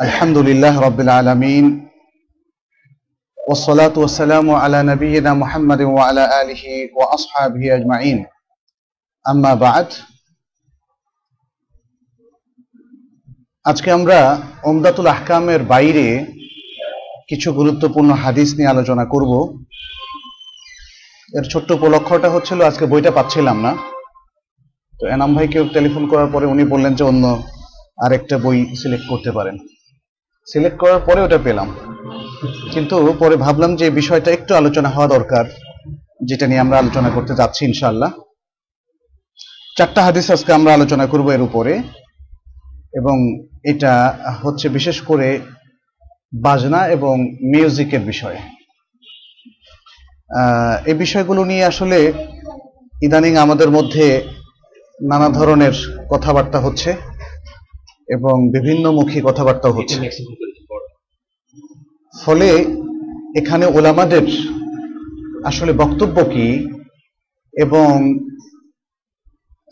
الحمد لله رب العالمين والصلاة والسلام على نبينا محمد وعلى آله وأصحابه أجمعين أما بعد আজকে আমরা ওমদাতুল আহকামের বাইরে কিছু গুরুত্বপূর্ণ হাদিস নিয়ে আলোচনা করব এর ছোট্ট উপলক্ষটা হচ্ছিল আজকে বইটা পাচ্ছিলাম না তো এনাম ভাইকে টেলিফোন করার পরে উনি বললেন যে অন্য আরেকটা বই সিলেক্ট করতে পারেন সিলেক্ট করার পরে ওটা পেলাম। কিন্তু পরে ভাবলাম যে বিষয়টা একটু আলোচনা হওয়া দরকার, যেটা নিয়ে আমরা আলোচনা করতে যাচ্ছি ইনশাল্লাহ চারটা হাদিস আজকে আমরা আলোচনা করব এর উপরে, এবং এটা হচ্ছে বিশেষ করে বাজনা এবং মিউজিকের বিষয়ে। এই বিষয়গুলো নিয়ে আসলে ইদানিং আমাদের মধ্যে নানা ধরনের কথাবার্তা হচ্ছে। এবং বিভিন্নমুখী কথাবার্তা হচ্ছে। ফলে এখানে ওলামাদের আসলে বক্তব্য কি এবং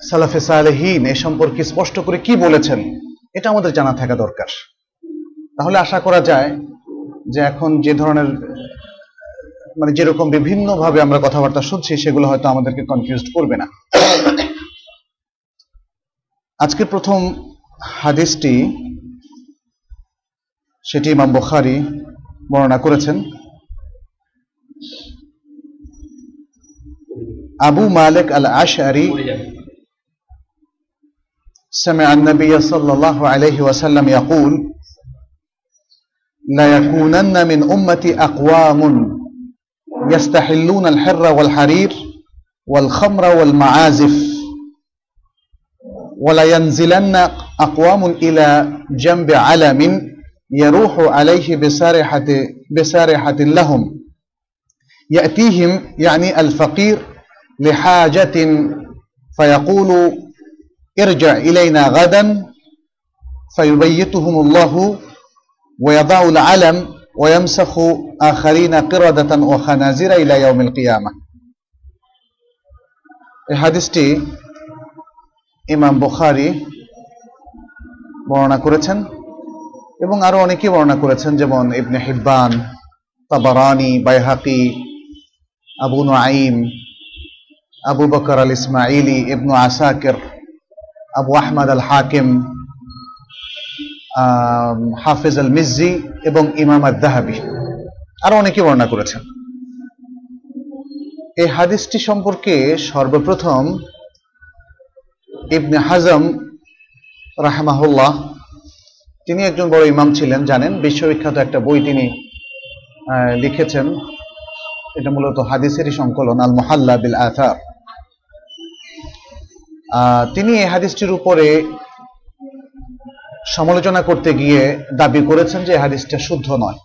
সালাফে সালেহীন এ সম্পর্কে স্পষ্ট করে কি বলেছেন এটা আমাদের জানা থাকা দরকার। তাহলে আশা করা যায় যে এখন যে ধরনের মানে যেরকম বিভিন্নভাবে আমরা কথাবার্তা শুনছি সেগুলো হয়তো আমাদেরকে কনফিউজ করবে না। আজকে প্রথম হাদিসটি সেটি ইমাম বুখারী বর্ণনা করেছেন আবু মালিক আল আশআরি سمع النبي صلى الله عليه وسلم يقول لا يكونن من أمتي أقوام يستحلون الحر والحرير والخمر والمعازف ولا ينزلن أقوام إلى جنب علم يروح عليه بسارحة, بسارحة لهم. يأتيهم يعني الفقير لحاجة فيقول ارجع إلينا غدا فيبيتهم الله ويضع العلم ويمسخ آخرين قردة وخنازير إلى يوم القيامة. الحديث إمام بخاري বর্ণনা করেছেন এবং আরও অনেকেই বর্ণনা করেছেন, যেমন Ibn Hibban, Tabarani, Bayhaqi, Abu Nuaim Abu Bakr al Ismaili Ibn Asakir, Abu Ahmad al Hakim হাফিজ আল মিজি এবং ইমাম আদাহাবি আরও অনেকে বর্ণনা করেছেন। এই হাদিসটি সম্পর্কে সর্বপ্রথম ইবনে হাজম রাহমাহুল্লাহ, তিনি একজন বড় ইমাম ছিলেন, জানেন? বিশ্ববিখ্যাত একটা বই তিনি লিখেছেন। এটা মূলত হাদিসেরই সংকলন আল মোহাল্লা বিল আথার তিনি এই হাদিসটির উপরে সমালোচনা করতে গিয়ে দাবি করেছেন যে হাদিসটা শুদ্ধ নয়।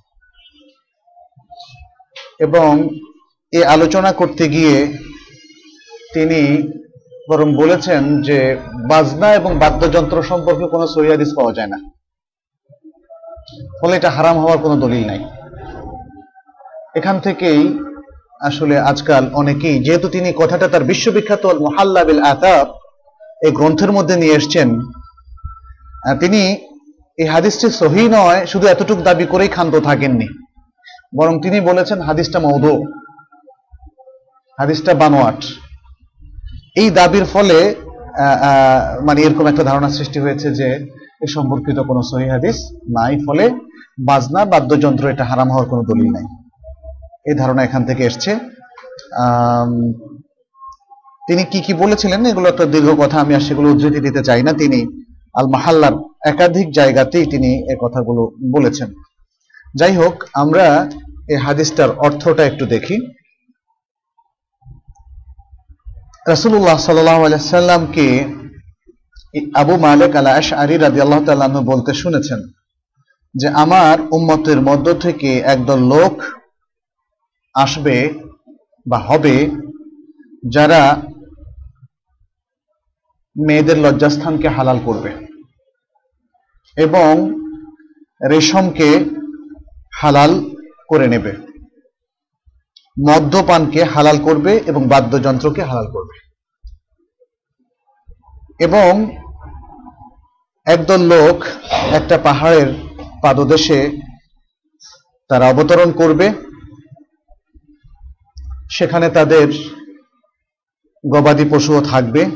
এবং এই আলোচনা করতে গিয়ে তিনি বরং বলেছেন যে বাজনা এবং বাদ্যযন্ত্র সম্পর্কে কোনো সহি পাওয়া যায় না। ফলে এটা হারাম হওয়ার কোনো দলিল নাই। এখান থেকেই আসলে আজকাল অনেকেই, যেহেতু তিনি কথাটা তার বিশ্ববিখ্যাত মোহাল্লা বিল আতাব এই গ্রন্থের মধ্যে নিয়ে এসছেন তিনি এই হাদিসটি সহি নয়, শুধু এতটুকু দাবি করেই ক্ষান্ত থাকেননি। বরং তিনি বলেছেন হাদিসটা মৌধ হাদিসটা বানোয়াট। এই দাবির ফলে মানে এরকম একটা ধারণা সৃষ্টি হয়েছে যে এ সম্পর্কিত কোনো সহি হাদিস নাই, ফলে বাজনা, বাদ্যযন্ত্র এটা হারাম হওয়ার কোনো দলিল নাই। এই ধারণা এখান থেকে এসছে। তিনি কি কি বলেছিলেন? এগুলো একটা দীর্ঘ কথা, আমি আর সেগুলো উদ্ধৃতি দিতে চাই না। তিনি আল মাহাল্লার একাধিক জায়গাতেই তিনি এ কথাগুলো বলেছেন। যাই হোক, আমরা এই হাদিসটার অর্থটা একটু দেখি। আলাইহি সাল্লামকে আবু মালিক আল আশআরি রাদিয়াল্লাহু তাআলা আনহু বলতে শুনেছেন যে আমার উম্মতের মধ্য থেকে একদল লোক আসবে বা হবে যারা মেয়েদের লজ্জাস্থানকে হালাল করবে এবং রেশমকে হালাল করে নেবে। মদ্যপানকে হালাল করবে এবং বাদ্যযন্ত্রকে হালাল করবে। এবং একদল লোক একটা পাহাড়ের পাদদেশে তারা অবতরণ করবে। সেখানে তাদের গবাদি পশুও থাকবে।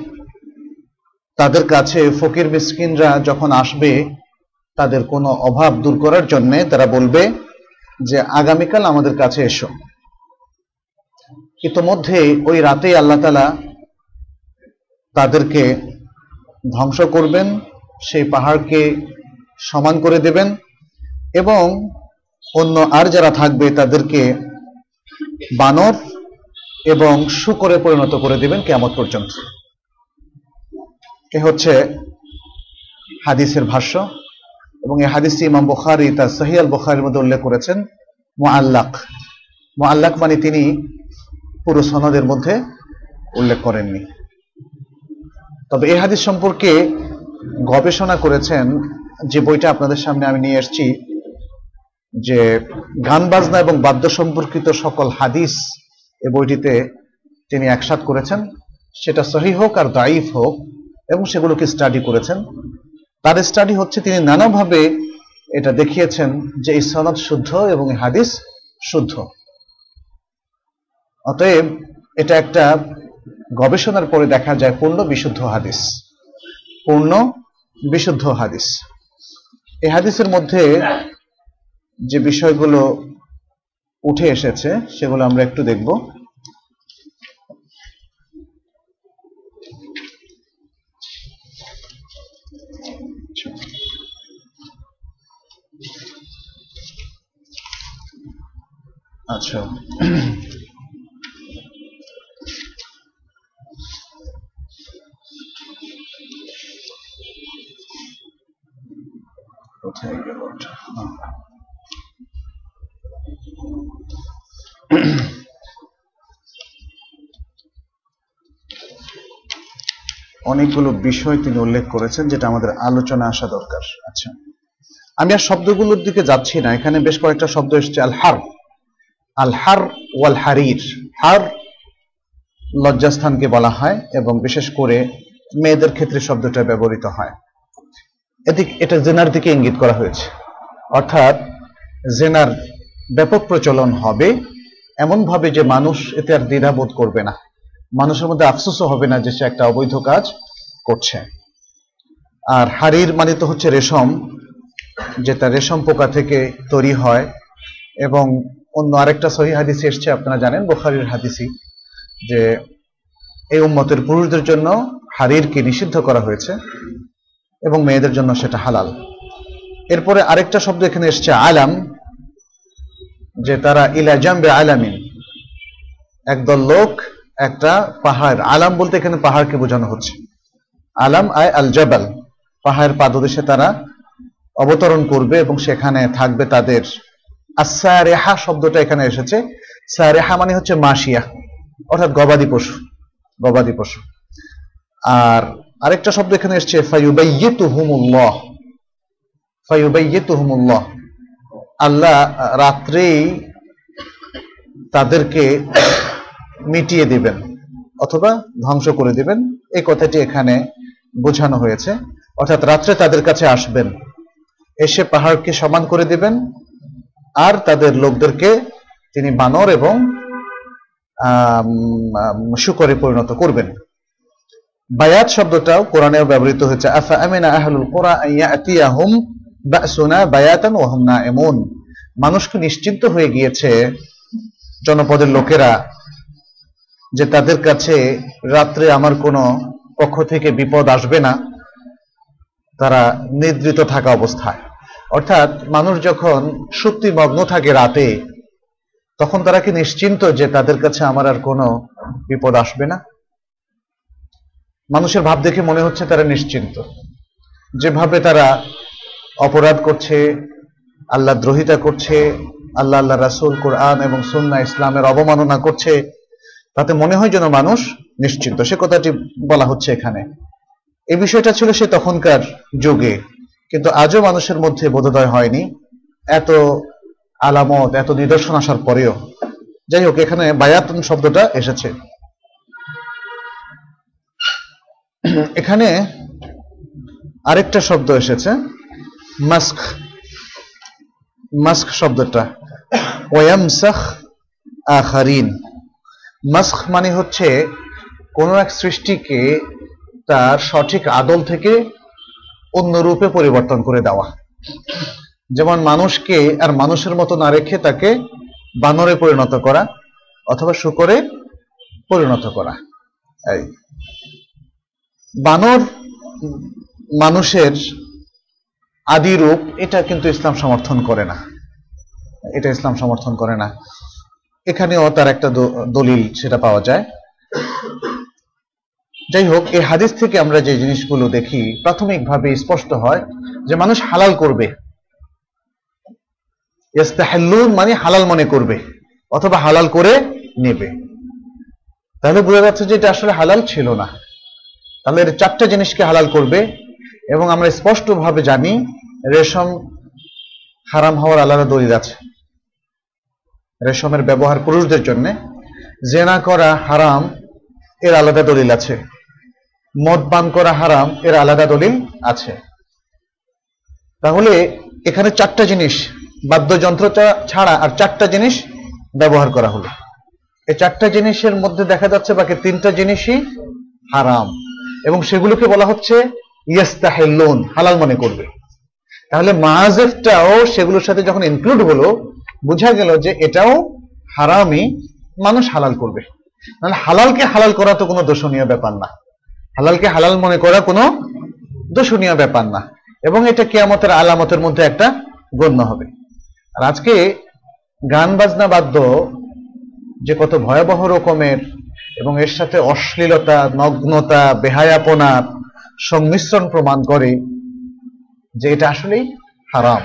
তাদের কাছে ফকির মিসকিনরা যখন আসবে, তাদের কোনো অভাব দূর করার জন্য তারা বলবে যে, আগামীকাল আমাদের কাছে এসো। ইতোমধ্যে ওই রাতে আল্লাহ তালা তাদেরকে ধ্বংস করবেন, সেই পাহাড়কে সমান করে দেবেন এবং অন্য আর যারা থাকবে তাদেরকে বানর এবং শুকরে পরিণত করে দেবেন কেমন পর্যন্ত। এ হচ্ছে হাদিসের ভাষ্য এবং এই হাদিসটি ইমাম বুখারি তার সহিয়াল বুখারির মধ্যে উল্লেখ করেছেন মোয়াল্লাক মোয়াল্লাক মানে তিনি পুরো সনদের মধ্যে উল্লেখ করেননি। তবে এই হাদিস সম্পর্কে গবেষণা করেছেন যে বইটা আপনাদের সামনে আমি নিয়ে এসেছি, যে গান বাজনা এবং বাদ্য সম্পর্কিত সকল হাদিস এ বইটিতে তিনি একসাথ করেছেন। সেটা সহি হোক আর দাইফ হোক এবং সেগুলোকে স্টাডি করেছেন। তার স্টাডি হচ্ছে তিনি নানাভাবে এটা দেখিয়েছেন যে এই সনদ শুদ্ধ এবং হাদিস শুদ্ধ। অতএব এটা একটা গবেষণার পরে দেখা যায় পূর্ণ বিশুদ্ধ হাদিস। পূর্ণ বিশুদ্ধ হাদিস। এই হাদিসের মধ্যে যে বিষয়গুলো উঠে এসেছে, সেগুলো আমরা একটু দেখব। আচ্ছা। কোথায় গেল। অনেকগুলো বিষয় তিনি উল্লেখ করেছেন যেটা আমাদের আলোচনা আসা দরকার। আচ্ছা। আমি আর শব্দগুলোর দিকে যাচ্ছি না, এখানে বেশ কয়েকটা শব্দ এসছে। আল হার আল হার ওয়াল হারির হার লজ্জাস্থানকে বলা হয় এবং বিশেষ করে মেয়েদের ক্ষেত্রে শব্দটা ব্যবহৃত হয়। এদিক, এটা জেনার দিকে ইঙ্গিত করা হয়েছে। অর্থাৎ, জেনার ব্যাপক প্রচলন হবে, এমনভাবে যে মানুষ এতে আর দ্বিধাবোধ করবে না। মানুষের মধ্যে আফসোসও হবে না যে সে একটা অবৈধ কাজ করছে। আর হাড়ির মানে তো হচ্ছে রেশম, যেটা রেশম পোকা থেকে তৈরি হয়, এবং অন্য আরেকটা সহি হাদিসি এসছে, আপনারা জানেন, বোখারির হাদিসি যে এই উম্মতের পুরুষদের জন্য হাড়িরকে নিষিদ্ধ করা হয়েছে। এবং মেয়েদের জন্য সেটা হালাল। এরপরে আরেকটা শব্দ এখানে এসছে, আলাম, যে তারা ইলা জাম্বে আলামিন। একদল লোক, একটা পাহাড়। আলাম বলতে এখানে পাহাড়কে বোঝানো হচ্ছে। আলাম আয় আল জাবাল, পাহাড়ের পাদদেশে তারা অবতরণ করবে এবং সেখানে থাকবে তাদের। আসারেহা শব্দটা এখানে এসেছে। সারেহা মানে হচ্ছে মাসিয়া, অর্থাৎ গবাদি পশু গবাদি পশু। আর আরেকটা শব্দ এখানে এসছে আল্লাহ রাত্রেই তাদেরকে মিটিয়ে দিবেন অথবা ধ্বংস করে দিবেন। এই কথাটি এখানে বোঝানো হয়েছে। অর্থাৎ রাত্রে তাদের কাছে আসবেন, এসে পাহাড়কে সমান করে দিবেন, আর তাদের লোকদেরকে তিনি বানর এবং শুকরে পরিণত করবেন। বায়াত শব্দটাও কোরআনেও ব্যবহৃত হয়েছে। আফা আমিনা আহলুল কোরআন ইয়াতিয়াহুম বাসুনা বায়াতান ওয়া হুম নাঈমুন। মানুষকে নিশ্চিন্ত হয়ে গিয়েছে জনপদের লোকেরা যে তাদের কাছে রাত্রে আমার কোনো পক্ষ থেকে বিপদ আসবে না। তারা নিদ্রিত থাকা অবস্থায়। অর্থাৎ মানুষ যখন সুপ্তিমগ্ন থাকে রাতে, তখন তারা কি নিশ্চিন্ত যে তাদের কাছে আমার আর কোনো বিপদ আসবে না? মানুষের ভাব দেখে মনে হচ্ছে তারা নিশ্চিন্ত। যেভাবে তারা অপরাধ করছে, আল্লাহ দ্রোহিতা করছে, আল্লাহ আল্লাহ রাসুল, কোরআন এবং সুন্না ইসলামের অবমাননা করছে, তাতে মনে হয় যেন মানুষ নিশ্চিন্ত। সে কথাটি বলা হচ্ছে এখানে। এই বিষয়টা ছিল সে তখনকার যুগে, কিন্তু আজও মানুষের মধ্যে বোধোদয় হয়নি। এত আলামত, এত নিদর্শন আসার পরেও। যাই হোক, এখানে বায়াতন শব্দটা এসেছে। এখানে আরেকটা শব্দ এসেছে। মাস্ক। মাস্ক শব্দটা। ওয়ামসাখ আখারিন। মাস্ক মানে হচ্ছে কোনো এক সৃষ্টিকে তার সঠিক আদল থেকে অন্য রূপে পরিবর্তন করে দেওয়া। যেমন মানুষকে আর মানুষের মতো না রেখে তাকে বানরে পরিণত করা অথবা শুকরে পরিণত করা। এই। বানর মানুষের আদি রূপ, এটা কিন্তু ইসলাম সমর্থন করে না। এটা ইসলাম সমর্থন করে না। এখানেও তার একটা দলিল সেটা পাওয়া যায়। যাই হোক, এই হাদিস থেকে আমরা যে জিনিসগুলো দেখি, প্রাথমিকভাবে স্পষ্ট হয় যে মানুষ হালাল করবে। মানে হালাল মনে করবে, অথবা হালাল করে নেবে। তাহলে বোঝা যাচ্ছে যে এটা আসলে হালাল ছিল না। তাহলে এর চারটা জিনিসকে হালাল করবে এবং আমরা স্পষ্টভাবে জানি রেশম হারাম হওয়ার আলাদা দলিল আছে। রেশমের ব্যবহার পুরুষদের জন্য জেনা করা হারাম এর আলাদা দলিল আছে। মদ পান করা হারাম এর আলাদা দলিল আছে। তাহলে এখানে চারটা জিনিস বাদ্যযন্ত্রটা ছাড়া আর চারটা জিনিস ব্যবহার করা হলো। এই চারটা জিনিসের মধ্যে দেখা যাচ্ছে বাকি তিনটা জিনিসই হারাম। এবং সেগুলোকে বলা হচ্ছে ইয়েস্তাহেল্লোন হালাল মনে করবে। তাহলে মাহাজেফটাও সেগুলোর সাথে যখন ইনক্লুড হলো, বোঝা গেল যে এটাও হারামই মানুষ হালাল করবে। তাহলে হালালকে হালাল করা তো কোনো দোষণীয় ব্যাপার না। হালালকে হালাল মনে করা কোনো দোষণীয় ব্যাপার না। এবং এটা কেয়ামতের আলামতের মধ্যে একটা গণ্য হবে। আর আজকে গান বাজনা বাদ্য যে কত ভয়াবহ রকমের এবং এর সাথে অশ্লীলতা, নগ্নতা বেহায়াপনার সংমিশ্রণ প্রমাণ করে যে এটা আসলেই হারাম।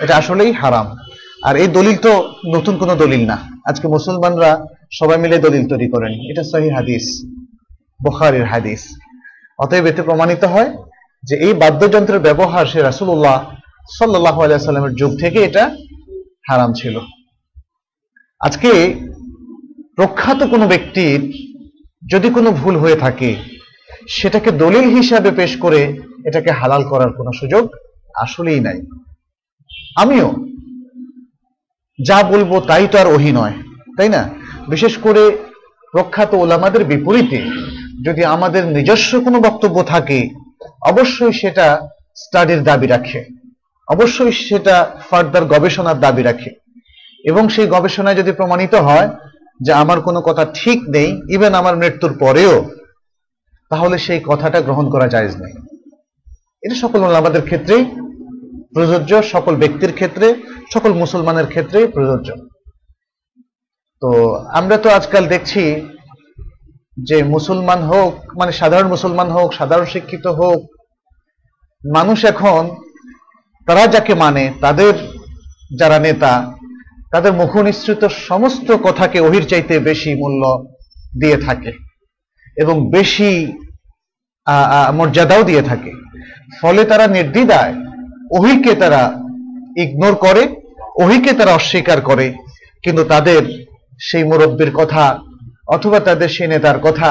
এটা আসলেই হারাম। আর এই দলিল তো নতুন কোনো দলিল না। আজকে মুসলমানরা সবাই মিলে দলিল তৈরি করেন। এটা সহি হাদিস, বুখারীর হাদিস। অতএব এতে প্রমাণিত হয় যে এই বাদ্যযন্ত্রের ব্যবহার সে রাসূলুল্লাহ সাল্লাহ আলাইসাল্লামের যুগ থেকে এটা হারাম ছিল। আজকে প্রখ্যাত কোনো ব্যক্তির যদি কোনো ভুল হয়ে থাকে, সেটাকে দলিল হিসাবে পেশ করে এটাকে হালাল করার কোনো সুযোগ আসলেই নাই। আমিও যা বলব তাই তো আর ওহি নয়, তাই না? বিশেষ করে প্রখ্যাত ওলামাদের বিপরীতে যদি আমাদের নিজস্ব কোনো বক্তব্য থাকে, অবশ্যই সেটা স্টাডির দাবি রাখে, অবশ্যই সেটা ফার্দার গবেষণার দাবি রাখে। এবং সেই গবেষণায় যদি প্রমাণিত হয় যে আমার কোনো কথা ঠিক নেই ইভেন আমার মৃত্যুর পরেও, তাহলে সেই কথাটা গ্রহণ করা জায়েজ নেই। এটা সকল আমাদের ক্ষেত্রেই প্রযোজ্য, সকল ব্যক্তির ক্ষেত্রে, সকল মুসলমানের ক্ষেত্রেই প্রযোজ্য। তো আমরা তো আজকাল দেখছি যে মুসলমান হোক মানে সাধারণ মুসলমান হোক, সাধারণ শিক্ষিত হোক, মানুষ এখন, তারা যাকে মানে তাদের যারা নেতা তাদের মুখনিসৃত সমস্ত কথাকে অহির চাইতে বেশি মূল্য দিয়ে থাকে এবং বেশি মর্যাদাও দিয়ে থাকে। ফলে তারা নির্দ্বিধায় ওহিকে তারা ইগনোর করে ওহিকে তারা অস্বীকার করে, কিন্তু তাদের সেই মুরব্বীর কথা অথবা তাদের সেই নেতার কথা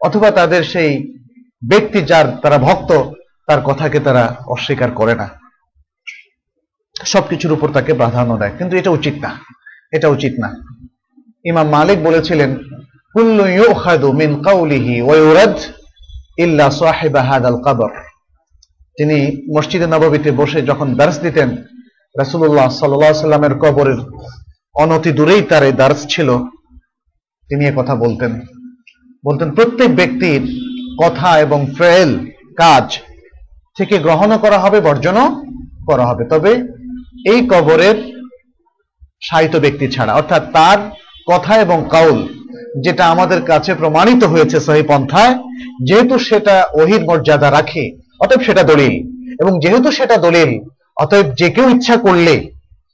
অথবা তাদের সেই ব্যক্তি যার তারা ভক্ত, তার কথাকে তারা অস্বীকার করে না। সবকিছুর উপর তাকে প্রাধান্য দেয়। কিন্তু এটা উচিত না। এটা উচিত না। ইমাম মালিক বলেছিলেন মিন ইল্লা তিনি মসজিদে নববীতে বসে যখন দার্স দিতেন আলাইহি সাল্লামের কবরের অনতি দূরেই তার এই দার্স ছিল। তিনি কথা বলতেন। বলতেন, প্রত্যেক ব্যক্তির কথা এবং ফেল, কাজ থেকে গ্রহণও করা হবে, বর্জনও করা হবে। তবে এই কবরের সাহিত্য ব্যক্তি ছাড়া। অর্থাৎ তার কথা এবং কাউল যেটা আমাদের কাছে প্রমাণিত হয়েছে সহি পন্থায়, যেহেতু সেটা ওহির মর্যাদা রাখে, অতএব সেটা দলিল। এবং যেহেতু সেটা দলিল, অতএব যে কেউ ইচ্ছা করলে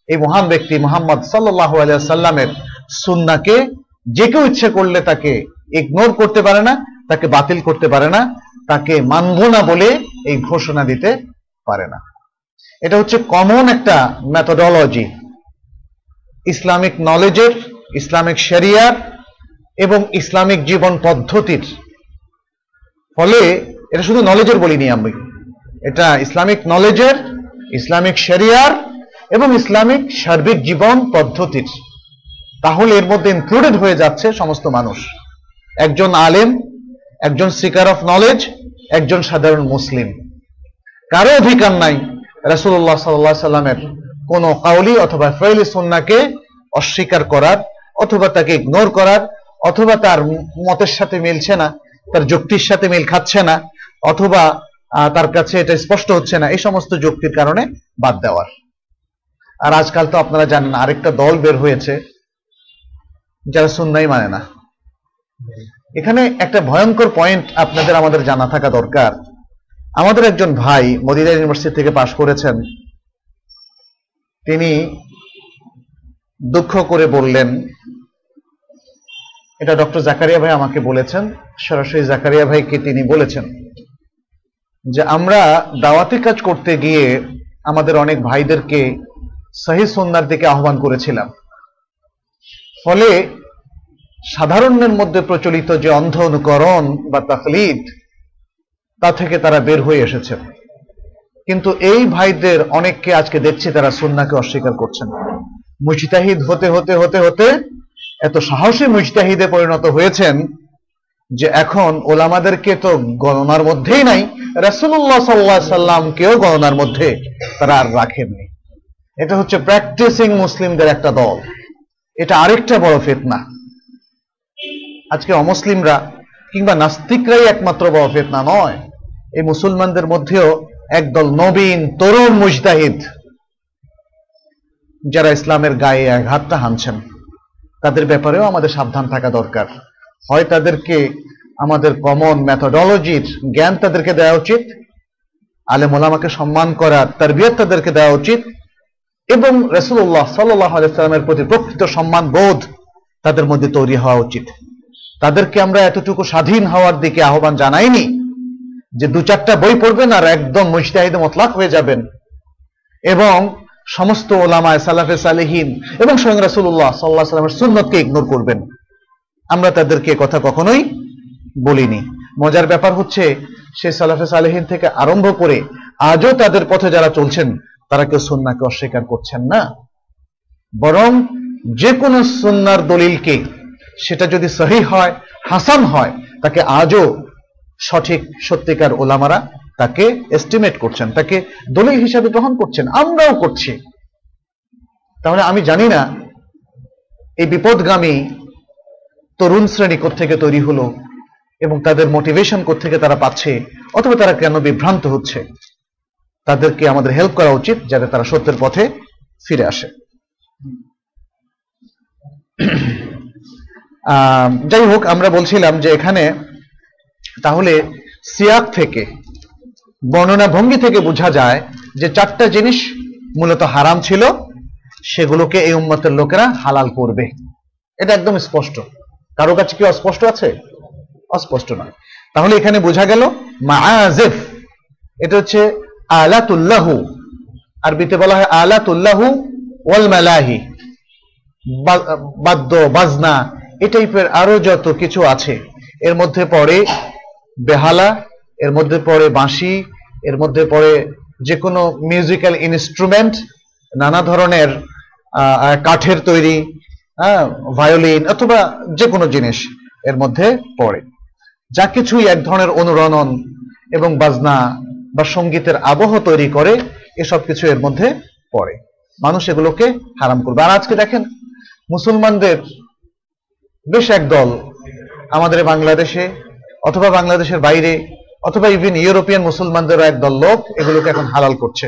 এই মহান ব্যক্তি মোহাম্মদ সাল্লাহ সাল্লামের সুন্নাকে যে কেউ ইচ্ছে করলে তাকে ইগনোর করতে পারে না, তাকে বাতিল করতে পারে না, তাকে মানব না বলে এই ঘোষণা দিতে পারে না। এটা হচ্ছে কমন একটা মেথোডোলজি ইসলামিক নলেজের ইসলামিক শরিয়ার এবং ইসলামিক জীবন পদ্ধতির। ফলে এটা শুধু নলেজের বলিনি আমি। এটা ইসলামিক নলেজের ইসলামিক শরিয়ার এবং ইসলামিক সার্বিক জীবন পদ্ধতির। তাহলে এর মধ্যে ইনক্লুডেড হয়ে যাচ্ছে সমস্ত মানুষ। একজন আলেম, একজন সিকার অফ নলেজ একজন সাধারণ মুসলিম। কারও অধিকার নাই। রাসুল্লাহ সাল্লাহ সাল্লামের কোন কাউলি অথবা ফেলি সন্নাকে অস্বীকার করার অথবা তাকে ইগনোর করার অথবা তার মতের সাথে মিলছে না, তার যুক্তির সাথে মিল খাচ্ছে না, অথবা তার কাছে এটা স্পষ্ট হচ্ছে না, এই সমস্ত যুক্তির কারণে বাদ দেওয়ার। আর আজকাল তো আপনারা জানেন আরেকটা দল বের হয়েছে, যারা সুন্নাই মানে না। এখানে একটা ভয়ঙ্কর পয়েন্ট আপনাদের, আমাদের জানা থাকা দরকার। আমাদের একজন ভাই মদিনা ইউনিভার্সিটি থেকে পাশ করেছেন। তিনি দুঃখ করে বললেন, এটা ডক্টর জাকারিয়া ভাই আমাকে বলেছেন। সরাসরি জাকারিয়া ভাইকে তিনি বলেছেন যে, আমরা দাওয়াতি কাজ করতে গিয়ে আমাদের অনেক ভাইদেরকে সহি সন্ন্যার দিকে আহ্বান করেছিলাম। ফলে সাধারণের মধ্যে প্রচলিত যে অন্ধ অনুকরণ বা তাকলিদ তা থেকে তারা বের হয়ে এসেছেন কিন্তু এই ভাইদের অনেককে আজকে দেখছি তারা সুন্নাকে অস্বীকার করছেন। মুজতাহিদ হতে হতে হতে হতে এত সাহসী মুজতাহিদে পরিণত হয়েছেন যে এখন ওলামাদেরকে তো গণনার মধ্যেই নাই রাসুল্লাহ সাল্লাহ সাল্লামকেও গণনার মধ্যে তারা আর রাখেননি। এটা হচ্ছে প্র্যাকটিসিং মুসলিমদের একটা দল। এটা আরেকটা বড় ফেতনা। আজকে অমুসলিমরা কিংবা নাস্তিকরাই একমাত্র বড় ফেতনা নয়। এই মুসলমানদের মধ্যেও একদল নবীন, তরুণ মুজতাহিদ, যারা ইসলামের গায়ে আঘাতটা হানছেন। তাদের ব্যাপারেও আমাদের সাবধান থাকা দরকার। হয় তাদেরকে আমাদের কমন মেথোডলজির জ্ঞান তাদেরকে দেওয়া উচিত আলে মোলামাকে সম্মান করার তার বিয়ে তাদেরকে দেওয়া উচিত, এবং রসুল্লাহ সাল্লামের প্রতি প্রকৃত সম্মান বোধ তাদের মধ্যে তৈরি হওয়া উচিত। তাদেরকে আমরা এতটুকু স্বাধীন হওয়ার দিকে আহ্বান জানাইনি যে দু চারটা বই পড়বেন আর একদম মুজতাহিদ মতলাক হয়ে যাবেন। এবং সমস্ত ওলামায় সালাফে সালেহীন এবং স্বয়ং রাসুল্লাহ সাল্লাহ সাল্লামের সুন্নতকে ইগনোর করবেন। আমরা তাদেরকে কথা কখনোই বলিনি। মজার ব্যাপার হচ্ছে, সে সালাফে সালেহীন থেকে আরম্ভ করে আজও তাদের পথে যারা চলছেন, তারা কেউ সুন্নাকে অস্বীকার করছেন না। বরং যে কোনো সুন্নার দলিলকে সেটা যদি সহি হয়, হাসান হয়, তাকে আজও সঠিক সত্যিকার ওলামারা তাকে এস্টিমেট করছেন, তাকে দলিল হিসাবে গ্রহণ করছেন, আমরাও করছি। তাহলে আমি জানি না, এই বিপদগামী তরুণ শ্রেণি থেকে তৈরি হলো এবং তাদের মোটিভেশন থেকে তারা পাচ্ছে, অথবা তারা কেন বিভ্রান্ত হচ্ছে, তাদেরকে আমাদের হেল্প করা উচিত যাতে তারা সত্যের পথে ফিরে আসে। যাই হোক, আমরা বলছিলাম যে এখানে তাহলে সিয়াক থেকে, বর্ণনা ভঙ্গি থেকে বোঝা যায় যে চারটা জিনিস মূলত হারাম ছিল, সেগুলোকে এই উম্মতের লোকেরা হালাল করবে। এটা একদম স্পষ্ট। কারও কাছে কি অস্পষ্ট আছে? অস্পষ্ট নয়। তাহলে এখানে বোঝা গেল মাআজেফ এটা হচ্ছে আলাতুল্লাহু। আরবিতে বলা হয় আলাতুল্লাহু ওয়াল মালাহি বাদ্য, বাজনা এই টাইপের আরও যত কিছু আছে, এর মধ্যে পড়ে বেহালা, এর মধ্যে পড়ে বাঁশি, এর মধ্যে পড়ে যে কোনো মিউজিক্যাল ইনস্ট্রুমেন্ট নানা ধরনের কাঠের তৈরি হ্যাঁ ভায়োলিন অথবা যে কোনো জিনিস এর মধ্যে পড়ে। যা কিছুই এক ধরনের অনুরণন এবং বাজনা বা সঙ্গীতের আবহ তৈরি করে, এসব কিছু এর মধ্যে পড়ে। মানুষ এগুলোকে হারাম করবে। আর আজকে দেখেন, মুসলমানদের বেশ এক দল আমাদের বাংলাদেশে অথবা বাংলাদেশের বাইরে অথবা ইভেন ইউরোপিয়ান মুসলমানদেরও একদল লোক এগুলোকে এখন হালাল করছে।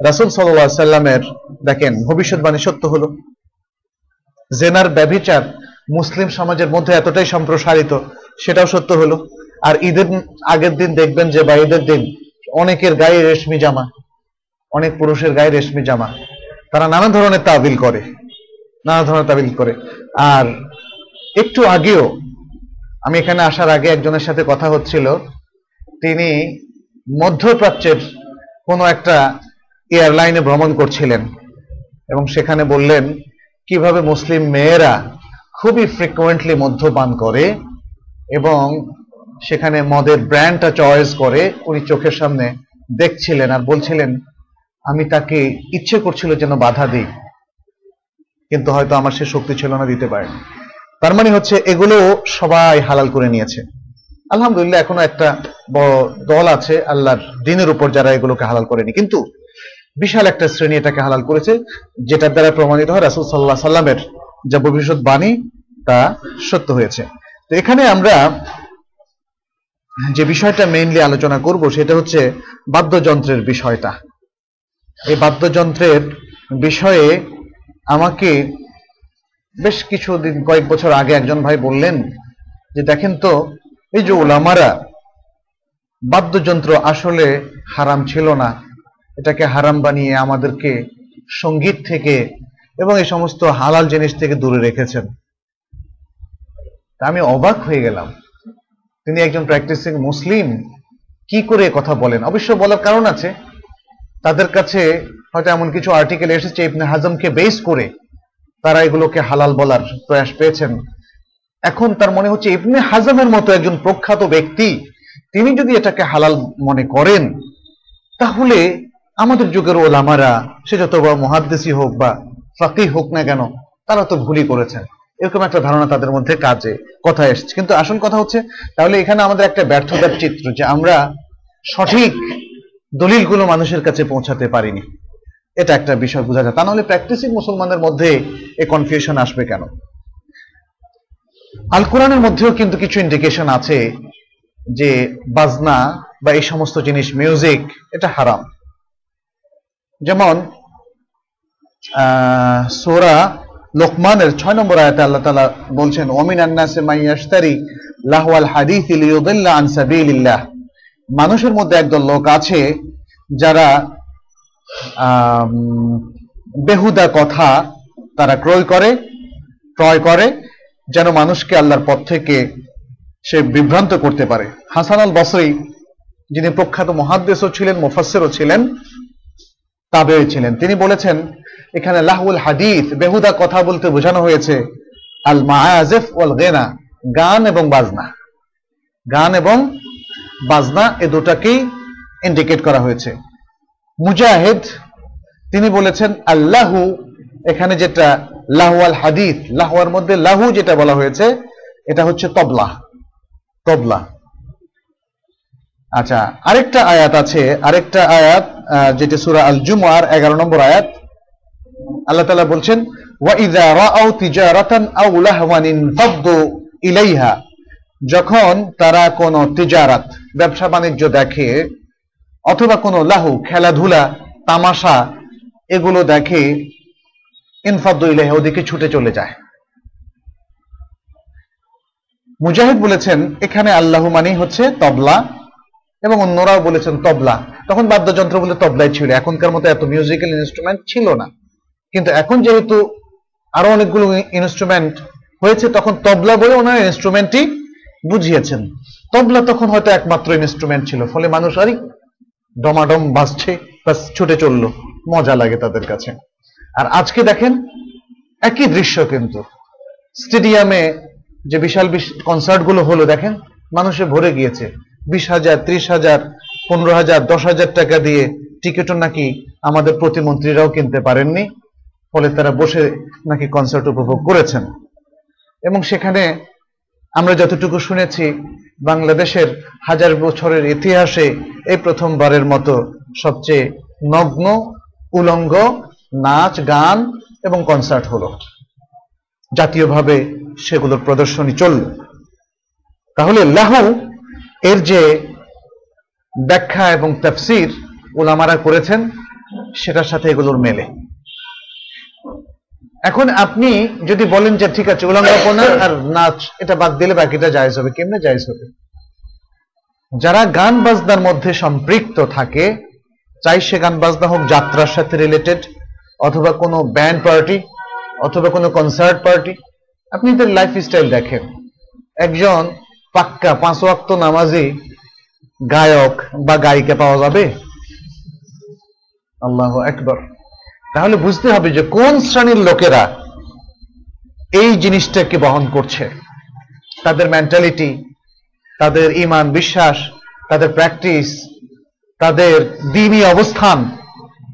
রাসুল সাল্লাহ সাল্লামের দেখেন, ভবিষ্যৎবাণী সত্য হলো, জেনার ব্যভিচার মুসলিম সমাজের মধ্যে এতটাই সম্প্রসারিত, সেটাও সত্য হলো। আর ঈদের আগের দিন দেখবেন যে বা ঈদের দিন অনেকের গায়ে রেশমি জামা, অনেক পুরুষের গায়ে রেশমি জামা, তারা নানা ধরনের তাবিল করে, নানা ধরনের তাবিল করে। আর একটু আগেও আমি এখানে আসার আগে একজনের সাথে কথা হচ্ছিল। তিনি মধ্যপ্রাচ্যের কোনো একটা এয়ারলাইনে ভ্রমণ করছিলেন এবং সেখানে বললেন, কীভাবে মুসলিম মেয়েরা খুবই ফ্রিকুয়েন্টলি মদ্যপান করে এবং সেখানে মদের ব্র্যান্ডটা চয়েস করে উনি চোখের সামনে দেখছিলেন আর বলছিলেন, আমি তাকে ইচ্ছে করছিল যেন বাধা দিই, কিন্তু হয়তো আমার সে শক্তি ছিল না, দিতে পারেনি তার মানে হচ্ছে এগুলো সবাই হালাল করে নিয়েছে। আলহামদুলিল্লাহ, এখনও একটা বড় দল আছে আল্লাহর দিনের উপর যারা এগুলোকে হালাল করেনি। কিন্তু বিশাল একটা শ্রেণি এটাকে হালাল করেছে, যেটার দ্বারা প্রমাণিত হয় রাসুল সাল্লাহ সাল্লামের যা ভবিষ্যৎ বাণী, তা সত্য হয়েছে। তো এখানে আমরা যে বিষয়টা মেইনলি আলোচনা করব, সেটা হচ্ছে বাদ্যযন্ত্রের বিষয়টা। এই বাদ্যযন্ত্রের বিষয়ে আমাকে বেশ কিছুদিন, কয়েক বছর আগে একজন ভাই বললেন যে, দেখেন তো, এই যে ওলামারা, বাদ্যযন্ত্র আসলে হারাম ছিল না। এটাকে হারাম বানিয়ে আমাদেরকে সংগীত থেকে এবং এই সমস্ত হালাল জিনিস থেকে দূরে রেখেছেন। আমি অবাক হয়ে গেলাম। তিনি একজন প্র্যাকটিসিং মুসলিম, কি করে কথা বলেন? অবশ্য বলার কারণ আছে। তাদের কাছে হয়তো এমন কিছু আর্টিকেল এসেছে ইবনে হাজমকে বেস করে তারা এগুলোকে হালাল বলার প্রয়াস পেয়েছেন। এখন তার মনে হচ্ছে ইবনে হাজমের মতো একজন প্রখ্যাত ব্যক্তি, তিনি যদি এটাকে হালাল মনে করেন, তাহলে আমাদের যুগের ওলামারা, সে যত বড় মহাদ্দেশি হোক বা ফাঁকি হোক না কেন, তারা তো ভুলই করেছেন। এরকম একটা ধারণা তাদের মধ্যে কাজে কথা এসছে। কিন্তু আসল কথা হচ্ছে, তাহলে এখানে আমাদের একটা ব্যর্থতার চিত্র যে আমরা সঠিক দলিলগুলো মানুষের কাছে পৌঁছাতে পারিনি। এটা একটা বিষয় বোঝা যায়। তা নাহলে প্র্যাকটিসিং মুসলমানদের মধ্যে এই কনফিউশন আসবে কেন? আল কোরআনের মধ্যেও কিন্তু কিছু ইন্ডিকেশন আছে যে বাজনা বা এই সমস্ত জিনিস মিউজিক এটা হারাম। যেমন সোরা লোকমানের ছয় নম্বর আয়াতে আল্লাহ তালা বলছেন অমিন আন্নাসে মাইয়াস্তারি লাহওয়াল হাদিস লিউদিল্লা আন সাবিলিল্লাহ। মানুষের মধ্যে একদল লোক আছে যারা বেহুদা কথা তারা ক্রয় করে ক্রয় করে, যেন মানুষকে আল্লাহর পথ থেকে সে বিভ্রান্ত করতে পারে। হাসান আল বসরি যিনি প্রখ্যাত মহাদ্দেশও ছিলেন মুফাসেরও ছিলেন তাবে ছিলেন। তিনি বলেছেন, এখানে লাহুল হাদিস, বেহুদা কথা বলতে বোঝানো হয়েছে আল মায়াজেফ ওয়াল গেনা গান এবং বাজনা। গান এবং বাজনা এ দুটাকেই ইন্ডিকেট করা হয়েছে। মুজাহিদ, তিনি বলেছেন, আল্লাহু, এখানে যেটা লাহু আল হাদিস, লাহুয়ার মধ্যে লাহু যেটা বলা হয়েছে, এটা হচ্ছে তবলা তবলা আচ্ছা আরেকটা আয়াত আছে, আরেকটা আয়াত যেটা সুরা আল জুমার এগারো নম্বর আয়াত। আল্লাহ তালা বলছেন ওয়াইদা রাআউ তিজারাতান আও লাহওয়ান ইনফাদ্দু ইলাইহা। যখন তারা কোনো তিজারাত ব্যবসা বাণিজ্য দেখে অথবা কোনো লাহু, খেলাধুলা, তামাশা, এগুলো দেখে ইনফাদ্দু ইলাইহা, ওদিকে ছুটে চলে যায়। মুজাহিদ বলেছেন, এখানে আল্লাহ মানেই হচ্ছে তবলা, এবং অন্যরাও বলেছেন তবলা। তখন বাদ্যযন্ত্র বলে তবলাই ছিল, এখনকার মতো এত মিউজিক্যাল ইনস্ট্রুমেন্ট ছিল না। কিন্তু এখন যেহেতু আরও অনেকগুলো ইনস্ট্রুমেন্ট হয়েছে, তখন তবলা বলে ওনার ইনস্ট্রুমেন্টই বুঝিয়েছেন। তবলা তখন হয়তো একমাত্র ইনস্ট্রুমেন্ট ছিল, ফলে মানুষ আরই ডমাডম বাজছে বাস ছুটে চলল, মজা লাগে তাদের কাছে। আর আজকে দেখেন, একই দৃশ্য কিন্তু। স্টেডিয়ামে যে বিশাল কনসার্টগুলো হলো, দেখেন, মানুষে ভরে গিয়েছে। বিশ হাজার, ত্রিশ হাজার, পনেরো হাজার, দশ হাজার টাকা দিয়ে টিকিটও নাকি আমাদের প্রতিমন্ত্রীরাও কিনতে পারেননি, ফলে তারা বসে নাকি কনসার্ট উপভোগ করেছেন। এবং সেখানে আমরা যতটুকু শুনেছি, বাংলাদেশের হাজার বছরের ইতিহাসে এই প্রথমবারের মতো সবচেয়ে নগ্ন, উলঙ্গ নাচ, গান এবং কনসার্ট হলো। জাতীয়ভাবে সেগুলোর প্রদর্শনী চলল। তাহলে লাহু এর যে ব্যাখ্যা এবং তাফসির ওলামারা করেছেন, সেটার সাথে এগুলোর মেলে। এখন আপনি যদি বলেন যে ঠিক আছে উলঙ্গপনা আর নাচ, এটা বাদ দিলে বাকিটা জায়জ হবে। কেমনে জায়জ হবে? যারা গান বাজনার মধ্যে সম্পৃক্ত থাকে, চাই সে গান বাজনা হোক যাত্রার সাথে রিলেটেড অথবা কোনো ব্যান্ড পার্টি অথবা কোনো কনসার্ট পার্টি আপনি তার লাইফ স্টাইল দেখেন। একজন পাক্কা পাঁচ ওয়াক্ত নামাজি গায়ক বা গায়িকা পাওয়া যাবে? আল্লাহ একবার তাহলে বুঝতে হবে যে কোন শ্রেণির লোকেরা এই জিনিসটাকে বহন করছে। তাদের মেন্টালিটি তাদের ইমান বিশ্বাস, তাদের প্র্যাকটিস তাদের দিনই অবস্থান,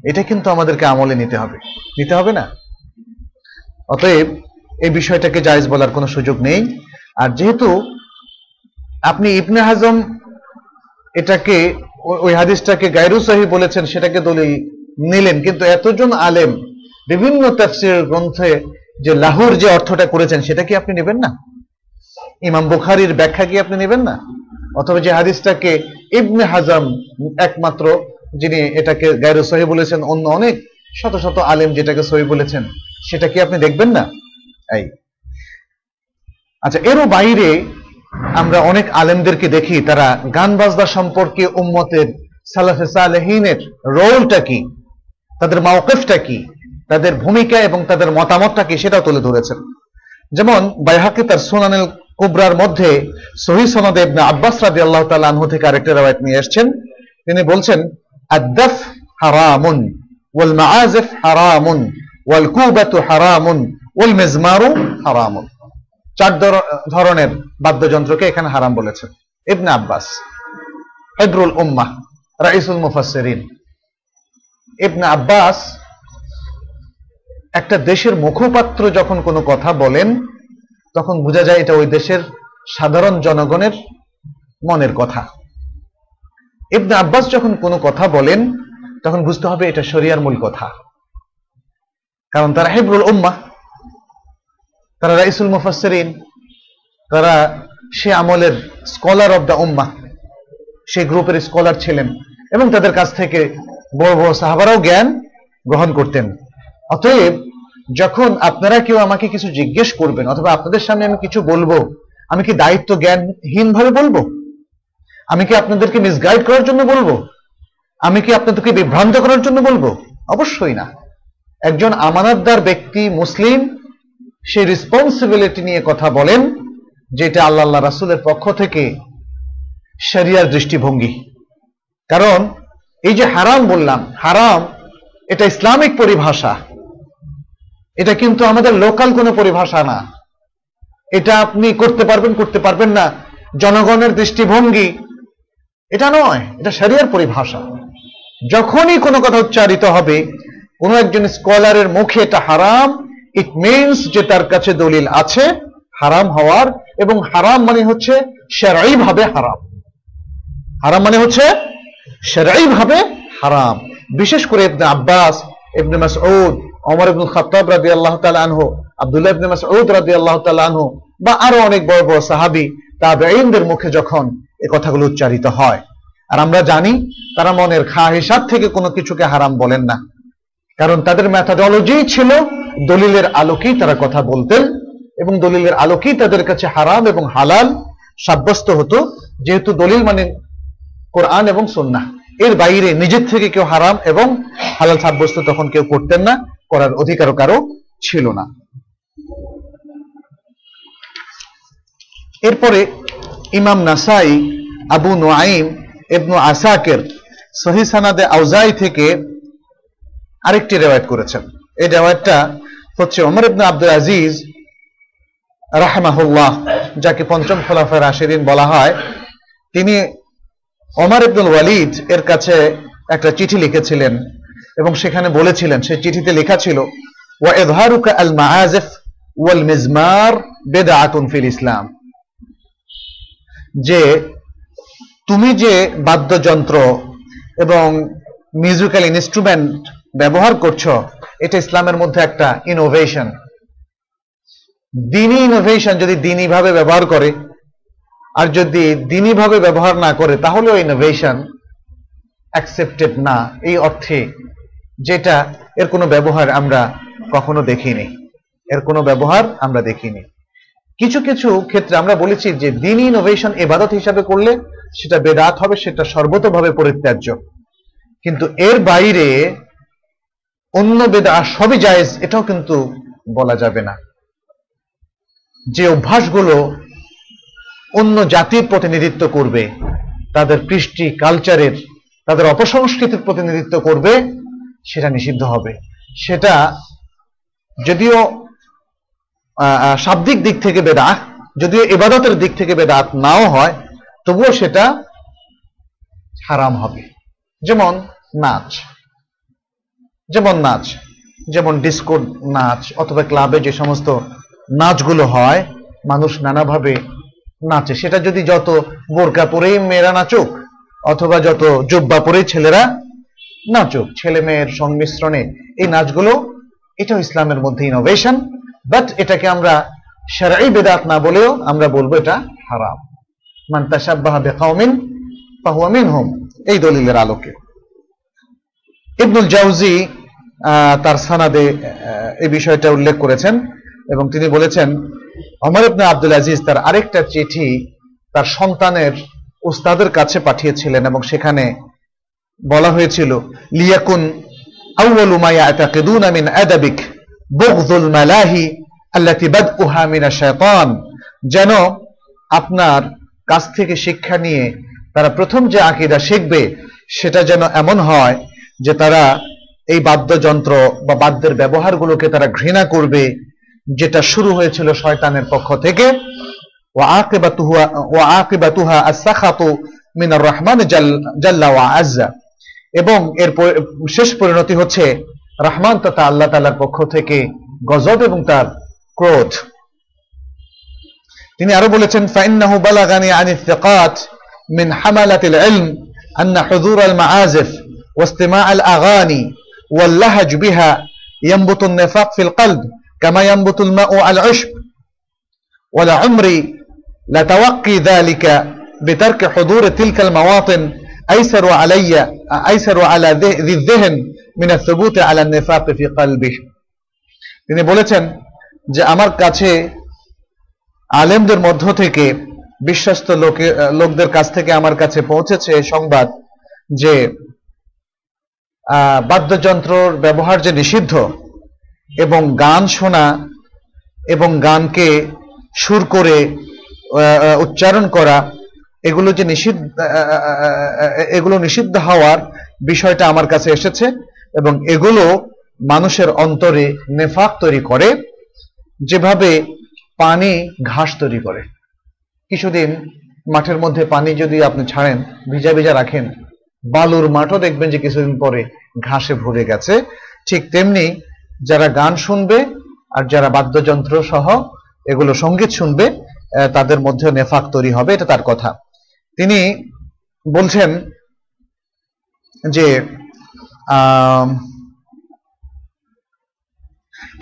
এটা কিন্তু আমাদেরকে আমলে নিতে হবে। নিতে হবে না? অতএব এই বিষয়টাকে জায়েজ বলার কোনো সুযোগ নেই। আর যেহেতু আপনি ইবনে হাজম এটাকে, ওই হাদিসটাকে গায়রু সহি বলেছেন, সেটাকে দলিল নিলেন। কিন্তু এতজন আলেম বিভিন্ন তাফসির গ্রন্থে যে লাহুর যে অর্থটা করেছেন, সেটা কি আপনি নেবেন না? ইমাম বুখারির ব্যাখ্যা কি আপনি নেবেন না? অথবা যে হাদিসটাকে ইবনে হাজাম একমাত্র যিনি এটাকে গায়রু সহি বলেছেন, অন্য অনেক শত শত আলেম যেটাকে সহি বলেছেন, সেটা কি আপনি দেখবেন না? এই। আচ্ছা এরও বাইরে আমরা অনেক আলেমদেরকে দেখি, তারা গান বাজনা সম্পর্কে উম্মতের সালাফে সালেহিনের রোলটা কি? তাদের মাওকেফটা কি? তাদের ভূমিকা এবং তাদের মতামতটা কি? সেটাও তুলে ধরেছেন। যেমন বাইহাকি তার সোনানুল কুবরার মধ্যে সহি সনদ আব্বাস রাদিয়াল্লাহু তাআলা আনহু থেকে আরেকটা রওয়ায়াত নিয়ে এসেছেন। তিনি বলছেন, আদ-দাফ হারামুন, ওয়াল মাআজিফ হারামুন, ওয়াল কুবাতু হারামুন, ওয়াল মিজমারু হারামুন। চার ধরনের বাদ্যযন্ত্রকে এখানে হারাম বলেছেন। ইবনে আব্বাস, হেবরুল উম্মাহ, রাইসুল মুফাসসিরিন। ইবনে আব্বাস একটা দেশের মুখপাত্র যখন কোনো কথা বলেন, তখন বোঝা যায় এটা ওই দেশের সাধারণ জনগণের মনের কথা। ইবনে আব্বাস যখন কোনো কথা বলেন, তখন বুঝতে হবে এটা শরিয়ার মূল কথা। কারণ তারা হেবরুল উম্মা তারা রাইসুল মুফাসসিরিন, তারা সে আমলের স্কলার অব দ্য উম্মা সেই গ্রুপের স্কলার ছিলেন এবং তাদের কাছ থেকে বড় বড় সাহাবারাও জ্ঞান গ্রহণ করতেন। অতএব, যখন আপনারা কেউ আমাকে কিছু জিজ্ঞেস করবেন, অথবা আপনাদের সামনে আমি কিছু বলব, আমি কি দায়িত্ব জ্ঞানহীন ভাবে বলব? আমি কি আপনাদেরকে মিসগাইড করার জন্য বলব? আমি কি আপনাদেরকে বিভ্রান্ত করার জন্য বলব? অবশ্যই না। একজন আমানতদার ব্যক্তি মুসলিম সেই রেসপন্সিবিলিটি নিয়ে কথা বলেন, যেটা আল্লাহ আল্লাহ রাসুলের পক্ষ থেকে শরিয়ার দৃষ্টিভঙ্গি। কারণ এই যে হারাম বললাম, হারাম, এটা ইসলামিক পরিভাষা। এটা কিন্তু আমাদের লোকাল কোনো পরিভাষা না। এটা আপনি করতে পারবেন করতে পারবেন না। জনগণের দৃষ্টিভঙ্গি, এটা নয়, এটা শরিয়ার পরিভাষা। যখনই কোনো কথা উচ্চারিত হবে, কোনো একজন স্কলারের মুখে এটা হারাম ইট মিনস যে তার কাছে দলিল আছে, হারাম হওয়ার, এবং হারাম মানে হচ্ছে সেরাই ভাবে হারাম। হারাম মানে হচ্ছে সেরাই ভাবে হারাম। বিশেষ করে ইবনে আব্বাস, ইবনে মাসউদ, ওমর ইবনে খাত্তাব রাদিয়াল্লাহু তাআলা আনহু, আব্দুল্লাহ ইবনে মাসউদ রাদিয়াল্লাহু তাআলা আনহু বা আরও অনেক বড় বড় সাহাবী, তাবেঈনদের মুখে যখন এই কথাগুলো উচ্চারিত হয়। আর আমরা জানি, তারা মনের খাহিসাত থেকে কোনো কিছুকে হারাম বলেন না। কারণ তাদের ম্যাথাডোলজি ছিল দলিলের আলোকেই তারা কথা বলতেন এবং দলিলের আলোকেই তাদের কাছে হারাম এবং হালাল সাব্যস্ত হতো। যেহেতু দলিল মানে কোরআন এবং সন্না এর বাইরে নিজের থেকে কেউ হারাম এবং হালাল সাব্যস্ত তখন কেউ করতেন না, করার অধিকারও কারও ছিল না। এরপরে ইমাম নাসাই, আবু নোয়াইম এবনু আসাকের সহি সানাদে আউজাই থেকে আরেকটি রেওয়ায়ত করেছেন। এই রেওয়ায়তটা হচ্ছে ওমর ইবনে আব্দুল আজিজ রাহমাহুল্লাহ, যাকে পঞ্চম খোলাফার আশিরিন বলা হয়। তিনি ওমর ইবনুল ওয়ালিদ এর কাছে একটা চিঠি লিখেছিলেন এবং সেখানে বলেছিলেন, সেই চিঠিতে লেখা ছিল, ওয়া ইযহারুকা আল মাআজিফ ওয়াল মিজমার ফিল ইসলাম। যে তুমি যে বাদ্যযন্ত্র এবং মিউজিক্যাল ইনস্ট্রুমেন্ট ব্যবহার করছ, এটা ইসলামের মধ্যে একটা ইনোভেশন দিনই ইনোভেশন যদি দিনই ভাবে ব্যবহার করে আর যদি দিনই ভাবে ব্যবহার না করে, তাহলেও ইনোভেশন অ্যাকসেপ্টেড না। এই অর্থে যেটা, এর কোনো ব্যবহার আমরা কখনো দেখিনি। এর কোনো ব্যবহার আমরা দেখিনি। কিছু কিছু ক্ষেত্রে আমরা বলেছি যে, দিন ইনোভেশন এবাদত হিসাবে করলে সেটা বেদাত হবে, সেটা সর্বতভাবে পরিত্যাজ্য। কিন্তু এর বাইরে অন্য বেদা সবই জায়েজ, এটাও কিন্তু বলা যাবে না। যে অভ্যাসগুলো অন্য জাতির প্রতিনিধিত্ব করবে, তাদের কৃষ্টি কালচারের, তাদের অপসংস্কৃতির প্রতিনিধিত্ব করবে, সেটা নিষিদ্ধ হবে। সেটা যদিও শাব্দিক দিক থেকে বেদাত, যদিও এবাদতের দিক থেকে বেদাত নাও হয়, তবুও সেটা হারাম হবে। যেমন নাচ। যেমন নাচ, যেমন ডিস্কো নাচ, অথবা ক্লাবে যে সমস্ত নাচগুলো হয়, মানুষ নানাভাবে নাচে। সেটা যদি যত বোরকা পরেই মেয়েরা নাচুক, অথবা যত জুব্বা পরেই ছেলেরা নাচুক, ছেলে মেয়ের সংমিশ্রণে এই নাচগুলো, এটাও ইসলামের মধ্যে ইনোভেশন বাট এটাকে আমরা সারাই বেদাত না বলেও আমরা বলব এটা হারাম। মান তাসাব্বাহা বিকাউমিন ফাহুয়া মিনহুম, এই দলিলের আলোকে। ইবনুল জাউজি তার সানাদে এই বিষয়টা উল্লেখ করেছেন। এবং তিনি বলেছেন অমর ইবনে আব্দুল আজিজ তার আরেকটা চিঠি তার সন্তানের উস্তাদের কাছে পাঠিয়েছিলেন এবং সেখানে বলা হয়েছিল, লিয়াকুন আউয়ালু মা ইয়াতাকিদুনা মিন আদাবিক বুগযুল মালাহি আল্লাতি বাদউহা মিন যেন আপনার কাছ থেকে শিক্ষা নিয়ে তারা প্রথম যে আকীদা শিখবে, সেটা যেন এমন হয় যে তারা এই বাদ্যযন্ত্র বা বাদ্যের ব্যবহারগুলোকে তারা ঘৃণা করবে যেটা শুরু হয়েছিল শয়তানের পক্ষ থেকে وعاقبتها وعاقبتها السخط من الرحمن جل جل وعز এবং এর পরি- শেষ পরিণতি হচ্ছে রহমান তথা আল্লাহ তাআলার পক্ষ থেকে গজব এবং তার ক্রোধ তিনি আরো বলেছেন فإنه بلغني عن الثقات من حملة العلم أن حضور المعازف واستماع الأغاني واللهج بها ينبت النفاق في القلب كما ينبت الماء على العشب ولعمري لتوقي ذلك بترك حضور تلك المواطن أيسر علي أيسر على ذه- ذي الذهن من الثبوت على النفاق في قلبه তিনি বলেছেন যে আমার কাছে আলেমদের মধ্য থেকে বিশ্বস্ত লোকে লোকদের কাছ থেকে আমার কাছে পৌঁছেছে এই সংবাদ যে আহ, বাদ্যযন্ত্রর ব্যবহার যে নিষিদ্ধ এবং গান শোনা এবং গানকে সুর করে উচ্চারণ করা, এগুলো যে নিষিদ্ধ এগুলো নিষিদ্ধ হওয়ার বিষয়টা আমার কাছে এসেছে এবং এগুলো মানুষের অন্তরে নেফাক তৈরি করে, যেভাবে পানি ঘাস তৈরি করে। কিছুদিন মাঠের মধ্যে পানি যদি আপনি ছাড়েন, ভিজা ভিজা রাখেন, বালুর মাঠও দেখবেন যে কিছুদিন পরে ঘাসে ভরে গেছে। ঠিক তেমনি যারা গান শুনবে আর যারা বাদ্যযন্ত্র সহ এগুলো সংগীত শুনবে তাদের মধ্যে নেফাক তৈরি হবে, এটা তার কথা। তিনি বলছেন যে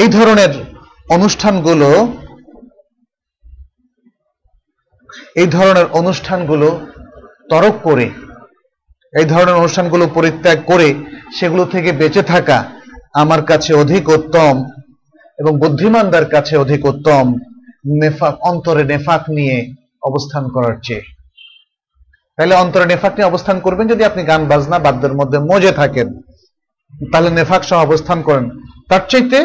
এই ধরনের অনুষ্ঠানগুলো, এই ধরনের অনুষ্ঠানগুলো তরক করে, এই ধরনের অনুষ্ঠানগুলো পরিত্যাগ করে, সেগুলো থেকে বেঁচে থাকা আমার কাছে অধিক উত্তম এবং বুদ্ধিমানদের কাছে অধিক উত্তম নেফাক, অন্তরে নেফাক নিয়ে অবস্থান করার চেয়ে। তাহলে অন্তরে নেফাক নিয়ে অবস্থান করবেন যদি আপনি গান, বাজনা, বাদ্যের মধ্যে মজে থাকেন, তাহলে নেফাক সহ অবস্থান করেন। তার চাইতে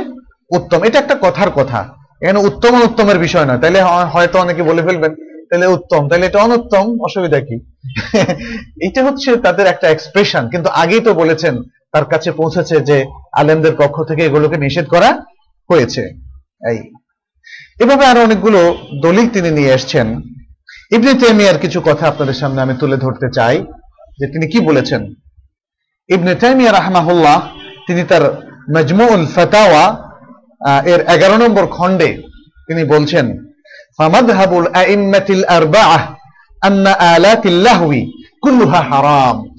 উত্তম, এটা একটা কথার কথা। এখানে উত্তম অনুত্তমের বিষয় নয়। তাহলে হয়তো অনেকে বলে ফেলবেন, তাহলে উত্তম, তাহলে এটা অনুত্তম, অসুবিধা কি? এটা হচ্ছে তাদের একটা এক্সপ্রেশন কিন্তু আগেই তো বলেছেন তার কাছে পৌঁছেছে যে আলেমদের পক্ষ থেকে এগুলোকে নিষেধ করা হয়েছে। এই। এভাবে আরও অনেকগুলো দলিল তিনি নিয়ে এসছেন। ইবনে তাইমিয়ার কিছু কথা আপনাদের সামনে আমি তুলে ধরতে চাই, যে তিনি কি বলেছেন। ইবনে তাইমিয়া রাহমাহুল্লাহ, তিনি তার মজমুল ফাতাওয়া এর এগারো নম্বর খণ্ডে তিনি বলছেন আইম্মাতিল আরবাআহ আন্না আলাতিল লাহওয়ি কুল্লুহা হারাম।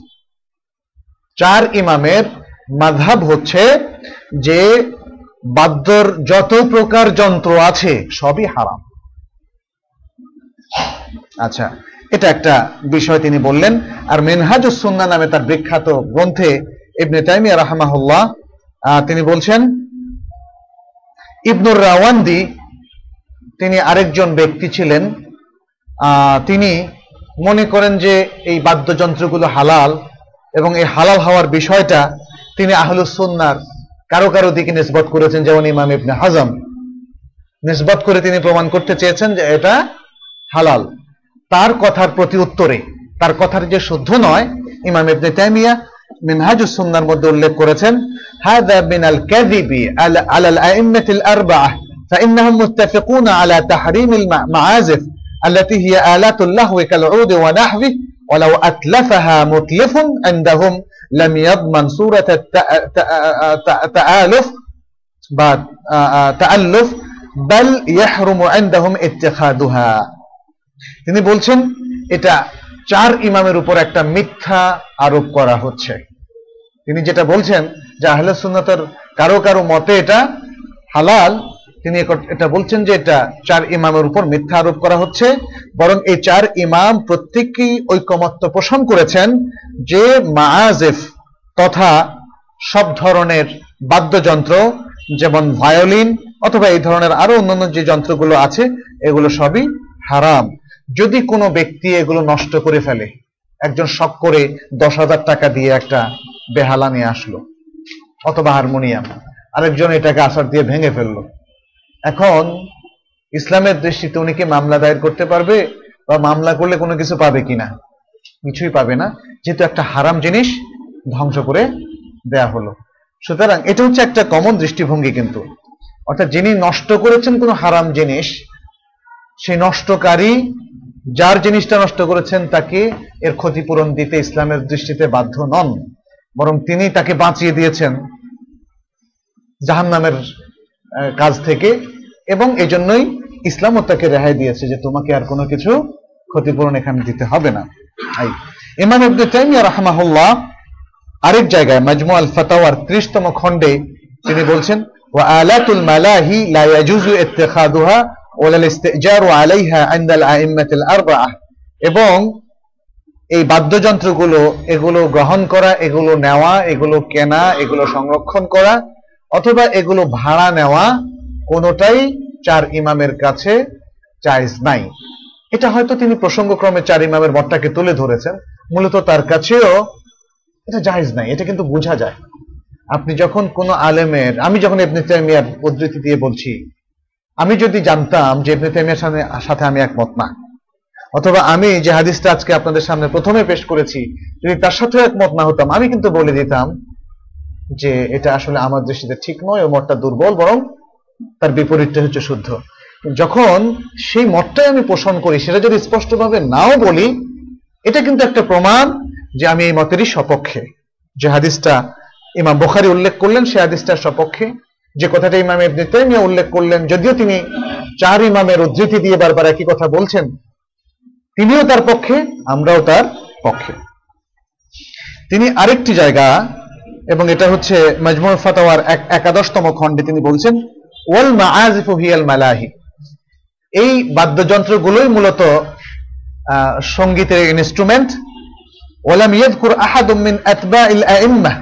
চার ইমামের মাধাব হচ্ছে যে বাদ্যর যত প্রকার যন্ত্র আছে, সবই হারাম। আচ্ছা এটা একটা বিষয় তিনি বললেন। আর মেনহাজুস সুন্নাহ নামে তার বিখ্যাত গ্রন্থে ইবনে তাইমিয়া রাহমাহুল্লাহ তিনি বলছেন, ইবনুর রাওয়ান্দি, তিনি আরেকজন ব্যক্তি ছিলেন তিনি মনে করেন যে এই বাদ্যযন্ত্রগুলো হালাল এবং এই হালাল হওয়ার বিষয়টা তিনি আহলুস সুন্নার কারো কারো দিকে নিসবত করেছেন যেমন ইমাম ইবনে হাজম নিসবত করে তিনি প্রমাণ করতে চেয়েছেন যে এটা হালাল তার কথার প্রতি উত্তরে তার কথার যে শুদ্ধ নয় ইমাম ইবনে তাইমিয়া মিনহাজুস সুন্নাহর মধ্যে উল্লেখ করেছেন হাদা মিনাল কাযিবি আলা আল আইম্মাতি আল আরবাআহ فإنهم متفقون على تحريم المعازف التي هي آلات اللهو كالعود ونحوه ولو أتلفها متلف عندهم লাম ইয়াদমান সূরাত তাআলুফ বা তাআল্লুফ বাল ইয়াহরুমু ইনদাহুম ইত্তিখাদুহা তিনি বলছেন এটা চার ইমামের উপর একটা মিথ্যা আরোপ করা হচ্ছে তিনি যেটা বলছেন যে আহলে সুন্নতের কারো কারো মতে এটা হালাল তিনি এটা বলছেন যে এটা চার ইমামের উপর মিথ্যা আরোপ করা হচ্ছে। বরং এই চার ইমাম প্রত্যেককেই ঐকমত্য পোষণ করেছেন যে মাআজেফ তথা সব ধরনের বাদ্যযন্ত্র, যেমন ভায়োলিন অথবা এই ধরনের আরও অন্যান্য যে যন্ত্রগুলো আছে, এগুলো সবই হারাম। যদি কোনো ব্যক্তি এগুলো নষ্ট করে ফেলে, একজন শখ করে দশ হাজার টাকা দিয়ে একটা বেহালা নিয়ে আসলো অথবা হারমোনিয়াম, আরেকজন এটাকে আসার দিয়ে ভেঙে ফেলল এখন ইসলামের দৃষ্টিতে উনি কি মামলা দায়ের করতে পারবে বা মামলা করলে কোনো কিছু পাবে কিনা কিছুই পাবে না। যেহেতু একটা হারাম জিনিস ধ্বংস করে দেয়া হলো। সুতরাং এটা হচ্ছে একটা কমন দৃষ্টিভঙ্গি কিন্তু। অর্থাৎ যিনি নষ্ট করেছেন কোনো হারাম জিনিস, সেই নষ্টকারী যার জিনিসটা নষ্ট করেছেন তাকে এর ক্ষতিপূরণ দিতে ইসলামের দৃষ্টিতে বাধ্য নন। বরং তিনি তাকে বাঁচিয়ে দিয়েছেন জাহান নামের কাজ থেকে। এবং এই জন্যই ইসলামও তাকে রেহাই দিয়েছে যে তোমাকে আর কোনো কিছু ক্ষতিপূরণ এখানে দিতে হবে না। ইমাম ইবনে তাইমিয়া রাহমাহুল্লাহ আরেক জায়গায় মাজমু আল ফাতাওয়ার 30 তম খণ্ডে তিনি বলছেন, ওয়া আলাতুল মালাহি লা ইয়াজুজু ইত্তিখাদুহা ওয়া ইস্তিজারু আলাইহা ইনদাল আইম্মাতিল আরবাআহ এবং এই বাদ্যযন্ত্রগুলো, এগুলো গ্রহণ করা, এগুলো নেওয়া, এগুলো কেনা, এগুলো সংরক্ষণ করা, অথবা এগুলো ভাড়া নেওয়া কোনোটাই চার ইমামের কাছে জায়েজ নাই। এটা হয়তো তিনি প্রসঙ্গক্রমে চার ইমামের মতটাকে তুলে ধরেছেন, মূলত তার কাছেও এটা জায়েজ নাই, এটা কিন্তু বোঝা যায়। আপনি যখন কোন আলেমের, আমি যখন ইবনে তাইমিয়ার উদ্ধৃতি দিয়ে বলছি, আমি যদি জানতাম যে ইবনে তাইমিয়ার সাথে আমি একমত না, অথবা আমি যে হাদিসটা আজকে আপনাদের সামনে প্রথমে পেশ করেছি, যদি তার সাথে একমত না হতাম, আমি কিন্তু বলে দিতাম যে এটা আসলে আমার দৃষ্টিতে ঠিক নয় ও মতটা দুর্বল, বরং তার বিপরীতটা হচ্ছে শুদ্ধ। যখন সেই মতটাই আমি পোষণ করি, সেটা যদি স্পষ্টভাবে নাও বলি, এটা কিন্তু একটা প্রমাণ যে আমি এই মতেরই সপক্ষে। যে হাদিসটা ইমাম বোখারি উল্লেখ করলেন সে হাদিসটার সপক্ষে। যে কথাটা ইমাম ইবনে তাইমিয়া উল্লেখ করলেন, যদিও তিনি চার ইমামের উদ্ধৃতি দিয়ে বারবার একই কথা বলছেন, তিনিও তার পক্ষে, আমরাও তার পক্ষে। তিনি আরেকটি জায়গা, এবং এটা হচ্ছে মজমুল ফাতাওয়ার একাদশতম খণ্ডে তিনি বলছেন ওয়াল মাআজিফু হিয়াল মালাহি এই বাদ্যযন্ত্রগুলোই মূলত সঙ্গীতের ইনস্ট্রুমেন্ট ওয়ালাম ইয়াযকুর আহাদুম মিন আতবাইল আইম্মাহ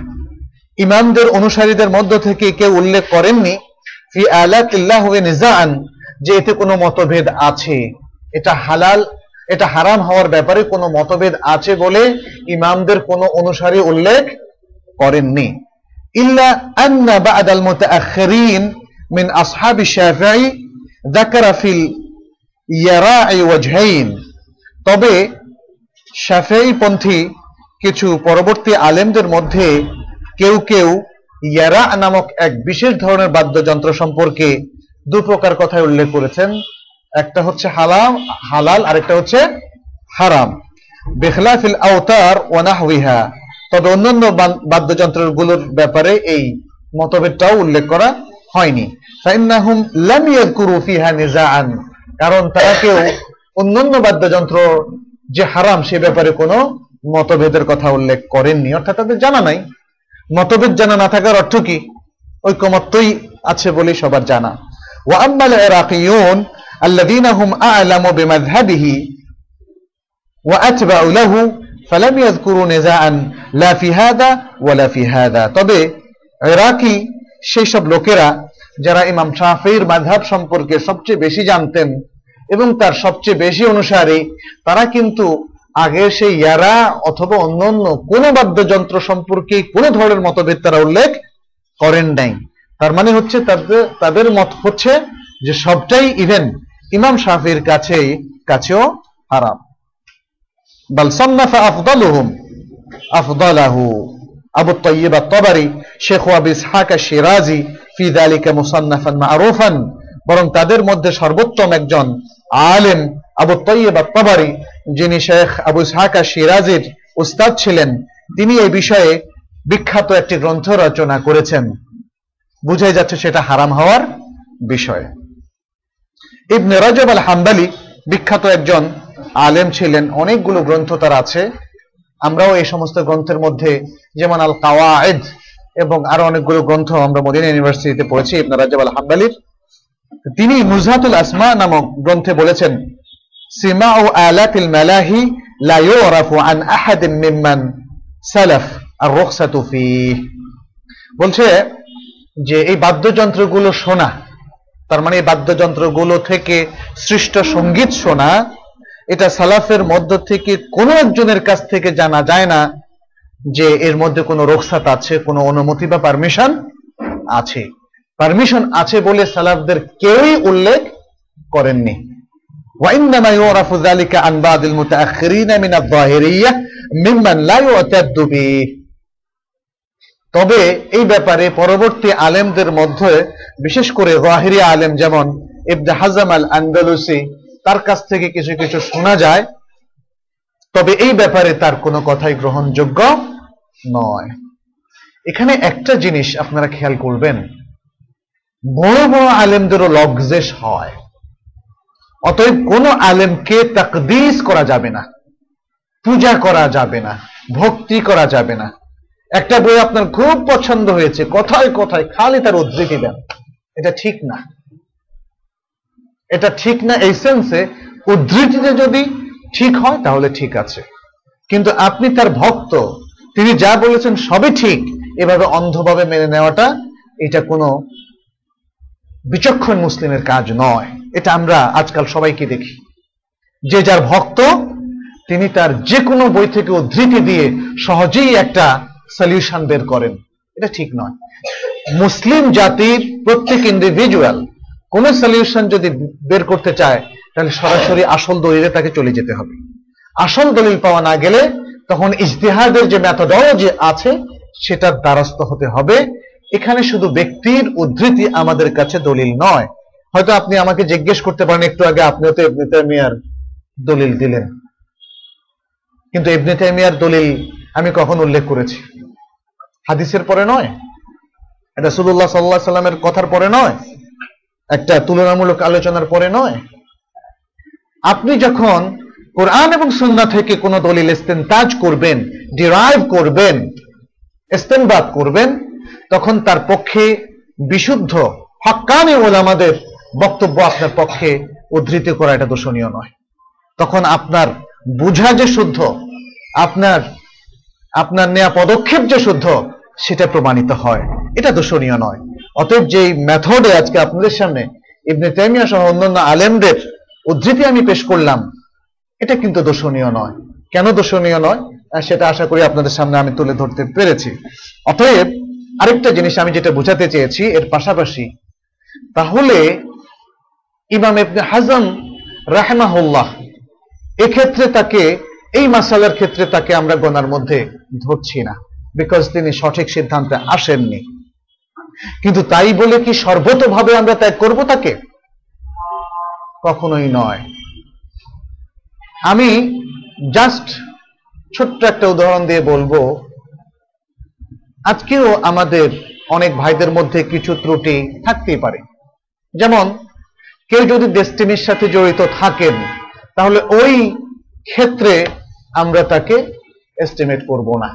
ইমামদের অনুসারীদের মধ্য থেকে কেউ উল্লেখ করেননি, ফি আলাতিল্লাহ নিজাআন, যে এতে কোনো মতভেদ আছে। এটা হালাল, এটা হারাম হওয়ার ব্যাপারে কোনো মতভেদ আছে বলে ইমামদের কোনো অনুসারী উল্লেখ করেননি। ইল্লা আন্না বা'দাল মুতাআখিরিন মিন আসহাবি শাফিঈ যাকারা ফিল ইয়ারা'i ওয়াজহাইন তবে শাফিঈ পন্থী কিছু পরবর্তী আলেমদের মধ্যে কেউ কেউ ইয়ারা নামক এক বিশেষ ধরনের বাদ্যযন্ত্র সম্পর্কে দু প্রকার কথাই উল্লেখ করেছেন। একটা হচ্ছে হালাম হালাল, আরেকটা হচ্ছে হারাম। বেখলাফিল আওতার ওয়ানাহবিহা তবে অন্যান্য বাদ্যযন্ত্রগুলোর ব্যাপারে এই মতভেদটাও উল্লেখ করা হয়নি ফাইন্নাহুম লাম ইয়াযকুরু ফিহা নিজাআন কারণ তারা কেউ অন্যান্য বাদ্যযন্ত্র যে হারাম সে ব্যাপারে কোনো মতভেদের কথা উল্লেখ করেননি অর্থাৎ তাদের জানা নাই মতভেদ জানা না থাকার অর্থ কি ঐকমত্যই আছে বলে সবার জানা ওয়া আম্মাল ইরাকিয়ুন الذين هم أعلم بمذهبه وأتبع له فلم يذكروا نزاعا لا في هذا ولا في هذا তবে ইরাকি সেই সব লোকেরা যারা ইমাম শাফির মাযহাব সম্পর্কে সবচেয়ে বেশি জানতেন এবং তার সবচেয়ে বেশি অনুসারী, তারা কিন্তু আগে সেই ইয়ারা অথবা অন্যান্য কোন বাদ্যযন্ত্র সম্পর্কে কোন ধরনের মতভেদ তারা উল্লেখ করেন নাই। তার মানে হচ্ছে তাদের তাদের মত হচ্ছে যে সবটাই ইভেন ইমাম শাফির কাছে কাছেও হারাম। বাল সান্নাফা আফদালুহুম, আফদালাহু। আবু তাইয়্যিব আত-তাবারি, শেখ আবু ইসহাক আশ-শিরাজি ফি যালিকা মুসান্নাফান মা'রুফান, বরং তাদের মধ্যে সর্বোত্তম একজন আলেম আবু তাইয়্যিব আত-তাবারি, যিনি শেখ আবু ইসহাক আশ-শিরাজির উস্তাদ ছিলেন। তিনি এই বিষয়ে বিখ্যাত একটি গ্রন্থ রচনা করেছেন। বুঝাই যাচ্ছে সেটা হারাম হওয়ার বিষয়। ইবনে রজব আল হাম্বালি বিখ্যাত একজন আলেম ছিলেন। অনেকগুলো গ্রন্থ তার আছে। আমরাও এই সমস্ত গ্রন্থের মধ্যে, যেমন আল কাওয়ায়েদ এবং আরও অনেকগুলো গ্রন্থ আমরা মদিনা ইউনিভার্সিটিতে পড়েছি, ইবনে রাজব আল হাম্বালির তিনি মুজহাতুল আসমা নামক গ্রন্থে বলেছেন সিমা ও আলাফিল মালাহি লা ইউরাফু আন আহাদিন মিম্মান সালাফ আর রুখসাতু বলছে যে, এই বাদ্যযন্ত্রগুলো শোনা, তার মানে এই বাদ্যযন্ত্রগুলো থেকে সৃষ্ট সংগীত শোনা এটা সালাফের মধ্য থেকে কোনো একজনের কাছ থেকে জানা যায় না যে এর মধ্যে কোনো রোকসাত আছে কোনো অনুমতি বা পারমিশন আছে পারমিশন আছে বলে সালাফদের কেউই উল্লেখ করেননি وإنما يعرف ذلك عن بعض المتأخرين من الظاهرية ممن لا يعتد به তবে এই ব্যাপারে পরবর্তী আলেমদের মধ্যে বিশেষ করে জাহিরি আলেম যেমন ইবনে হাজাম আল আন্দালুসি তার কাছ থেকে কিছু কিছু শোনা যায়, তবে এই ব্যাপারে তার কোনো কথাই গ্রহণযোগ্য নয়। এখানে একটা জিনিস আপনারা খেয়াল করবেন, বড় বড় আলেমদেরও লগ্জেস হয়, অতএব কোন আলেমকে তাকদিস করা যাবে না, পূজা করা যাবে না, ভক্তি করা যাবে না। একটা বই আপনার খুব পছন্দ হয়েছে, কথায় কথায়, খালি তার উদ্ধৃতি দেন, এটা ঠিক না। এটা ঠিক না এই সেন্সে উদ্ধৃতিতে যদি ঠিক হয়, তাহলে ঠিক আছে। কিন্তু আপনি তার ভক্ত, তিনি যা বলেছেন সবই ঠিক। এভাবে অন্ধভাবে মেনে নেওয়াটা, এটা কোনো বিচক্ষণ মুসলিমের কাজ নয়। এটা আমরা আজকাল সবাইকে দেখি। যে যার ভক্ত, তিনি তার যে কোনো বই থেকে উদ্ধৃতি দিয়ে সহজেই একটা সলিউশন বের করেন। এটা ঠিক নয়। মুসলিম জাতির প্রত্যেক ইন্ডিভিজুয়াল কোন সলিউশন যদি বের করতে চায়, তাহলে সরাসরি আসল দলিলে তাকে চলে যেতে হবে। আসল দলিল পাওয়া না গেলে তখন ইজতিহাদের যে ম্যাথোডলজি আছে, সেটার দ্বারস্থ হতে হবে। এখানে শুধু ব্যক্তির উদ্ধৃতি আমাদের কাছে দলিল নয়। হয়তো আপনি আমাকে জিজ্ঞেস করতে পারেন, একটু আগে আপনিও তো ইবনে তাইমিয়ার দলিল দিলেন। কিন্তু ইবনে তাইমিয়ার দলিল আমি কখন উল্লেখ করেছি? হাদিসের পরে নয়? এটা সুদুল্লাহ সাল্লাহ সাল্লামের কথার পরে নয়? একটা তুলনামূলক আলোচনার পরে নয়। আপনি যখন কোরআন এবং সুন্না থেকে কোনো দলিল ইস্তেন্তাজ করবেন, ডিরাইভ করবেন, ইস্তেনবাদ করবেন, তখন তার পক্ষে বিশুদ্ধ হক্কানি ওলামাদের বক্তব্য আপনার পক্ষে উদ্ধৃত করা এটা দোষণীয় নয়। তখন আপনার বুঝা যে শুদ্ধ, আপনার আপনার নেয়া পদক্ষেপ যে শুদ্ধ, সেটা প্রমাণিত হয়। এটা দোষণীয় নয়। অতএব যেই মেথডে আজকে আপনাদের সামনে ইবনে তাইমিয়া সহ অন্যান্য আলেমদের উদ্ধৃতি আমি পেশ করলাম, এটা কিন্তু দোষণীয় নয়। কেন দোষণীয় নয়? সেটা আশা করি আপনাদের সামনে আমি তুলে ধরতে পেরেছি। অতএব আরেকটা জিনিস আমি যেটা বোঝাতে চেয়েছি এর পাশাপাশি, তাহলে ইমাম ইবনে হাজম রাহমাহুল্লাহ এক্ষেত্রে তাকে, এই মাসালার ক্ষেত্রে তাকে আমরা গোনার মধ্যে ধরছি না বিকজ তিনি সঠিক সিদ্ধান্তে আসেননি। কিন্তু তাই বলে কি সর্বতভাবে আমরা ত্যাগ করব তাকে? কখনোই নয়। আমি জাস্ট ছোট্ট একটা উদাহরণ দিয়ে বলব। আজকেও আমাদের অনেক ভাইদের মধ্যে কিছু ত্রুটি থাকতেই পারে। যেমন, কেউ যদি ডেস্টিনির সাথে জড়িত থাকেন, তাহলে ওই ক্ষেত্রে আমরা তাকে এস্টিমেট করব না।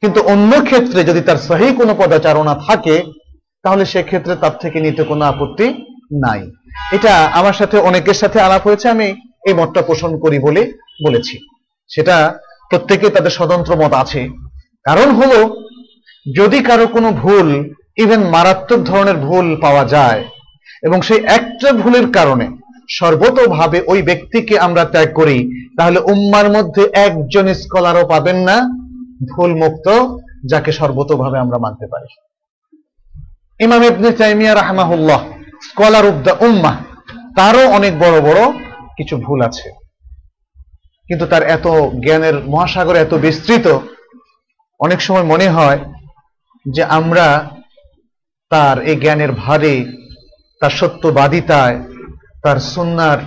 কিন্তু অন্য ক্ষেত্রে যদি তার সহি কোনো পদাচারণা থাকে তাহলে সেক্ষেত্রে তার থেকে নিতে কোনো আপত্তি নাই। এটা আমার সাথে অনেকের সাথে আলাপ হয়েছে, আমি এই মতটা পোষণ করি বলে বলেছি। সেটা প্রত্যেকে তাদের স্বতন্ত্র মত আছে। কারণ হলো, যদি কারও কোনো ভুল ইভেন মারাত্মক ধরনের ভুল পাওয়া যায়, এবং সেই একটা ভুলের কারণে সর্বতভাবে ওই ব্যক্তিকে আমরা ত্যাগ করি, তাহলে উম্মার মধ্যে একজন স্কলারও পাবেন না ভুল মুক্ত যাকে সর্বতভাবে আমরা মানতে পারি। ইমাম ইবনে তাইমিয়া রাহমাহুল্লাহ, স্কলার অফ দ্য উম্মা তারও অনেক বড় বড় কিছু ভুল আছে। কিন্তু তার এত জ্ঞানের মহাসাগর এত বিস্তৃত, অনেক সময় মনে হয় যে আমরা তার এই জ্ঞানের ভারে, তার সত্যবাদিতায়, তার সুন্নার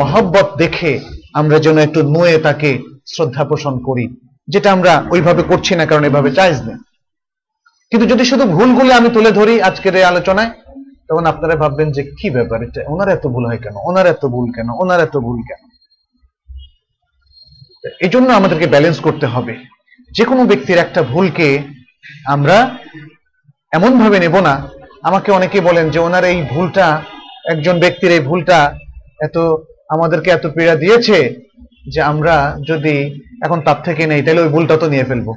মহব্বত দেখে আমরা যেন একটু নুয়ে তাকে শ্রদ্ধা পোষণ করি, যেটা আমরা ওইভাবে করছি না কারণ এভাবে চাইজ নেই। কিন্তু যদি শুধু ভুলগুলো আমি তুলে ধরি আজকের এই আলোচনায়, তখন আপনারা ভাববেন যে কি ব্যাপার এটা? ওনার এত ভুল হয় কেন? ওনার এত ভুল কেন? ওনার এত ভুল কেন? এই জন্য আমাদেরকে ব্যালেন্স করতে হবে। যে কোনো ব্যক্তির একটা ভুলকে আমরা এমন ভাবে নেব না। আমাকে অনেকে বলেন যে ওনার এই ভুলটা, একজন ব্যক্তির এই ভুলটা এত আমাদেরকে এত পীড়া দিয়েছে যে আমরা যদি এখন তার থেকে নেই, তাহলে ওই ভুলটা তো নিয়ে ফেলব।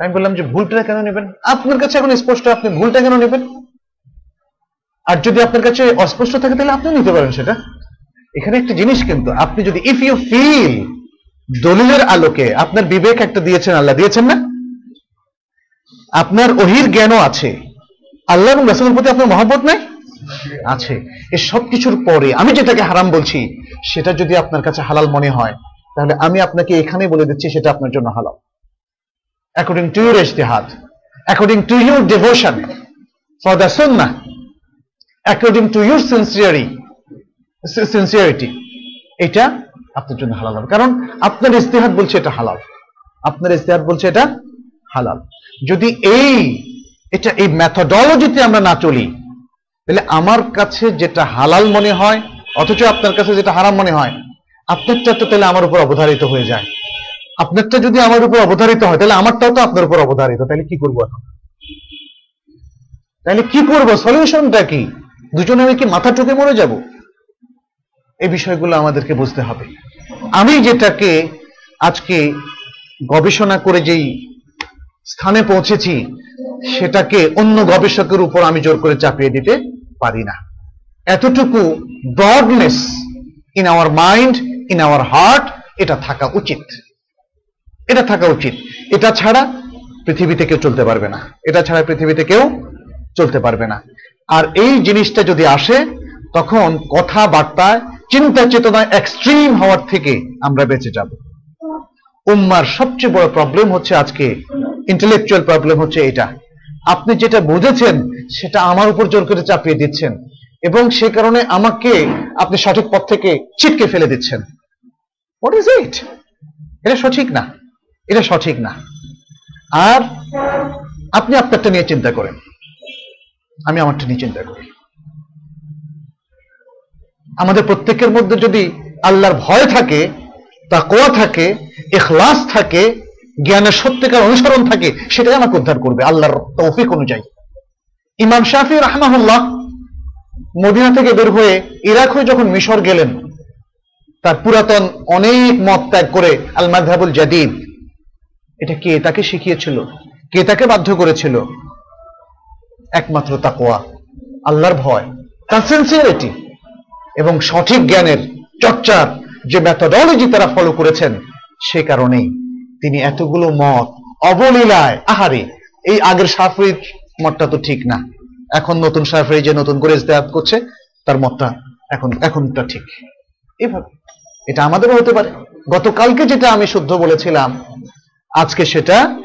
আমি বললাম যে ভুলটা কেন নেবেন? আপনার কাছে এখন স্পষ্ট, আপনি ভুলটা কেন নেবেন? আর যদি আপনার কাছে অস্পষ্ট থাকে, তাহলে আপনিও নিতে পারেন সেটা। এখানে একটা জিনিস কিন্তু, আপনি যদি ইফ ইউ ফিল দলিলের আলোকে আপনার বিবেক একটা দিয়েছেন, আল্লাহ দিয়েছেন না? আপনার ওহির জ্ঞানও আছে। আল্লাহ এবং রাসুলের প্রতি আপনার মহব্বত নাই? আছে। এ সব কিছুর পরে আমি যেটাকে হারাম বলছি, সেটা যদি আপনার কাছে হালাল মনে হয়, তাহলে আমি আপনাকে এখানে বলে দিচ্ছি, সেটা আপনার জন্য হালাল। According to ইজতিহাদ according to your devotion for the Sunnah according to your sincerely sincerity এটা আপনার জন্য হালাল হবে। কারণ আপনার ইস্তেহাদ বলছে এটা হালাল। আপনার ইস্তেহাদ বলছে এটা হালাল। যদি এই, এটা এই ম্যাথোডলজিতে আমরা না চলি, তাহলে আমার কাছে যেটা হালাল মনে হয়, অথচ আপনার কাছে যেটা হারাম মনে হয়, আপনারটা তো তাহলে আমার উপর অবধারিত হয়ে যায়। আপনারটা যদি আমার উপর অবধারিত হয়, তাহলে আমারটাও তো আপনার উপর অবধারিত। তাহলে কি করব এখন? তাহলে কি করব? সলিউশনটা কি? দুজনে আমি কি মাথা টুকে মরে যাব? এই বিষয়গুলো আমাদেরকে বুঝতে হবে। আমি যেটাকে আজকে গবেষণা করে যেই স্থানে পৌঁছেছি, সেটাকে অন্য গবেষকের উপর আমি জোর করে চাপিয়ে দিতে পারি না। এতটুকু broadness in our mind in our heart এটা থাকা উচিত। এটা থাকা উচিত। এটা ছাড়া পৃথিবীতে কেউ চলতে পারবে না। এটা ছাড়া পৃথিবীতে কেউ চলতে পারবে না। আর এই জিনিসটা যদি আসে, তখন কথাবার্তায়, চিন্তা চেতনায় এক্সট্রিম হওয়ার থেকে আমরা বেঁচে যাব। উম্মার সবচেয়ে বড় প্রবলেম হচ্ছে আজকে ইন্টেলেকচুয়াল প্রবলেম হচ্ছে এটা। আপনি যেটা বুঝেছেন, সেটা আমার উপর জোর করে চাপিয়ে দিচ্ছেন। এবং সে কারণে আমাকে আপনি সঠিক পথ থেকে ছিটকে ফেলে দিচ্ছেন। হোয়াট ইজ ইট এটা সঠিক না। এটা সঠিক না। আর আপনি আপনারটা নিয়ে চিন্তা করেন। আমি আমারটা নিয়ে চিন্তা করি। আমাদের প্রত্যেকের মধ্যে যদি আল্লাহর ভয় থাকে তাকোয়া থাকে এখলাস থাকে, জ্ঞানের সত্যিকার অনুসরণ থাকে, সেটাই আমাকে উদ্ধার করবে আল্লাহর তৌফিক অনুযায়ী। ইমাম শাফি রাহমাহুল্লাহ মদিনা থেকে বের হয়ে ইরাক হয়ে যখন মিশর গেলেন, তার পুরাতন অনেক মত ত্যাগ করে আল মাযহাবুল জাদিদ এটা কে তাকে শিখিয়েছিল? কে তাকে বাধ্য করেছিল? একমাত্র তাকোয়া আল্লাহর ভয়, তার সিনসিয়ারিটি এবং সঠিক জ্ঞানের চর্চার যে ম্যাথোডলজি তারা ফলো করেছেন, সে কারণেই তিনি এতগুলো মত অবলীলায়, আহারে, এই আগের সাফরির মতটা তো ঠিক না। এখন নতুন সাফরি যে নতুন করে ইস্তেহাত করছে, তার মতটা এখন, এখনটা ঠিক। এভাবে, এটা আমাদেরও হতে পারে। গতকালকে যেটা আমি শুদ্ধ বলেছিলাম আজকে সেটা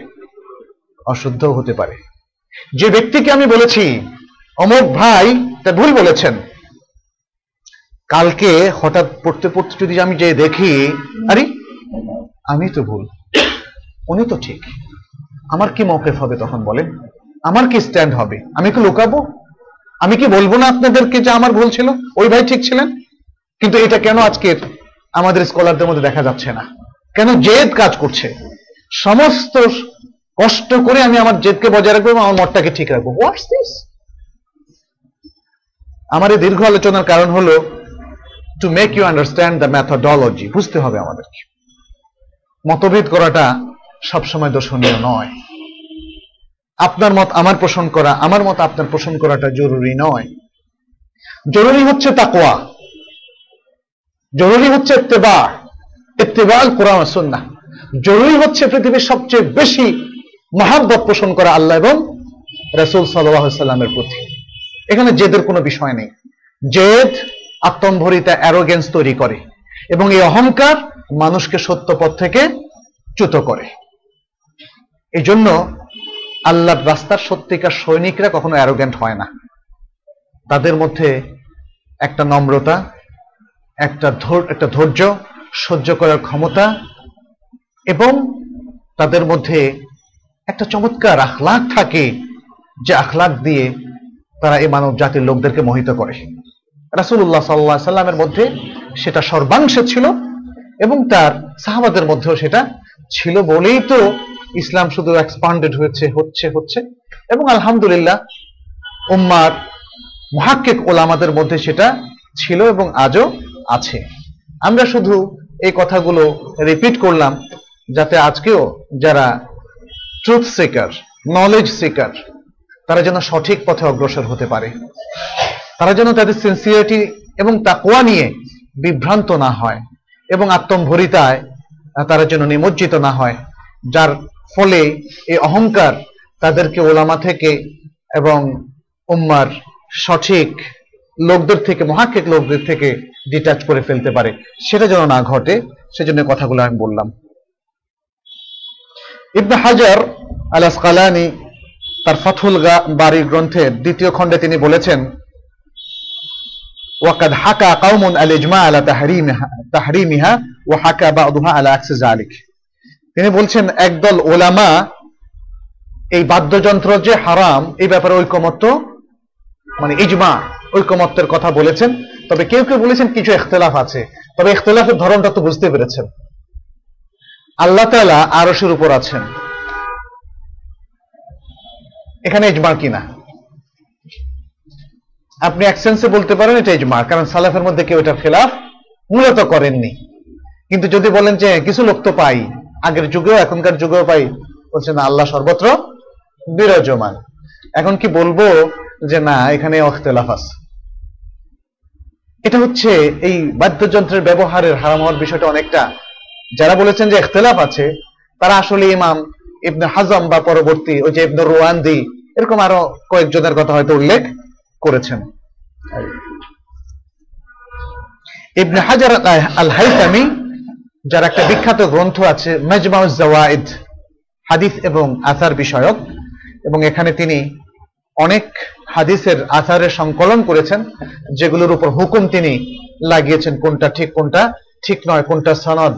অশুদ্ধ হতে পারে। যে ব্যক্তিকে আমি বলেছি অমুক ভাই, তা ভুল বলেছেন। কালকে হঠাৎ পড়তে পড়তে যদি আমি যে দেখি, আরে, আমি তো ভুল। উনি তো ঠিক। আমার কি মৌকেফ হবে তখন বলেন? আমার কি স্ট্যান্ড হবে? আমি কি লুকাবো? আমি কি বলব না আপনাদেরকে যে আমার ভুল ছিল? ওই ভাই ঠিক ছিলেন? কিন্তু এটা কেন আজকের আমাদের স্কলারদের মধ্যে দেখা যাচ্ছে না? কেন জেদ কাজ করছে? সমস্ত কষ্ট করে আমি আমার জেদকে বজায় রাখব আমার মতটাকে ঠিক রাখব। হোয়াটস দিস আমার এই দীর্ঘ আলোচনার কারণ হলো to make you understand the methodology বুঝতে হবে আমাদেরকে। মতভেদ করাটা সবসময় দর্শনীয় নয়। আপনার মত আমার পোষণ করা, আমার মত আপনার পোষণ করাটা জরুরি নয়। জরুরি হচ্ছে তাকোয়া জরুরি হচ্ছে ইত্তেবা। ইত্তেবাল কোরআন সুন্না জরুরি হচ্ছে পৃথিবীর সবচেয়ে বেশি মহাব্বত পোষণ করা আল্লাহ এবং রসুল সাল্লামের প্রতি। এখানে জেদের কোনো বিষয় নেই। জেদ আত্মম্ভরিতা অ্যারোগেন্স তৈরি করে এবং এই অহংকার মানুষকে সত্য পথ থেকে চ্যুত করে। এই জন্য আল্লাহর রাস্তার সত্যিকার সৈনিকরা কখনো অ্যারোগেন্ট হয় না। তাদের মধ্যে একটা নম্রতা, একটা একটা ধৈর্য সহ্য করার ক্ষমতা এবং তাদের মধ্যে একটা চমৎকার আখলাখ থাকে যে আখলাক দিয়ে তারা এই মানব জাতির লোকদেরকে মোহিত করে। রাসুল্লাহ সাল্লাহ সাল্লামের মধ্যে সেটা সর্বাংশে ছিল এবং তার সাহাবাদের মধ্যেও সেটা ছিল বলেই তো ইসলাম শুধু এক্সপান্ডেড হয়েছে, হচ্ছে হচ্ছে। এবং আলহামদুলিল্লাহ উম্মার মহাক্কিক ওলামাদের মধ্যে সেটা ছিল এবং আজও আছে। আমরা শুধু এই কথাগুলো রিপিট করলাম যাতে আজকেও যারা ট্রুথ সিকার নলেজ সিকার তারা যেন সঠিক পথে অগ্রসর হতে পারে। তারা যেন তাদের সিনসিয়ারিটি এবং তাকোয়া নিয়ে বিভ্রান্ত না হয় এবং আত্মম্ভরিতায় তারা যেন নিমজ্জিত না হয়, যার ফলে এই অহংকার তাদেরকে ওলামা থেকে এবং উম্মার সঠিক লোকদের থেকে, মহাক্ষিক লোকদের থেকে ডিটাচ করে ফেলতে পারে। সেটা যেন না ঘটে, সেজন্য কথাগুলো আমি বললাম। ইবনে হাজার আল আসকালানি তার ফথুল বাড়ি গ্রন্থে দ্বিতীয় খণ্ডে তিনি বলেছেন, ওয়াকাদ হাকা কাউমুন আল ইজমা আলা তাহরিমিহা তাহরিমিহা ও হাকা বাদুহা আলা আকসে জালিক তিনি বলছেন, একদল ওলামা এই বাদ্যযন্ত্র যে হারাম, এই ব্যাপারে ঐকমত্য মানে ইজমা, ঐকমত্যের কথা বলেছেন। তবে কেউ কেউ বলেছেন কিছু এখতলাফ আছে। তবে এখতলাফের ধরনটা তো বুঝতে পেরেছেন। আল্লাহ তাআলা আরশের উপর আছেন। এখানে ইজমা কিনা আপনি এক সেন্সে বলতে পারেন এটা ইজমা কারণ সালাফের মধ্যে কেউ এটার খেলাফ মূলত করেননি। কিন্তু যদি বলেন যে কিছু লোক তো পাই, আগের যুগেও, এখনকার যুগেও পাই বলছে না, আল্লাহ সর্বত্র বিরাজমান। এখন কি বলব যে না, এখানে অখতলাফ আছে। এটা হচ্ছে এই বাদ্যযন্ত্রের ব্যবহারের হারাম হওয়ার বিষয়টা অনেকটা যারা বলেছেন যে ইখতলাফ আছে, তারা আসলে ইমাম ইবনে হাজম বা পরবর্তী ওই যে ইবনে রোয়ান্দি, এরকম আরও কয়েকজনের কথা হয়তো উল্লেখ করেছেন। ইবনে হাজার আল হাইতামি যার একটা বিখ্যাত গ্রন্থ আছে মজমাউজ জাওয়াইদ, হাদিস এবং আসার বিষয়ক, এবং এখানে তিনি অনেক হাদিসের আসারের সংকলন করেছেন, যেগুলোর উপর হুকুম তিনি লাগিয়েছেন কোনটা ঠিক কোনটা ঠিক নয়, কোনটা সনদ।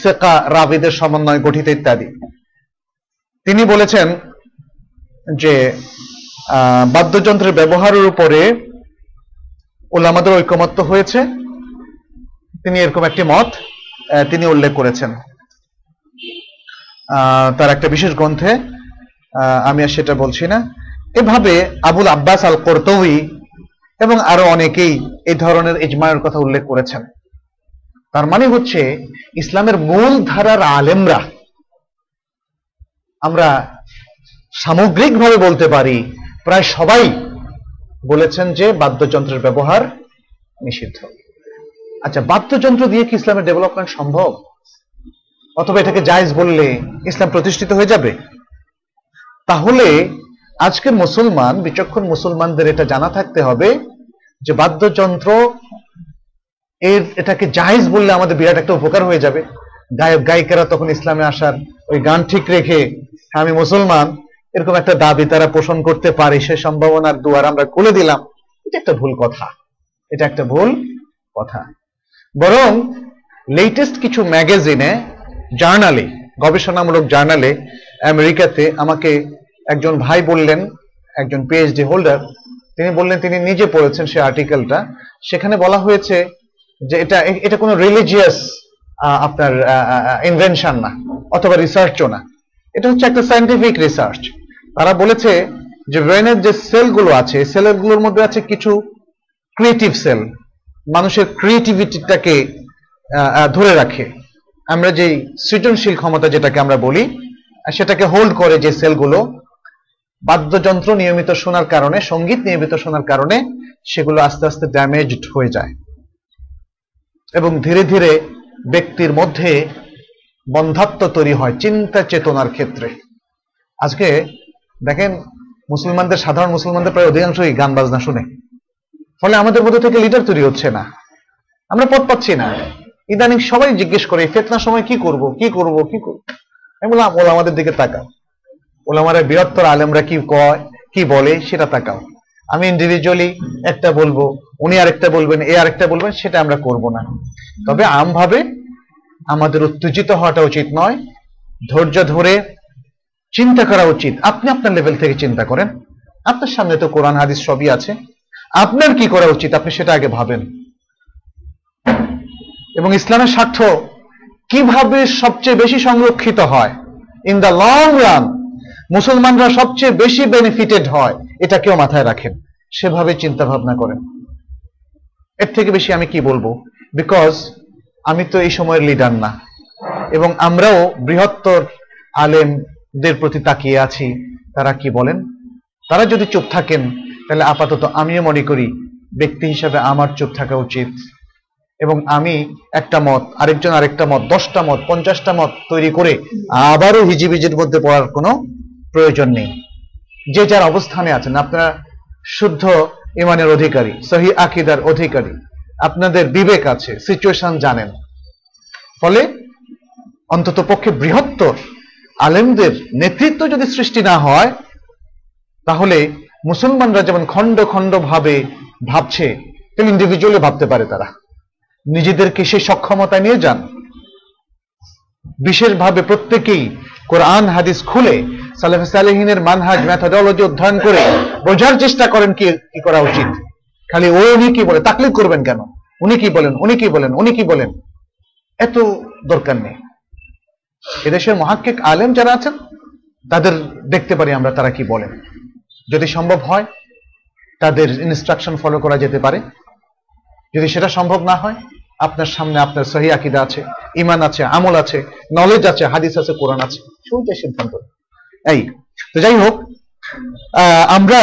সেকা রাবিদের সমন্বয় গঠিত ইত্যাদি। তিনি বলেছেন যে বাদ্যযন্ত্রের ব্যবহারের উপরে ওলামাদের ঐকমত্য হয়েছে। তিনি এরকম একটি মত তিনি উল্লেখ করেছেন। তার একটা বিশেষ গ্রন্থে আমি আর সেটা বলছি না। এভাবে আবুল আব্বাস আল কর্তবী এবং আরও অনেকেই এই ধরনের ইজমায়ের কথা উল্লেখ করেছেন। তার মানে হচ্ছে ইসলামের মূল ধারার আলেমরা, আমরা সামগ্রিকভাবে বলতে পারি, প্রায় সবাই বলেছেন যে বাদ্যযন্ত্রের ব্যবহার নিষিদ্ধ। আচ্ছা বাদ্যযন্ত্র দিয়ে কি ইসলামের ডেভেলপমেন্ট সম্ভব? অথবা এটাকে জায়জ বললে ইসলাম প্রতিষ্ঠিত হয়ে যাবে? তাহলে আজকের মুসলমান, বিচক্ষণ মুসলমানদের এটা জানা থাকতে হবে যে বাদ্যযন্ত্র এর এটাকে জায়েজ বললে আমাদের বিরাট একটা উপকার হয়ে যাবে। গায়ক, গায়িকারা তখন ইসলামে আসার ওই গান ঠিক রেখে, আমি মুসলমান, এরকম একটা দাবি তারা পোষণ করতে পারে, সে সম্ভাবনার দুয়ার আমরা খুলে দিলাম। এটা একটা ভুল কথা। এটা একটা ভুল কথা। বরং লেটেস্ট কিছু ম্যাগাজিনে জার্নালে গবেষণামূলক জার্নালে আমেরিকাতে আমাকে একজন ভাই বললেন, একজন পিএইচডি হোল্ডার তিনি বললেন তিনি নিজে পড়েছেন সেই আর্টিকেলটা সেখানে বলা হয়েছে যে এটা এটা কোনো রিলিজিয়াস আপনার ইনভেনশন না, অথবা রিসার্চও না। এটা হচ্ছে একটা সায়েন্টিফিক রিসার্চ তারা বলেছে যে ব্রেনের যে সেলগুলো আছে সেলগুলোর মধ্যে আছে কিছু ক্রিয়েটিভ সেল মানুষের ক্রিয়েটিভিটিটাকে ধরে রাখে। আমরা যে সৃজনশীল ক্ষমতা যেটাকে আমরা বলি, সেটাকে হোল্ড করে যে সেলগুলো বাদ্যযন্ত্র নিয়মিত শোনার কারণে, সংগীত নিয়মিত শোনার কারণে, সেগুলো আস্তে আস্তে ড্যামেজড হয়ে যায়। এবং ধীরে ধীরে ব্যক্তির মধ্যে বন্ধাত্ম তৈরি হয় চিন্তা চেতনার ক্ষেত্রে। আজকে দেখেন, মুসলমানদের, সাধারণ মুসলমানদের প্রায় অধিকাংশই গান বাজনা শুনে। ফলে আমাদের মধ্যে থেকে লিডার তৈরি হচ্ছে না। আমরা পথ পাচ্ছি না। ইদানিং সবাই জিজ্ঞেস করে ফেতনার সময় কি করব? কি করব? কি করব? আমি বললাম ওলা আমাদের দিকে তাকাও। ওলামারা বৃহত্তর আলেমরা কি কয়, কি বলে সেটা তাকাও। আমি ইন্ডিভিজুয়ালি একটা বলব উনি আরেকটা বলবেন, এ আরেকটা বলবেন, সেটা আমরা করব না। তবে আমভাবে আমাদের উত্তেজিত হওয়াটা উচিত নয়। ধৈর্য ধরে চিন্তা করা উচিত। আপনি আপনার লেভেল থেকে চিন্তা করেন। আপনার সামনে তো কোরআন, হাদিস সবই আছে। আপনার কি করা উচিত? আপনি সেটা আগে ভাবেন। এবং ইসলামের স্বার্থ কীভাবে সবচেয়ে বেশি সংরক্ষিত হয়? ইন দ্য লং রান মুসলমানরা সবচেয়ে বেশি বেনিফিটেড হয়। এটা কেউ মাথায় রাখেন। সেভাবে চিন্তা ভাবনা করেন। এর থেকে বেশি আমি কি বলব? বিকজ আমি তো এই সময়ের লিডার না। এবং আমরাও বৃহত্তর আলেমদের প্রতি তাকিয়ে আছি। তারা কি বলেন? তারা যদি চুপ থাকেন, তাহলে আপাতত আমিও মনে করি ব্যক্তি হিসাবে আমার চুপ থাকা উচিত। এবং আমি একটা মত, আরেকজন আরেকটা মত, দশটা মত, পঞ্চাশটা মত তৈরি করে আবারও হিজিবিজির মধ্যে পড়ার কোনো প্রয়োজন নেই। যে যার অবস্থানে আছেন, আপনারা শুদ্ধ ইমানের অধিকারী, সহি আকিদার অধিকারী। আপনাদের বিবেক আছে সিচুয়েশন জানেন। ফলে অন্তত পক্ষে বৃহত্তর আলেমদের নেতৃত্ব যদি সৃষ্টি না হয়, তাহলে মুসলমানরা যেমন খণ্ড খণ্ড ভাবে ভাবছে, তেমন ইন্ডিভিজুয়ালি ভাবতে পারে তারা। নিজেদেরকে সেই সক্ষমতা নিয়ে যান। বিশেষভাবে প্রত্যেকেই কোরআন, হাদিস খুলে সালেফ সালেহিনের মানহাজ ম্যাথোডলজি অধ্যয়ন করে বোঝার চেষ্টা করেন কি কি করা উচিত। খালি ও উনি কি বলে তাকলিদ করবেন কেন? উনি কি বলেন, উনি কি বলেন, উনি কি বলেন? এত দরকার নেই। এদেশের মহাক্কিক আলেম যারা আছেন, তাদের দেখতে পারি আমরা তারা কি বলেন। যদি সম্ভব হয়, তাদের ইনস্ট্রাকশন ফলো করা যেতে পারে। যদি সেটা সম্ভব না হয়, আপনার সামনে আপনার সহি আকিদা আছে ইমান আছে, আমল আছে নলেজ আছে, হাদিস আছে, কোরআন আছে সেইটাই সিদ্ধান্ত এই, তো যাই হোক আমরা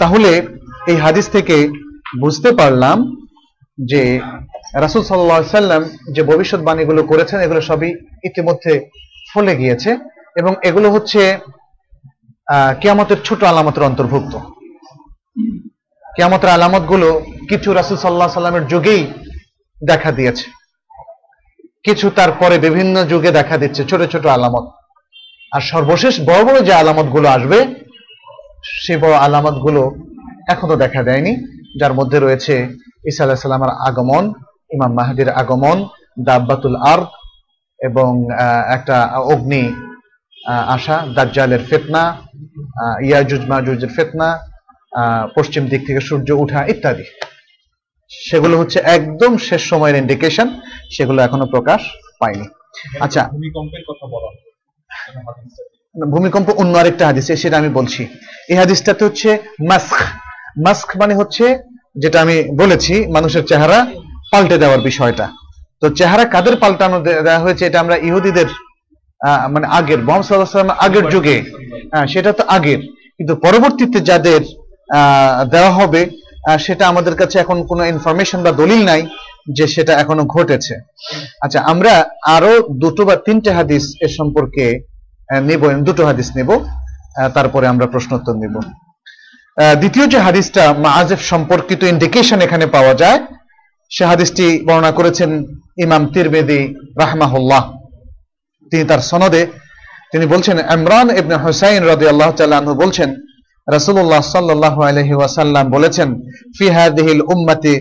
তাহলে এই হাদিস থেকে বুঝতে পারলাম যে রাসুল সাল্লাম যে ভবিষ্যৎবাণীগুলো করেছেন, এগুলো সবই ইতিমধ্যে ফলে গিয়েছে এবং এগুলো হচ্ছে কেয়ামতের ছোট আলামতের অন্তর্ভুক্ত। কেয়ামতের আলামতগুলো কিছু রাসুল সাল্লাহ সাল্লামের যুগেই দেখা দিয়েছে। কিছু তারপরে বিভিন্ন যুগে দেখা দিচ্ছে, ছোট ছোট আলামত। আর সর্বশেষ বড় বড় যে আলামতগুলো আসবে, সে বড় আলামতগুলো এখনও দেখা দেয়নি, যার মধ্যে রয়েছে ঈসা আলাহ সাল্লামের আগমন, ইমাম মাহাদির আগমন, দাব্বাতুল আর এবং একটা অগ্নি আসা, দাজ্জালের ফেতনা ইয়াজুজ মাজুজের ফেতনা পশ্চিম দিক থেকে সূর্য উঠা ইত্যাদি। সেগুলো হচ্ছে একদম শেষ সময়ের ইন্ডিকেশন সেগুলো এখনও প্রকাশ পায়নি। আচ্ছা। ভূমিকম্পের কথা বলা ভূমিকম্প অন্য আরেকটা হাদিসে, সেটা আমি বলছি। এই হাদিসটাতে হচ্ছে মাস্ক। মাস্ক মানে হচ্ছে, যেটা আমি বলেছি, মানুষের চেহারা পাল্টে দেওয়ার বিষয়টা। তো চেহারা কাদের পাল্টানো দেওয়া হয়েছে, এটা আমরা ইহুদিদের মানে আগের, মোহাম্মদ সাল্লাহ আগের যুগে। হ্যাঁ সেটা তো আগের। কিন্তু পরবর্তীতে যাদের দেওয়া হবে সেটা আমাদের কাছে এখন কোনো ইনফরমেশন বা দলিল নাই যে সেটা এখনও ঘটেছে। আচ্ছা আমরা আরও দুটো বা তিনটে হাদিস এর সম্পর্কে নেব, দুটো হাদিস নেব তারপরে আমরা প্রশ্নোত্তর নেব। দ্বিতীয় যে হাদিসটা মাআজেফ সম্পর্কিত ইন্ডিকেশন এখানে পাওয়া যায়, সে হাদিসটি বর্ণনা করেছেন ইমাম তিরবেদি রাহমাহুল্লাহ। তিনি তার সনদে, তিনি বলছেন, ইমরান ইবনে হুসাইন রাদিয়াল্লাহু তাআলা আনহু বলছেন, রাসূলুল্লাহ সাল্লাল্লাহু আলাইহি ওয়াসাল্লাম বলেছেন, ফি হাদিহিল উম্মতি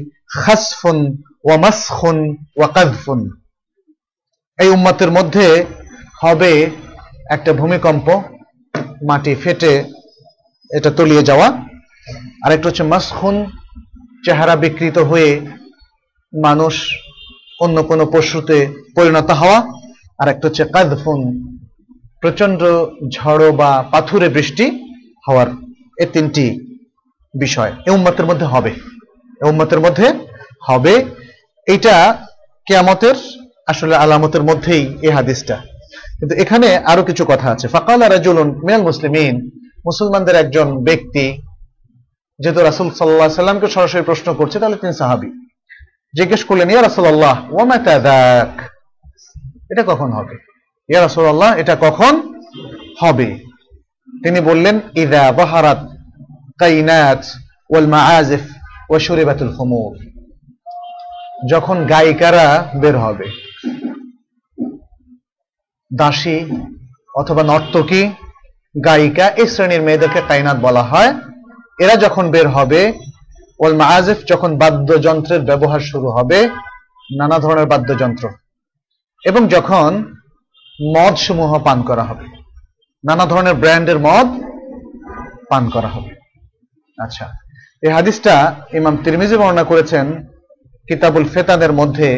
খাসফুন ওয়া মাসখুন ওয়া কাযফুন। এই উম্মতের মধ্যে হবে একটা ভূমিকম্প, মাটি ফেটে এটা তলিয়ে যাওয়া। আর একটা হচ্ছে মাসখুন চেহারা বিকৃত হয়ে মানুষ অন্য কোনো পশুতে পরিণত হওয়া। আর একটা হচ্ছে কাদফুন প্রচণ্ড ঝড়ো বা পাথুরে বৃষ্টি হওয়ার এ তিনটি বিষয় এ উম্মতের মধ্যে হবে। এ উম্মতের মধ্যে হবে। এটা কেয়ামতের আসলে আলামতের মধ্যেই এই হাদিসটা। কিন্তু এখানে আরও কিছু কথা আছে। ফাকাল রাজুলুন মিনাল মুসলিমিন, মুসলমানদের একজন ব্যক্তি, যেহেতু রাসুল সাল্লাহ সাল্লামকে সরাসরি প্রশ্ন করছে, তাহলে তিনি সাহাবি। জিজ্ঞেস করলেন, ইয়া রাসুল্লাহ ওমা এটা কখন হবে? ইয়া রাসুল্লাহ এটা কখন হবে? তিনি বললেন, ইদা বাহারাত কাইনাত ওয়াল মাআজিফ ওয়া শুরিবাতুল খুমুর যখন গায়িকারা বের হবে দাসী অথবা নর্তকী গায়িকা এই শ্রেণির মেয়েদেরকে কাইনাত বলা হয়। এরা যখন বের হবে ওল মাআজিফ যখন বাদ্যযন্ত্রের ব্যবহার শুরু হবে, নানা ধরনের বাদ্যযন্ত্র। এবং যখন মদ সমূহ পান করা হবে, নানা ধরনের ব্র্যান্ডের মদ পান করা হবে। আচ্ছা এই হাদিসটা ইমাম তিরমিজি বর্ণনা করেছেন কিতাবুল ফেতানের মধ্যে।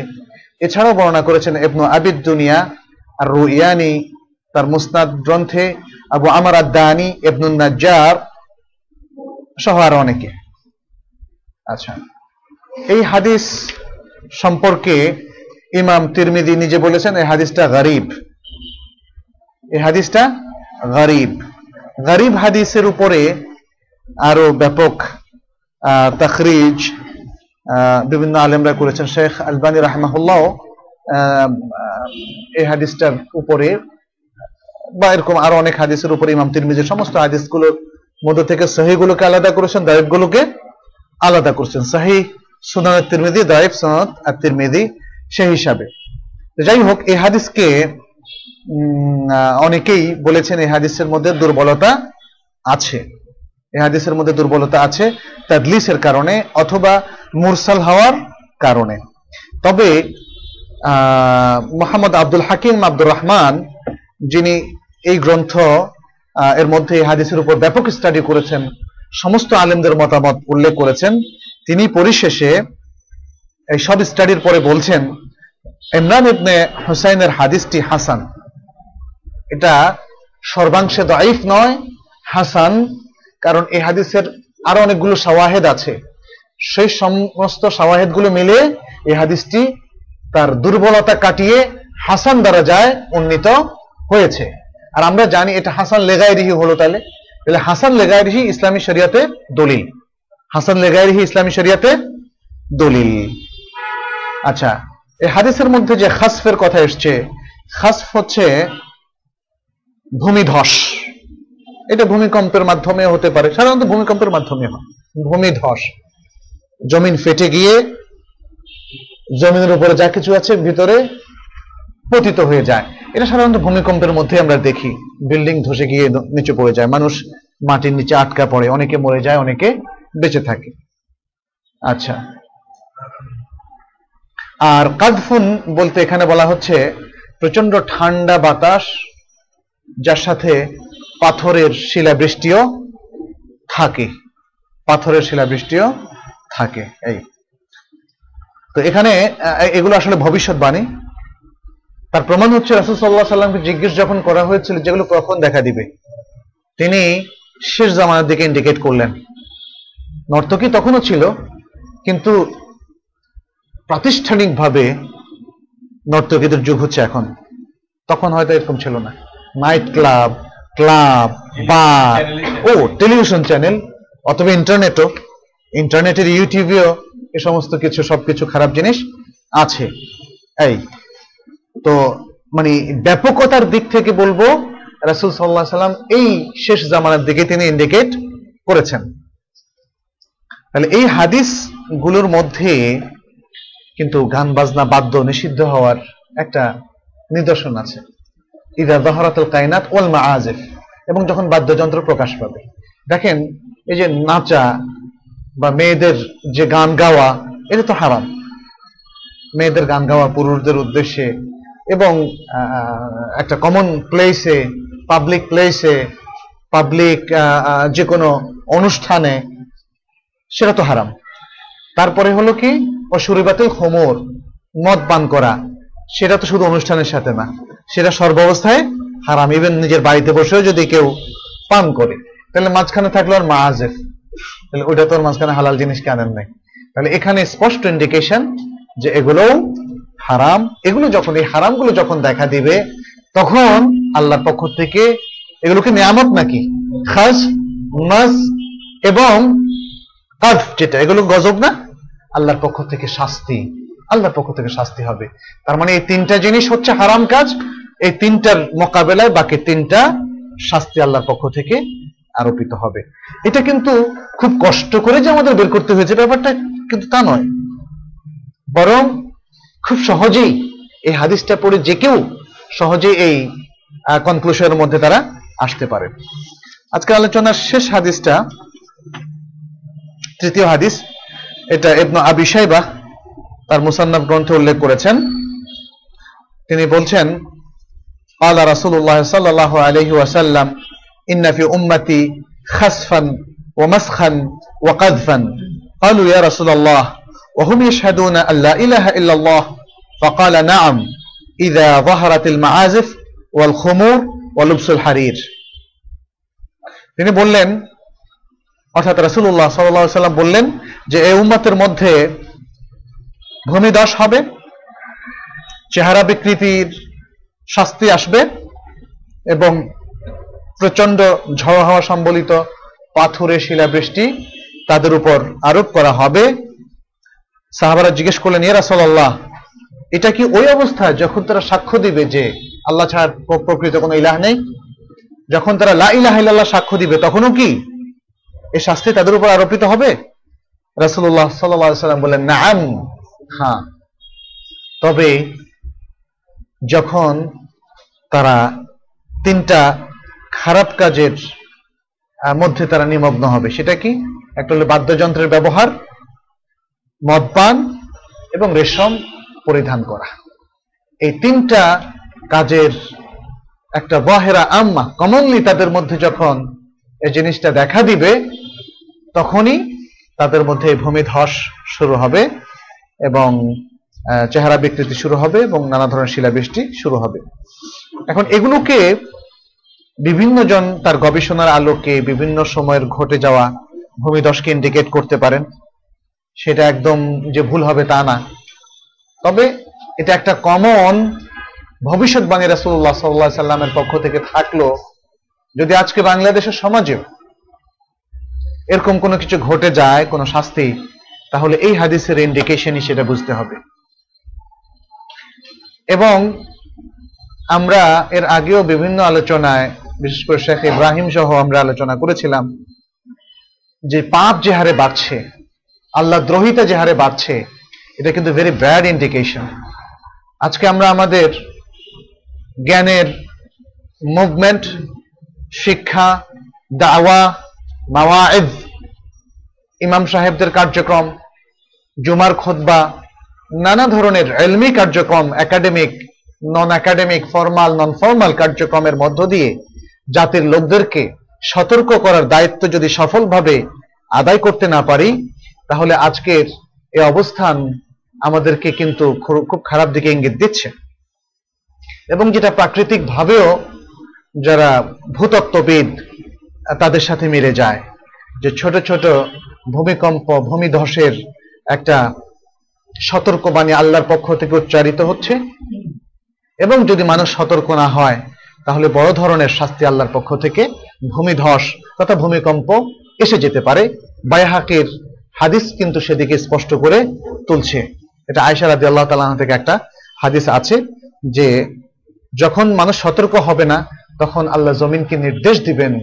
এছাড়াও বর্ণনা করেছেন ইবনু আবিদ দুনিয়া আর রুইয়ানি তার মুসনাদ গ্রন্থে আবু আমার ইবনুন নাজ্জার সহ আরও অনেকে। আচ্ছা এই হাদিস সম্পর্কে ইমাম তিরমিদি নিজে বলেছেন, এই হাদিসটা গরিব। এই হাদিসটা গরিব। গরিব হাদিসের উপরে আরও ব্যাপক তাখরিজ বিভিন্ন আলেমরা করেছেন। শেখ আলবানী রাহমাহুল্লাহ এই হাদিসটার উপরে বা এরকম আরও অনেক হাদিসের উপরে ইমাম তিরমিজির সমস্ত হাদিসগুলোর মধ্য থেকে সহিগুলোকে আলাদা করেছেন দায়েবগুলোকে আলাদা করছেন। সাহি সুনান তিরমিদি দায়েব সনদ আর তিরমিদি সেই হিসাবে। যাই হোক, এই হাদিসকে অনেকেই বলেছেন এই হাদিসের মধ্যে দুর্বলতা আছে। এই হাদিসের মধ্যে দুর্বলতা আছে তাদলিসের কারণে অথবা মুরসাল হওয়ার কারণে। তবে মোহাম্মদ আব্দুল হাকিম আব্দুর রহমান, যিনি এই গ্রন্থ এর মধ্যে এই হাদিসের উপর ব্যাপক স্টাডি করেছেন, সমস্ত আলেমদের মতামত উল্লেখ করেছেন, তিনি পরিশেষে এই সব স্টাডির পরে বলছেন, ইমরান ইবনে হুসাইনের হাদিসটি হাসান। এটা সর্বাংশে দাইফ নয়, হাসান, কারণ এই হাদিসের আরও অনেকগুলো সাওয়াহেদ আছে। সেই সমস্ত সাওয়াহেদগুলো মিলে এই হাদিসটি তার দুর্বলতা কাটিয়ে হাসান দ্বারা যায় উন্নীত হয়েছে। আর আমরা জানি এটা হাসান লেগাইরিহি হলো তাহলে। তাহলে হাসান লেগাইরিহি ইসলামী শরিয়াতে দলিল। হাসান লেগাইরিহি ইসলামী শরিয়াতে দলিল। আচ্ছা এই হাদিসের মধ্যে যে খাসফের কথা এসছে, খাসফ হচ্ছে ভূমিধস। এটা ভূমিকম্পের মাধ্যমে হতে পারে। সাধারণত ভূমিকম্পের মাধ্যমে হয়। ভূমিধস। জমিন ফেটে গিয়ে জমিনের উপরে যা কিছু আছে ভিতরে পতিত হয়ে যায়। এটা সাধারণত ভূমিকম্পের মধ্যে আমরা দেখি। বিল্ডিং ধসে গিয়ে নিচে পড়ে যায়। মানুষ মাটির নিচে আটকা পড়ে। অনেকে মরে যায়, অনেকে বেঁচে থাকে। আচ্ছা। আর কাদফুন বলতে এখানে বলা হচ্ছে প্রচণ্ড ঠান্ডা বাতাস, যার সাথে পাথরের শিলাবৃষ্টিও থাকে। পাথরের শিলাবৃষ্টিও থাকে। এই তো এখানে এগুলো আসলে ভবিষ্যৎবাণী। তার প্রমাণ হচ্ছে রাসুল সাল্লাহ সাল্লামকে জিজ্ঞেস যখন করা হয়েছিল যেগুলো কখন দেখা দিবে, তিনি শেষ জামানের দিকে ইন্ডিকেট করলেন। নর্তকী তখনও ছিল, কিন্তু প্রাতিষ্ঠানিকভাবে নর্তকীদের যুগ হচ্ছে এখন। তখন হয়তো এরকম ছিল না। নাইট ক্লাব ক্লাব, বার, ও, টেলিভিশন চ্যানেল, অথবা ইন্টারনেটও। ইন্টারনেটের ইউটিউবেও এ সমস্ত কিছু, সবকিছু খারাপ জিনিস আছে। এই, তো মানে ব্যাপকতার দিক থেকে বলব, রাসুল সাল্লাহ সাল্লাম এই শেষ জামানার দিকে তিনি ইন্ডিকেট করেছেন। তাহলে এই হাদিসগুলোর মধ্যে কিন্তু গান বাজনা বাদ্য নিষিদ্ধ হওয়ার একটা নিদর্শন আছে। ইদা দহরাতুল কায়নাত ওয়াল মাআজিফ, এবং যখন বাদ্যযন্ত্র প্রকাশ পাবে। দেখেন, এই যে নাচা বা মেয়েদের যে গান গাওয়া, এটা তো হারাম। মেয়েদের গান গাওয়া পুরুষদের উদ্দেশ্যে এবং একটা কমন প্লেসে পাবলিক প্লেসে পাবলিক যে কোনো অনুষ্ঠানে, সেটা তো হারাম। তারপরে হলো কি অসুরিবাতিল হোমর মদ পান করা, সেটা তো শুধু অনুষ্ঠানের সাথে না, সেটা সর্বাবস্থায় হারাম। ইভেন নিজের বাড়িতে বসেও যদি কেউ পান করে, তাহলে মাঝখানে থাকল আর মাহাজেফ তাহলে ওইটা তো ওর মাঝখানে হালাল জিনিস কেনেন নাই? তাহলে এখানে স্পষ্ট ইন্ডিকেশন যে এগুলোও হারাম। এগুলো যখন, এই হারামগুলো যখন দেখা দিবে, তখন আল্লাহর পক্ষ থেকে এগুলোকে নিয়ামত নাকি? খাস মাস এবং কাফ যেটা, এগুলো গজব না? আল্লাহর পক্ষ থেকে শাস্তি। আল্লাহর পক্ষ থেকে শাস্তি হবে। তার মানে এই তিনটা জিনিস হচ্ছে হারাম কাজ। এই তিনটার মোকাবেলায় বাকি তিনটা শাস্তি আল্লাহর পক্ষ থেকে আরোপিত হবে এটা কিন্তু খুব কষ্ট করে যে আমাদের বের করতে হয়েছে ব্যাপারটা কিন্তু তা নয় বরং খুব সহজেই এই হাদিসটা পড়ে যে কেউ সহজেই এই কনক্লুশনের মধ্যে তারা আসতে পারে আজকের আলোচনার শেষ হাদিসটা তৃতীয় হাদিস এটা ইবনু আবি শাইবা তার মুসান্নাফ গ্রন্থে উল্লেখ করেছেন তিনি বলছেন قال رسول الله صلى الله عليه وسلم إن في أمتي خسفا ومسخا وقذفا قالوا يا رسول الله وهم يشهدون أن لا إله إلا الله فقال نعم إذا ظهرت المعازف والخمور ولبس الحرير তিনি বললেন অর্থাৎ রাসূলুল্লাহ সাল্লাল্লাহু আলাইহি সাল্লাম বললেন যে এই উম্মতের মধ্যে ভূমিদশ হবে চেহারা বিকৃতির শাস্তি আসবে এবং প্রচণ্ড ঝড় হাওয়া সম্বলিত পাথুরে শিলাবৃষ্টি তাদের উপর আরোপ করা হবে। সাহাবারা জিজ্ঞেস করলেন, ইয়া রাসূলুল্লাহ, এটা কি ওই অবস্থা যখন তারা সাক্ষ্য দিবে যে আল্লাহ ছাড়া প্রকৃত কোনো ইলাহ নেই? যখন তারা লা ইলাহা ইল্লাল্লাহ সাক্ষ্য দিবে, তখনও কি এই শাস্তি তাদের উপর আরোপিত হবে? রাসূলুল্লাহ সাল্লাল্লাহু আলাইহি সাল্লাম বললেন, নাম হ্যাঁ। তবে যখন তারা তিনটা খারাপ কাজের মধ্যে তারা নিমগ্ন হবে। সেটা কি? একটা হলো বাদ্যযন্ত্রের ব্যবহার মদপান এবং রেশম পরিধান করা। এই তিনটা কাজের একটা বহেরা আম্মা কমনলি তাদের মধ্যে যখন এই জিনিসটা দেখা দিবে, তখনই তাদের মধ্যে ভূমি ধস শুরু হবে এবং চেহারা বিকৃতি শুরু হবে এবং নানা ধরনের শিলাবৃষ্টি শুরু হবে। এখন এগুলোকে বিভিন্ন জন তার গবেষণার আলোকে বিভিন্ন সময়ের ঘটে যাওয়া ভূমিধসকে ইন্ডিকেট করতে পারেন। সেটা একদম যে ভুল হবে তা না। তবে এটা একটা কমন ভবিষ্যৎবাণী রাসূলুল্লাহ সাল্লাল্লাহু আলাইহি সাল্লামের পক্ষ থেকে থাকল, যদি আজকে বাংলাদেশের সমাজে এরকম কোনো কিছু ঘটে যায়, কোনো শাস্তি, তাহলে এই হাদিসের ইন্ডিকেশনই সেটা বুঝতে হবে। এবং আমরা এর আগেও বিভিন্ন আলোচনায় বিশেষ করে শেখ ইব্রাহিম সহ আমরা আলোচনা করেছিলাম যে পাপ যে হারে বাড়ছে, আল্লাহ দ্রোহিতা যে হারে বাড়ছে, এটা কিন্তু ভেরি ব্যাড ইন্ডিকেশন আজকে আমরা আমাদের জ্ঞানের মুভমেন্ট শিক্ষা, দাওয়া মাওয়াইদ ইমাম সাহেবদের কার্যক্রম, জুমার খোদবা নানা ধরনের এলমি কার্যক্রম academic non academic formal non formal কার্যক্রমের মধ্য দিয়ে জাতির লোকদেরকে সতর্ক করার দায়িত্ব যদি সফলভাবে আদায় করতে না পারি, তাহলে আজকের এই অবস্থান আমাদেরকে কিন্তু খুব খারাপ দিকে ইঙ্গিত দিচ্ছে। এবং যেটা প্রাকৃতিক ভাবেও যারা ভূতত্ত্ববিদ, তাদের সাথে মিলে যায় যে ছোট ছোট ভূমিকম্প, ভূমিধসের একটা সতর্কবাণী আল্লাহর পক্ষ থেকে উচ্চারিত হচ্ছে। এবং যদি মানুষ সতর্ক না হয় তাহলে বড় ধরনের শাস্তি আল্লাহর পক্ষ থেকে ভূমিধস তথা ভূমিকম্প এসে যেতে পারে। বায়াহাকের হাদিস কিন্তু সেদিকে স্পষ্ট করে তুলছে। এটা আয়সা রাদি আল্লাহ তালা থেকে একটা হাদিস আছে যে, যখন মানুষ সতর্ক হবে না, তখন আল্লাহ জমিনকে নির্দেশ দিবেন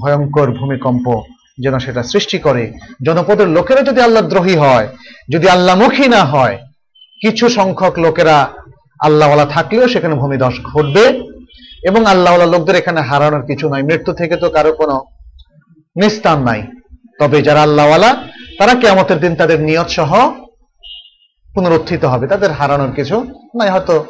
ভয়ঙ্কর ভূমিকম্প যেন সেটা সৃষ্টি করে। জনপদের লোকেরা যদি আল্লাহ দ্রোহী হয়, যদি আল্লাহমুখী না হয়, কিছু সংখ্যক লোকেরা আল্লাহওয়ালা থাকলেও সেখানে ভূমিধস ঘটবে। এবং আল্লাহ লোকদের এখানে হারানোর কিছু নয় মৃত্যু থেকে তো কারও কোনো নিস্তার নাই। তবে যারা আল্লাহওয়ালা তারা কেমতের দিন তাদের নিয়ত সহ পুনরুত্থিত হবে। তাদের হারানোর কিছু নাই। হয়তো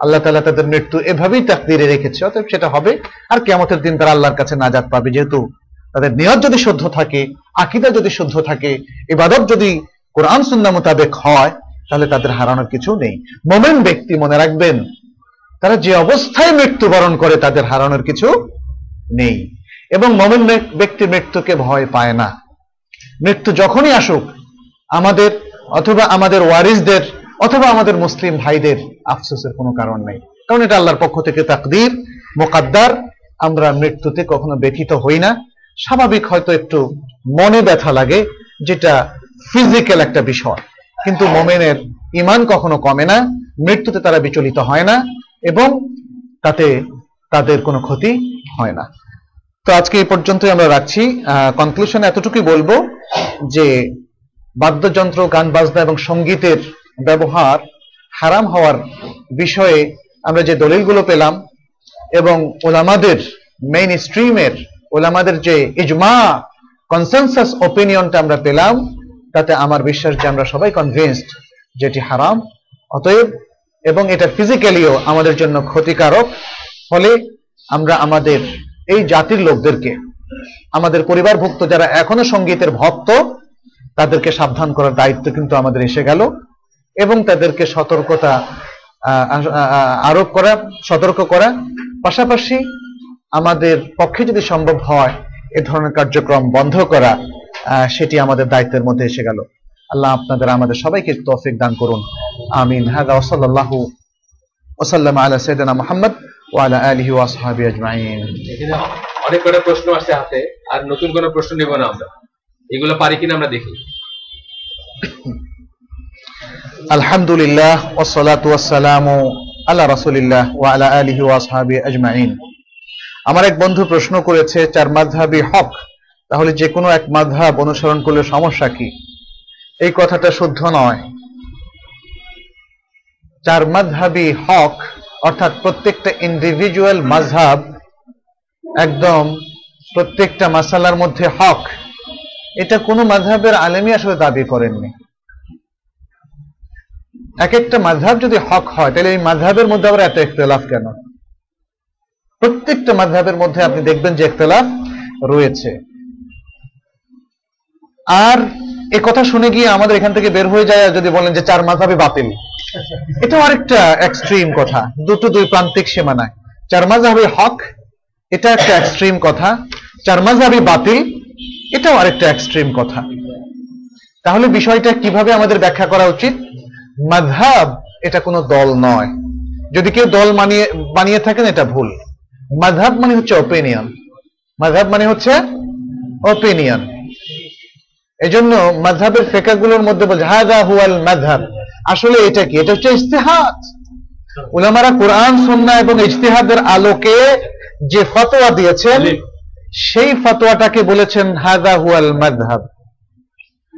আল্লাহ তালা তাদের মৃত্যু এভাবেই তাকদিরে রেখেছে। অতএব সেটা হবে। আর কেমতের দিন তারা আল্লাহর কাছে নাজাত পাবে। যেহেতু তাদের নিয়ত যদি শুদ্ধ থাকে, আকিদা যদি শুদ্ধ থাকে, ইবাদত যদি কোরআন, সুন্না মোতাবেক হয়, তাহলে তাদের হারানোর কিছু নেই। মোমেন ব্যক্তি মনে রাখবেন তারা যে অবস্থায় মৃত্যুবরণ করে তাদের হারানোর কিছু নেই। এবং মোমেন ব্যক্তি মৃত্যুকে ভয় পায় না। মৃত্যু যখনই আসুক, আমাদের অথবা আমাদের ওয়ারিসদের অথবা আমাদের মুসলিম ভাইদের আফসোসের কোনো কারণ নেই। কারণ এটা আল্লাহর পক্ষ থেকে তাকদির, মোকাদ্দার। আমরা মৃত্যুতে কখনো ব্যথিত হই না। স্বাভাবিক হয়তো একটু মনে ব্যথা লাগে, যেটা ফিজিক্যাল একটা বিষয়। কিন্তু মোমেনের ইমান কখনো কমে না। মৃত্যুতে তারা বিচলিত হয় না। এবং তাতে তাদের কোনো ক্ষতি হয় না। তো আজকে এই পর্যন্তই আমরা রাখছি। কনক্লুশন এতটুকুই বলব যে বাদ্যযন্ত্র, গান, বাজনা এবং সঙ্গীতের ব্যবহার হারাম হওয়ার বিষয়ে আমরা যে দলিলগুলো পেলাম এবং ওলামাদের মেইন স্ট্রিমের ওলামাদের যে ইজমা কনসেনসাস ওপিনিয়নটা আমরা পেলাম, তাতে আমার বিশ্বাস যে আমরা সবাই কনভিন্সড যেটি হারাম। অতএব এবং এটা ফিজিক্যালিও আমাদের জন্য ক্ষতিকারক। ফলে আমরা আমাদের এই জাতির লোকদেরকে, আমাদের পরিবারভুক্ত যারা এখনও সঙ্গীতের ভক্ত, তাদেরকে সাবধান করার দায়িত্ব কিন্তু আমাদের এসে গেল এবং তাদেরকে সতর্কতা আরোপ করা, সতর্ক করা। পাশাপাশি আমাদের পক্ষে যদি সম্ভব হয় এ ধরনের কার্যক্রম বন্ধ করা সেটি আমাদের দায়িত্বের মধ্যে এসে গেল। আল্লাহ আপনাদের আমাদের সবাইকে তৌফিক দান করুন। ওসাল্লাহু ওসাল্লাম আলা সৈয়দনা মুহাম্মদ ওয়া আলা আলিহি ওয়া আসহাবিহি আজমাইন। অনেক কটা প্রশ্ন আসছে হাতে আর নতুন কোনো প্রশ্ন নেব না আমরা। এগুলো পারি কিনা আমরা দেখি। আলহামদুলিল্লাহ ওয়াসসালাতু ওয়াসসালামু আলা রাসূলিল্লাহ ওয়া আলা আলিহি আজমাইন। আমার এক বন্ধু প্রশ্ন করেছে চার মাযহাবি হক তাহলে যে কোনো এক মাযহাব অনুসরণ করলে সমস্যা কি? এই কথাটা শুদ্ধ নয়। চার মাযহাবি হক, অর্থাৎ প্রত্যেকটা ইন্ডিভিজুয়াল মাযহাব, একদম প্রত্যেকটা মাসালার মধ্যে হক, এটা কোনো মাযহাবের আলেমই আসলে দাবি করেননি। এক একটা মাঝহাব যদি হক হয়, তাহলে এই মাঝহাবের মধ্যে আবার এত ইখতলাফ কেন? প্রত্যেকটা মাঝহাবের মধ্যে আপনি দেখবেন যে ইখতলাফ রয়েছে। আর এ কথা শুনে গিয়ে আমাদের এখান থেকে বের হয়ে যায়, যদি বলেন যে চার মাঝহাবই বাতিল। এটাও আরেকটা এক্সট্রিম কথা। দুটো দুই প্রান্তিক সীমানায়। চার মাঝহাবি হক, এটা একটা এক্সট্রিম কথা। চার মাঝহাবি বাতিল, এটাও আরেকটা এক্সট্রিম কথা। তাহলে বিষয়টা কীভাবে আমাদের ব্যাখ্যা করা উচিত? মাযহাব এটা কোনো দল নয়। যদি কেউ দল মানিয়ে, বানিয়ে থাকেন, এটা ভুল। মাযহাব মানে হচ্ছে ওপিনিয়ন মাযহাব মানে হচ্ছে ওপিনিয়ন এজন্য মাযহাবের ফেকাগুলোর মধ্যে বলছে হাদা হুয়াল মাযহাব। আসলে এটা কি? এটা হচ্ছে ইজতিহাদ। উলামারা কোরআন সুন্নাহ এবং ইজতিহাদের আলোকে যে ফতোয়া দিয়েছেন সেই ফতোয়াটাকে বলেছেন হাদা হুয়াল মাযহাব।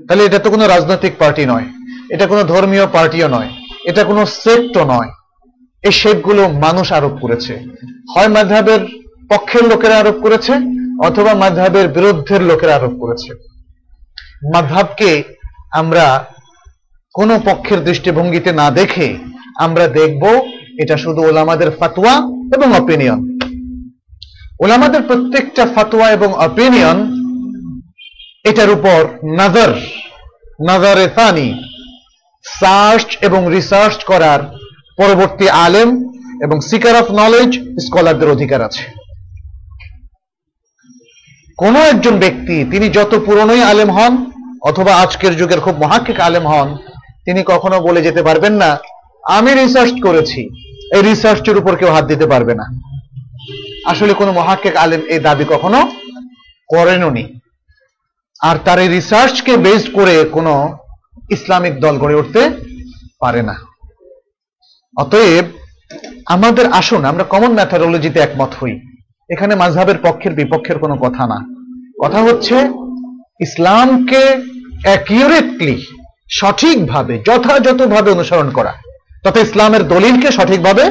তাহলে এটা তো কোনো রাজনৈতিক পার্টি নয়। এটা কোনো ধর্মীয় পার্টিও নয়। এটা কোনো সেক্টও নয়। এই শেপগুলো মানুষ আরোপ করেছে। হয় মাঝহাবের পক্ষের লোকেরা আরোপ করেছে অথবা মাঝহাবের বিরুদ্ধের লোকেরা আরোপ করেছে। মাঝহাবকে আমরা কোন পক্ষের দৃষ্টিভঙ্গিতে না দেখে আমরা দেখব এটা শুধু ওলামাদের ফাতোয়া এবং অপিনিয়ন ওলামাদের প্রত্যেকটা ফাতোয়া এবং অপিনিয়ন এটার উপর নাজার, নাজারে ফানি সার্চ এবং রিসার্চ করার পরবর্তী আলেম এবং সিকার অফ নলেজ স্কলারদের অধিকার আছে। কোন একজন ব্যক্তি, তিনি যত পুরনোই আলেম হন অথবা আজকের যুগের খুব মহাক্ষিক আলেম হন তিনি কখনো বলে যেতে পারবেন না, আমি রিসার্চ করেছি। এই রিসার্চের উপর কেউ হাত দিতে পারবে না। আসলে কোনো মহাক্ষিক আলেম এই দাবি কখনো করেননি আর তার এই রিসার্চকে বেস করে কোনো ইসলামিক দল গড়ে উঠতে পারে না। অতএব, আমাদের আসুন, আমরা কমন ম্যাথারোলজিতে একমত হই। এখানে মাঝহাবের পক্ষের বিপক্ষের কোনো কথা না। কথা হচ্ছে, ইসলামকে অ্যাকিউরেটলি সঠিকভাবে, যথাযথভাবে অনুসরণ করা। তথা ইসলামের দলিলকে সঠিকভাবে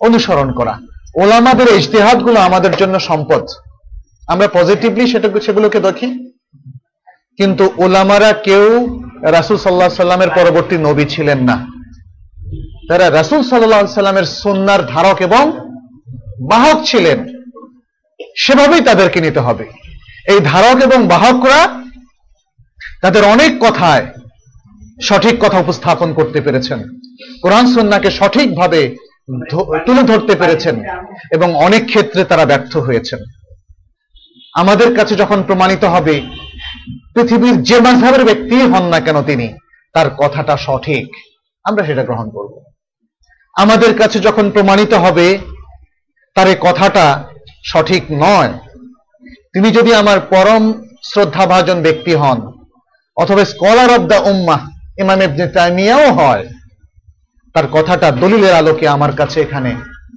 অনুসরণ করা। ওলামাদের ইজতেহাদগুলো আমাদের জন্য সম্পদ। আমরা পজিটিভলি সেটা সেগুলোকে দেখি। কিন্তু ওলামারা কেউ রাসুল সাল্লাহ সাল্লামের পরবর্তী নবী ছিলেন না। তারা রাসুল সাল্লাহ সাল্লামের সন্ন্যার ধারক এবং বাহক ছিলেন। সেভাবেই তাদেরকে নিতে হবে। এই ধারক এবং বাহকরা তাদের অনেক কথায় সঠিক কথা উপস্থাপন করতে পেরেছেন। কোরআন সন্নাকে সঠিকভাবে তুলে ধরতে পেরেছেন এবং অনেক ক্ষেত্রে তারা ব্যর্থ হয়েছেন। আমাদের কাছে যখন প্রমাণিত হবে, পৃথিবীর যে মাঝহের ব্যক্তি হন না কেন তিনি, তার কথাটা সঠিক। আমরা সেটা গ্রহণ করব। আমাদের কাছে যখন প্রমাণিত হবে, তার কথাটা সঠিক নয়। তিনি যদি আমার পরম শ্রদ্ধাভাজন ব্যক্তি হন, অথবা স্কলার অব দ্য উম্মাহ ইমাম ইবনে তাইমিয়াও হয়। তার কথাটা দলিলের আলোকে আমার কাছে এখানে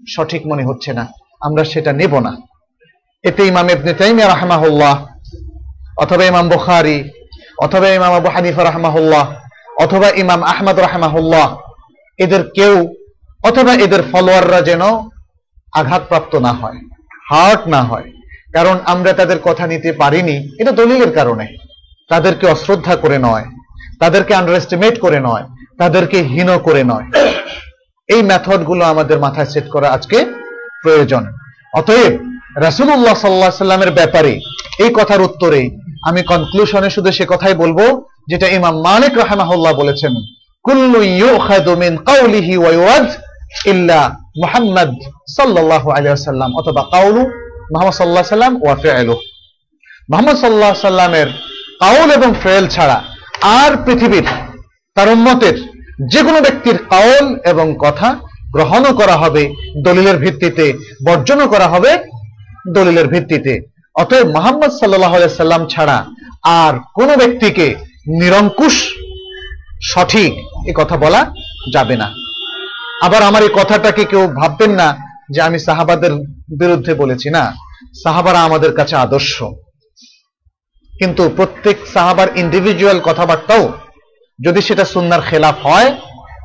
সঠিক মনে হচ্ছে না। আমরা সেটা নেব না। এতে ইমাম ইবনে তাইমিয়া রাহমাহুল্লাহ, অথবা ইমাম বুখারী, অথবা ইমাম আবু হানিফা রাহমাহুল্লাহ, অথবা ইমাম আহমদ রাহমাহুল্লাহ, এদের কেউ অথবা এদের ফলোয়াররা যেন আঘাতপ্রাপ্ত না হয়, হার্ট না হয়। কারণ আমরা তাদের কথা নিতে পারিনি, এটা দলিলের কারণে। তাদেরকে অশ্রদ্ধা করে নয়। তাদেরকে আন্ডার এস্টিমেট করে নয়, তাদেরকে হীন করে নয়। এই মেথডগুলো আমাদের মাথায় সেট করা আজকে প্রয়োজন। অতএব রাসূলুল্লাহ সাল্লাল্লাহু আলাইহি সাল্লামের ব্যাপারে এই কথার উত্তরে আমি কনক্লুশনে শুধু সে কথাই বলব, যেটা ইমাম মালিক রাহিমাহুল্লাহ বলেছেন, কুল্লু ইউখাযু মিন কাওলিহি ওয়া ইউরাদ ইল্লা মুহাম্মদ সাল্লাল্লাহু আলাইহি ওয়াসাল্লাম অথবা কাউলু মুহাম্মদ সাল্লাল্লাহু আলাইহি ওয়া ফি'লুহু মুহাম্মদ সাল্লাল্লাহু আলাইহি সাল্লামের কাউল এবং ফেল ছাড়া আর পৃথিবীর, তার উম্মতের যে কোনো ব্যক্তির কাউল এবং কথা গ্রহণও করা হবে দলিলের ভিত্তিতে, বর্জনও করা হবে দলিলের ভিত্তিতে। অতএব মোহাম্মদ সাল্লাহ সাল্লাম ছাড়া আর কোন ব্যক্তিকে নিরঙ্কুশ, সঠিক এ কথা বলা যাবে না। আবার আমার এই কথাটাকে কেউ ভাববেন না যে আমি সাহাবাদের বিরুদ্ধে বলেছি। না, সাহাবারা আমাদের কাছে আদর্শ। কিন্তু প্রত্যেক সাহাবার ইন্ডিভিজুয়াল কথাবার্তাও যদি সেটা সুন্নার খেলাফ হয়,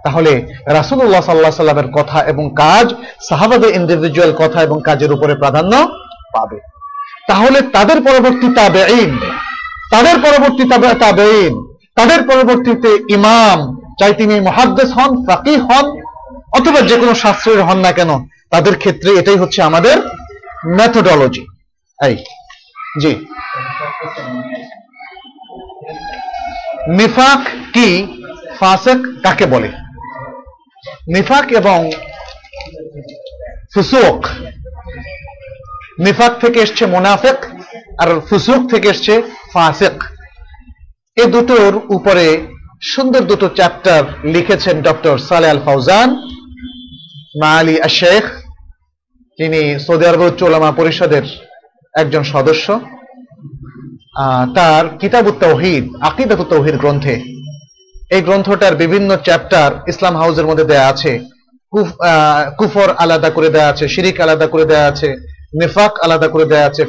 তাহলে রাসুল্লাহ সাল্লাহ সাল্লামের কথা এবং কাজ সাহাবাদের ইন্ডিভিজুয়াল কথা এবং কাজের উপরে প্রাধান্য পাবে। তাহলে তাদের পরবর্তী তাবেইন তাদের পরবর্তী তাবে- তাবেইন তাদের পরবর্তীতে ইমাম, চাই তিনি মহাদ্দেশ হন, ফাকিহ হন, অথবা যে কোনো শাস্ত্রের হন না কেন, তাদের ক্ষেত্রে এটাই হচ্ছে আমাদের মেথোডলজি এই। জি। নিফাক কি ফাসেক কাকে বলে? নিফাক এবং ফুসুক। নিফাক থেকে এসছে মোনাফেক আর ফুসুক থেকে এসছে ফাসেক। এ দুটোর উপরে সুন্দর দুটো চ্যাপ্টার লিখেছেন ডক্টর সালে আল ফাউজান, মাআলি আশেখ তিনি সৌদি আরব চোলামা পরিষদের একজন সদস্য তার কিতাবুত তৌহিদ আকিদাত তৌহিদ গ্রন্থে। এই গ্রন্থটার বিভিন্ন চ্যাপ্টার ইসলাম হাউসের মধ্যে দেয়া আছে। কুফর আলাদা করে দেয়া আছে, শিরিক আলাদা করে দেয়া আছে, নিফাক আলাদা করে দেয়া আছে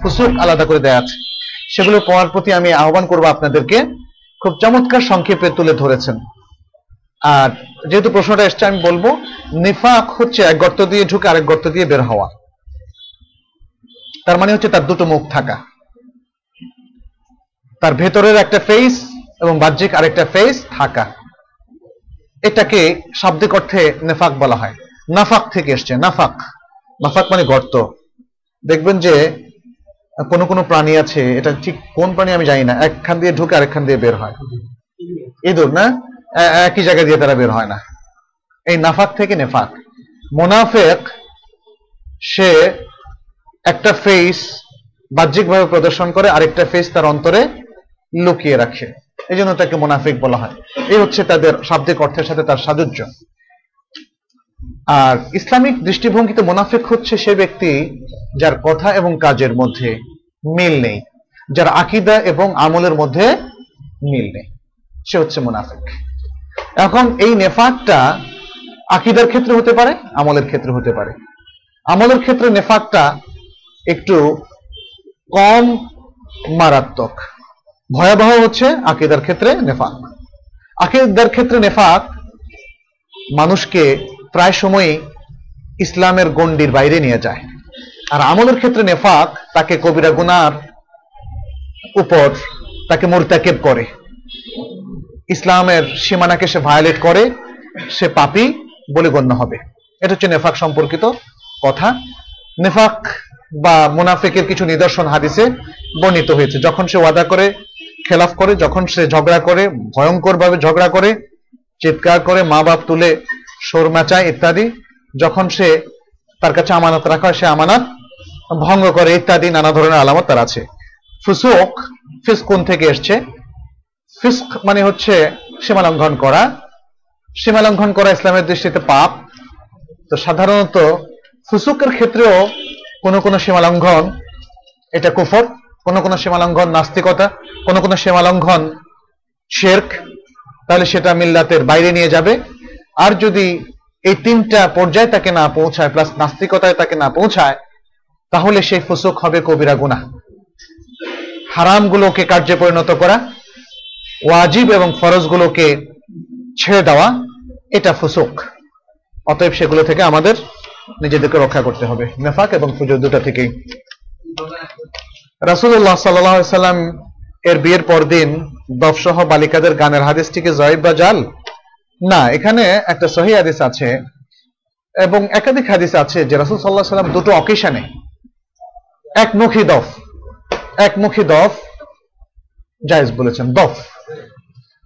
ফুসুক আলাদা করে দেয়া আছে। সেগুলো পড়ার প্রতি আমি আহ্বান করব আপনাদেরকে। খুব চমৎকার সংক্ষেপে তুলে ধরেছেন। আর যেহেতু প্রশ্নটা এসছে, আমি বলব, নিফাক হচ্ছে এক গর্ত দিয়ে ঢুকে আরেক গর্ত দিয়ে বের হওয়া। তার মানে হচ্ছে তার দুটো মুখ থাকা। তার ভেতরের একটা ফেস এবং বাহ্যিক আরেকটা ফেস থাকা। এটাকে শাব্দিক অর্থে নেফাক বলা হয়। নাফাক থেকে এসছে, নাফাক। নাফাক মানে গর্ত। দেখবেন যে কোন কোন প্রাণী আছে, এটা ঠিক কোন প্রাণী আমি জানি না, একখান দিয়ে ঢুকে আরেকখান দিয়ে বের হয়। ইঁদুর না? একই জায়গা দিয়ে তারা বের হয় না। এই নাফাক থেকে নেফাক। মোনাফেক, সে একটা ফেস বাহ্যিকভাবে প্রদর্শন করে, আরেকটা ফেস তার অন্তরে লুকিয়ে রাখে। এই জন্য তাকে মোনাফিক বলা হয়। এই হচ্ছে তাদের শাব্দিক অর্থের সাথে তার সাযুজ্য আর ইসলামিক দৃষ্টিভঙ্গিতে মোনাফিক হচ্ছে সে ব্যক্তি যার কথা এবং কাজের মধ্যে মিল নেই, যার আকিদা এবং আমলের মধ্যে মিল নেই। সে হচ্ছে মুনাফিক। এখন এই নেফাকটা আকিদার ক্ষেত্রে হতে পারে, আমলের ক্ষেত্রে হতে পারে। আমলের ক্ষেত্রে নেফাকটা একটু কম মারাত্মক। ভয়াবহ হচ্ছে আকিদার ক্ষেত্রে নেফাক। আকিদার ক্ষেত্রে নেফাক মানুষকে প্রায় সময়ই ইসলামের গণ্ডির বাইরে নিয়ে যায়। আর আমলের ক্ষেত্রে নেফাক তাকে কবিরা গুনার উপর তাকে মোরতাকেব করে। ইসলামের সীমানাকে সে ভায়োলেট করে, সে পাপি বলে গণ্য হবে। এটা হচ্ছে নেফাক সম্পর্কিত কথা। নেফাক বা মুনাফেকের কিছু নিদর্শন হাদিসে বর্ণিত হয়েছে। যখন সে ওয়াদা করে, খেলাফ করে, যখন সে ঝগড়া করে ভয়ঙ্কর ভাবে ঝগড়া করে, চিৎকার করে, মা বাপ তুলে সোর মাচায় ইত্যাদি, যখন সে তার কাছে আমানত রাখা হয় সে আমানত ভঙ্গ করে ইত্যাদি, নানা ধরনের আলামত তার আছে। ফুসুক ফিসকুন থেকে এসছে? ফিস্ক মানে হচ্ছে সীমালঙ্ঘন করা। সীমালঙ্ঘন করা ইসলামের দৃষ্টিতে পাপ। তো সাধারণত ফুসুকের ক্ষেত্রেও কোনো কোনো সীমালঙ্ঘন এটা কুফর, কোনো কোনো সীমা লঙ্ঘন নাস্তিকতা, কোনো কোনো সীমা লঙ্ঘন শেরক, তাহলে সেটা মিল্লাতের বাইরে নিয়ে যাবে। আর যদি এই তিনটা পর্যায়ে তাকে না পৌঁছায় প্লাস নাস্তিকতায় তাকে না পৌঁছায়, তাহলে সেই ফুসুক হবে কবিরা গুনাহ। হারামগুলোকে কার্যে পরিণত করা, ওয়াজিব এবং ফরজগুলোকে ছেড়ে দেওয়া, এটা ফুসুক। অতএব সেগুলো থেকে আমাদের নিজেদেরকে রক্ষা করতে হবে। নেফাক এবং ফুজুর দুটা থেকেই। রাসুল্লাহ সাল্লাম এর বিয়ের পরদিন দফসহ বালিকাদের গানের হাদিসটিকে জয়েব বা জাল? না, এখানে একটা সহি হাদিস আছে এবং একাধিক হাদিস আছে যে রাসুল সাল্লাহ সাল্লাম দুটো অকেশনে একমুখী দফ একমুখী দফ জায়েজ বলেছেন, দফ।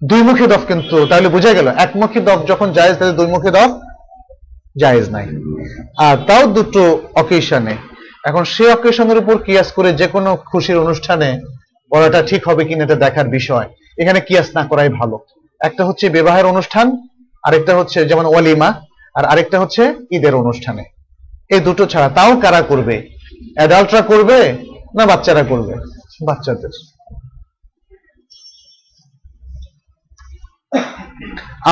দুইমুখী দফ কিন্তু তাহলে বোঝা গেল একমুখী দফ যখন জায়েজ, তাহলে দুইমুখী দফ জায়েজ নাই। আর তাও দুটো অকেশনে এখন সে অকেশনের উপর কিয়াস করে যে কোনো খুশির অনুষ্ঠানে পড়াটা ঠিক হবে কিনা এটা দেখার বিষয়। এখানে কিয়াস না করাই ভালো। একটা হচ্ছে বিবাহের অনুষ্ঠান, আরেকটা হচ্ছে যেমন ওয়ালিমা, আর আরেকটা হচ্ছে ঈদের অনুষ্ঠানে। এই দুটো ছাড়া তাও কারা করবে? অ্যাডাল্টরা করবে না বাচ্চারা করবে? বাচ্চাদের।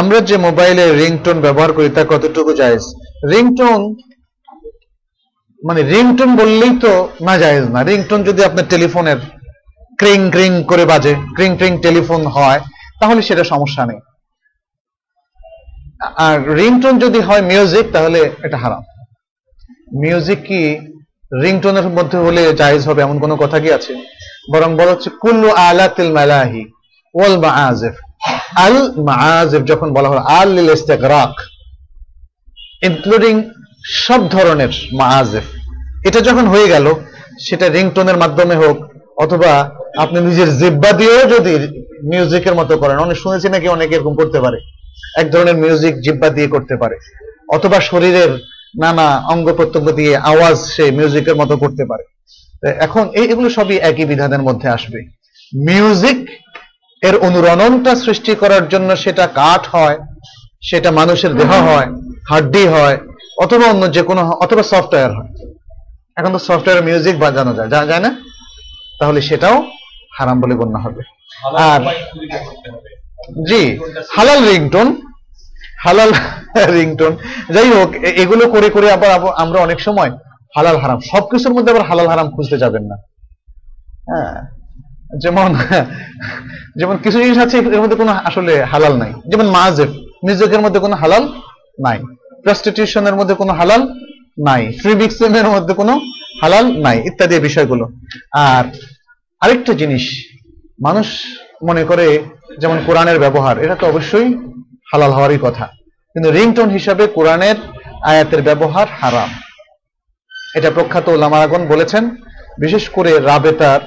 আমরা যে মোবাইলে রিংটোন ব্যবহার করি তা কতটুকু জায়েজ? রিংটোন মানে রিংটোন বললেই তো না জায়েজ না। রিংটোন যদি আপনার টেলিফোনের ক্রিং ক্রিং করে বাজে, ক্রিং ক্রিং টেলিফোন হয়, তাহলে সেটা সমস্যা নেই। আর রিংটোন যদি হয় মিউজিক, তাহলে এটা হারাম। মিউজিক কি রিংটোনের মধ্যে হলে জায়েজ হবে, এমন কোনো কথা কি আছে? বরং বলা হচ্ছে, কুল্লু আলা আলাতিল মালাহি ওয়াল মাআজিফ। আল মাআজিফ যখন বলা হলো আল লিল ইস্তিগরাক ইনক্লুডিং সব ধরনের মাআজিফ এটা যখন হয়ে গেল, সেটা রিংটোনের মাধ্যমে হোক, অথবা আপনি নিজের জিব্বা দিয়েও যদি মিউজিকের মতো করেন, অনেক শুনেছি নাকি অনেকে এরকম করতে পারে। এক ধরনের মিউজিক জিব্বা দিয়ে করতে পারে। অথবা শরীরের নানা অঙ্গ প্রত্যঙ্গ দিয়ে আওয়াজ সে মিউজিকের মতো করতে পারে। এখন এগুলো সবই একই বিধানের মধ্যে আসবে। মিউজিক এর অনুরণনটা সৃষ্টি করার জন্য সেটা কাঠ হয়, সেটা মানুষের দেহ হয়, হাড্ডি হয়, অথবা অন্য যে কোনো অথবা সফটওয়্যার হয়। এখন তো সফটওয়্যার মিউজিক বাজানো যায়, যা যায় না? তাহলে সেটাও হারাম বলে গণ্য হবে। আর জি, হালাল রিংটোন হালাল রিংটোন। যাই হোক এগুলো করে করে আবার আমরা অনেক সময় হালাল হারাম, সবকিছুর মধ্যে আবার হালাল হারাম খুঁজতে যাবেন না। হ্যাঁ। যেমন যেমন কিছু জিনিস আছে এর মধ্যে কোনো আসলে হালাল নাই। যেমন মাজেব মিউজিকের মধ্যে কোনো হালাল নাই। প্রস্টিটিউশনের মধ্যে কোনো হালাল নাই। ফ্রিবিক্সেমের মধ্যে কোনো হালাল নাই, ইত্যাদি বিষয়গুলো। আর আরেকটা জিনিস, মানুষ মনে করে যেমন কোরআনের ব্যবহার, এটা তো অবশ্যই হালাল হওয়ারই কথা। কিন্তু রিংটোন হিসাবে কোরআনের আয়াতের ব্যবহার হারাম। এটা প্রখ্যাত ওলামারাগণ বলেছেন, বিশেষ করে রাবেতার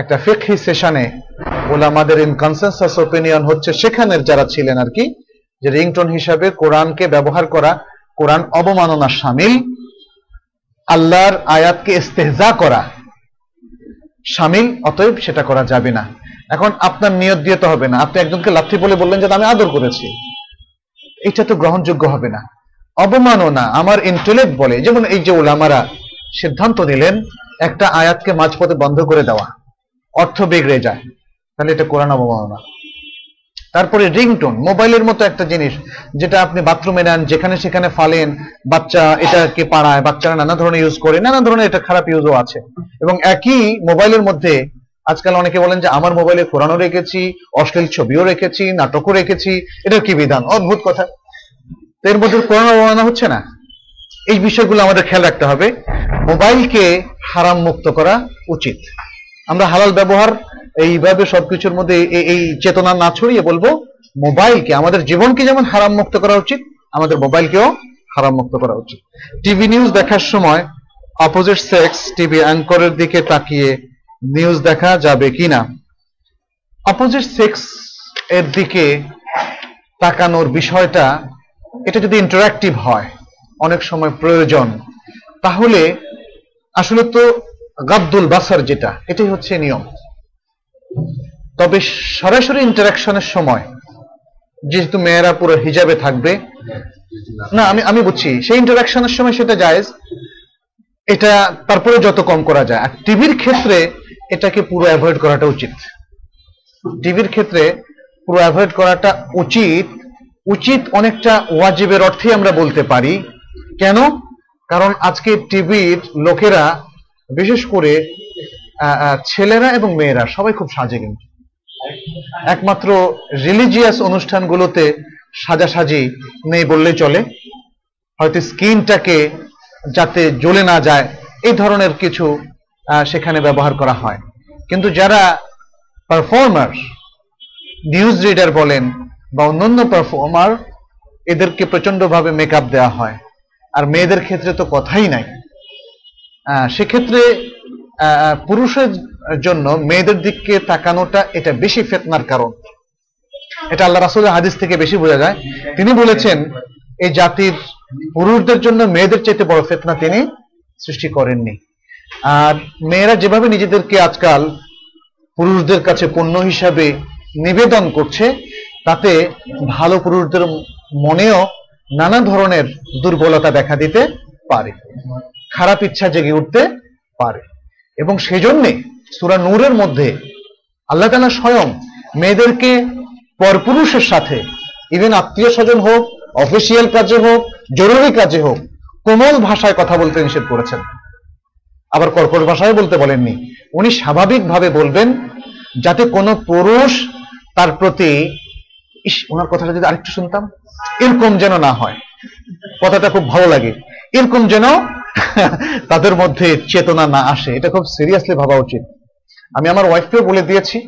একটা ফিকহি সেশনে ওলামাদের ইন কনসেনসাস ওপিনিয়ন হচ্ছে সেখানের যারা ছিলেন আর কি, যে রিংটোন হিসাবে কোরআনকে ব্যবহার করা, কোরআন অবমাননার সামিল, আল্লাহর আয়াতকে ইস্তেহজা করা সামিল, অতএব সেটা করা যাবে না। এখন আপনার নিয়ত দিয়ে তো হবে না। আপনি একজনকে লাথি বলে বললেন যে আমি আদর করেছি। এটা তো গ্রহণযোগ্য হবে না। অবমাননা আমার ইন্টেলেক্ট বলে, যেমন এই যে ওলামারা সিদ্ধান্ত নিলেন, একটা আয়াতকে মাঝপথে বন্ধ করে দেওয়া। অর্থ বিগড়ে যায়। তাহলে এটা কোরআন অবমাননা। তারপরে রিংটোন, মোবাইলের মতো একটা জিনিস, যেটা আপনি বাথরুমে নেন, যেখানে সেখানে ফালেন, বাচ্চা এটাকে পাড়ায়, বাচ্চারা নানা ধরনের ইউজ করে, নানা ধরনের এটা খারাপ ইউজও আছে। এবং একই মোবাইলের মধ্যে, আজকাল অনেকে বলেন যে, আমার মোবাইলে কোরআনও রেখেছি, অশ্লীল ছবিও রেখেছি, নাটকও রেখেছি। এটার কি বিধান? অদ্ভুত কথা। এর মধ্যে কোরআন অবমাননা হচ্ছে না? এই বিষয়গুলো আমাদের খেয়াল রাখতে হবে। মোবাইলকে হারাম মুক্ত করা উচিত। আমরা হালাল ব্যবহার, এইভাবে সবকিছুর মধ্যে এই- চেতনা না ছড়িয়ে বলব, মোবাইলকে, আমাদের জীবনকে যেমন হারাম মুক্ত করা উচিত, আমাদের মোবাইলকেও হারাম মুক্ত করা উচিত। টিভি নিউজ দেখার সময় অপোজিট সেক্স টিভি অ্যাঙ্করের দিকে তাকিয়ে নিউজ দেখা যাবে কিনা? অপোজিট সেক্স এর দিকে তাকানোর বিষয়টা, এটা যদি ইন্টারাক্টিভ হয়, অনেক সময় প্রয়োজন, তাহলে আসলে তো গাদ্দুল বাসার যেটা, এটাই হচ্ছে নিয়ম। তবে সরাসরি ইন্টারাকশনের সময়, যেহেতু মেয়েরা পুরো হিজাবে থাকবে, না, আমি আমি বুঝছি, সেই ইন্টারাকশনের সময় সেটা জায়েজ। এটা তারপরে যত কম করা যায়। আর টিভির ক্ষেত্রে এটাকে পুরো অ্যাভয়েড করাটা উচিত। টিভির ক্ষেত্রে পুরো অ্যাভয়েড করাটা উচিত উচিত অনেকটা ওয়াজিবের অর্থে আমরা বলতে পারি। কেন? কারণ আজকে টিভির লোকেরা বিশেষ করে ছেলেরা এবং মেয়েরা সবাই খুব সাজে কিন্তু। একমাত্র রিলিজিয়াস অনুষ্ঠানগুলোতে সাজাসাজি নেই বললেই চলে। হয়তো স্কিনটাকে যাতে জ্বলে না যায়, এই ধরনের কিছু সেখানে ব্যবহার করা হয়। কিন্তু যারা পারফর্মার নিউজ রিডার বলেন বা অন্যান্য পারফর্মার এদেরকে প্রচন্ডভাবে মেকআপ দেওয়া হয়। আর মেয়েদের ক্ষেত্রে তো কথাই নাই। সেক্ষেত্রে পুরুষের জন্য মেয়েদের দিকে তাকানোটা এটা বেশি ফেতনার কারণ। এটা আল্লাহ রাসুলের হাদিস থেকে বেশি বোঝা যায়। তিনি বলেছেন, এই জাতির পুরুষদের জন্য মেয়েদের চাইতে বড় ফেতনা তিনি সৃষ্টি করেননি। আর মেয়েরা যেভাবে নিজেদেরকে আজকাল পুরুষদের কাছে পণ্য হিসাবে নিবেদন করছে, তাতে ভালো পুরুষদের মনেও নানা ধরনের দুর্বলতা দেখা দিতে পারে। খারাপ ইচ্ছা জেগে উঠতে পারে। এবং সেজন্যে সুরা নূরের মধ্যে আল্লাহ তালা স্বয়ং মেয়েদেরকে পরপুরুষের সাথে ইভেন আত্মীয় স্বজন হোক অফিসিয়াল কাজে হোক, জরুরি কাজে হোক, কোমল ভাষায় কথা বলতে নিষেধ করেছেন। আবার কর্কশ ভাষায় বলতে বলেননি। উনি স্বাভাবিকভাবে বলবেন যাতে কোনো পুরুষ তার প্রতি, ইস, ওনার কথাটা যদি আরেকটু শুনতাম, এরকম যেন না হয়। কথাটা খুব ভালো লাগে। এরকম যেন তাদের মধ্যে চেতনা না আসে। এটা খুব সিরিয়াসলি ভাবা উচিত। আমি আমার ওয়াইফকেও বলে দিয়েছি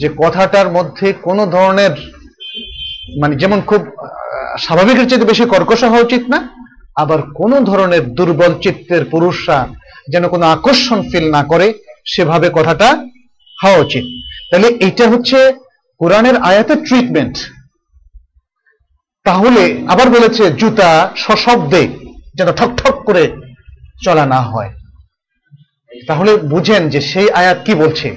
যে কথাটার মধ্যে কোনো ধরনের মানে যেমন খুব স্বাভাবিকের চেয়ে বেশি কর্কশ হওয়া উচিত না, আবার কোন ধরনের দুর্বল চিত্তের পুরুষরা যেন কোনো আকর্ষণ ফিল না করে, সেভাবে কথাটা হওয়া উচিত। তাহলে এটা হচ্ছে কোরআনের আয়াতের ট্রিটমেন্ট তাহলে আবার বলেছে, জুতা সশব্দে যেন ঠক ঠক করে চলা না হয়। তাহলে বুঝেন যে সেই আয়াত কি বলছে?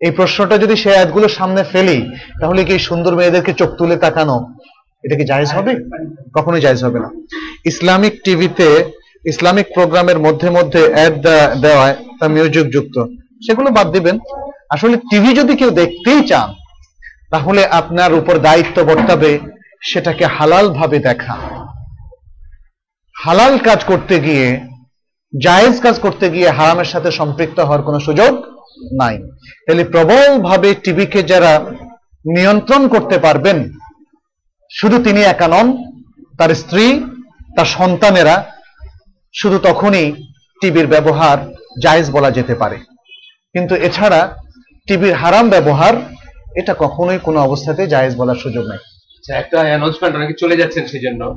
এই প্রশ্নটা যদি সেই আয়াতগুলোর সামনে ফেলি, তাহলে কি সুন্দর মেয়েদেরকে চোখ তুলে তাকানো, এটা কি জায়েজ হবে? কখনোই জায়েজ হবে না। ইসলামিক টিভিতে, ইসলামিক প্রোগ্রামের মধ্যে মধ্যে অ্যাড দেওয়ায় তা মিউজিক যুক্ত। সেগুলো বাদ দিবেন। আসলে টিভি যদি কেউ দেখতেই চান, তাহলে আপনার উপর দায়িত্ব বর্তাবে সেটাকে হালাল ভাবে দেখা। হালাল কাজ করতে গিয়ে, জায়েজ কাজ করতে গিয়ে হারামের সাথে সম্পৃক্ত হওয়ার কোনো সুযোগ নাই। তাহলে প্রবল ভাবে টিভিকে যারা নিয়ন্ত্রণ করতে পারবেন, শুধু তিনি একা নন, তার স্ত্রী, তার সন্তানেরা শুধু তখনই টিভির ব্যবহার জায়েজ বলা যেতে পারে। কিন্তু এছাড়া টিভির হারাম ব্যবহার, এটা কখনোই কোনো অবস্থাতে জায়েজ বলার সুযোগ নেই। আচ্ছা একটা অ্যানাউন্সমেন্ট অনেকে চলে যাচ্ছেন সেই জন্য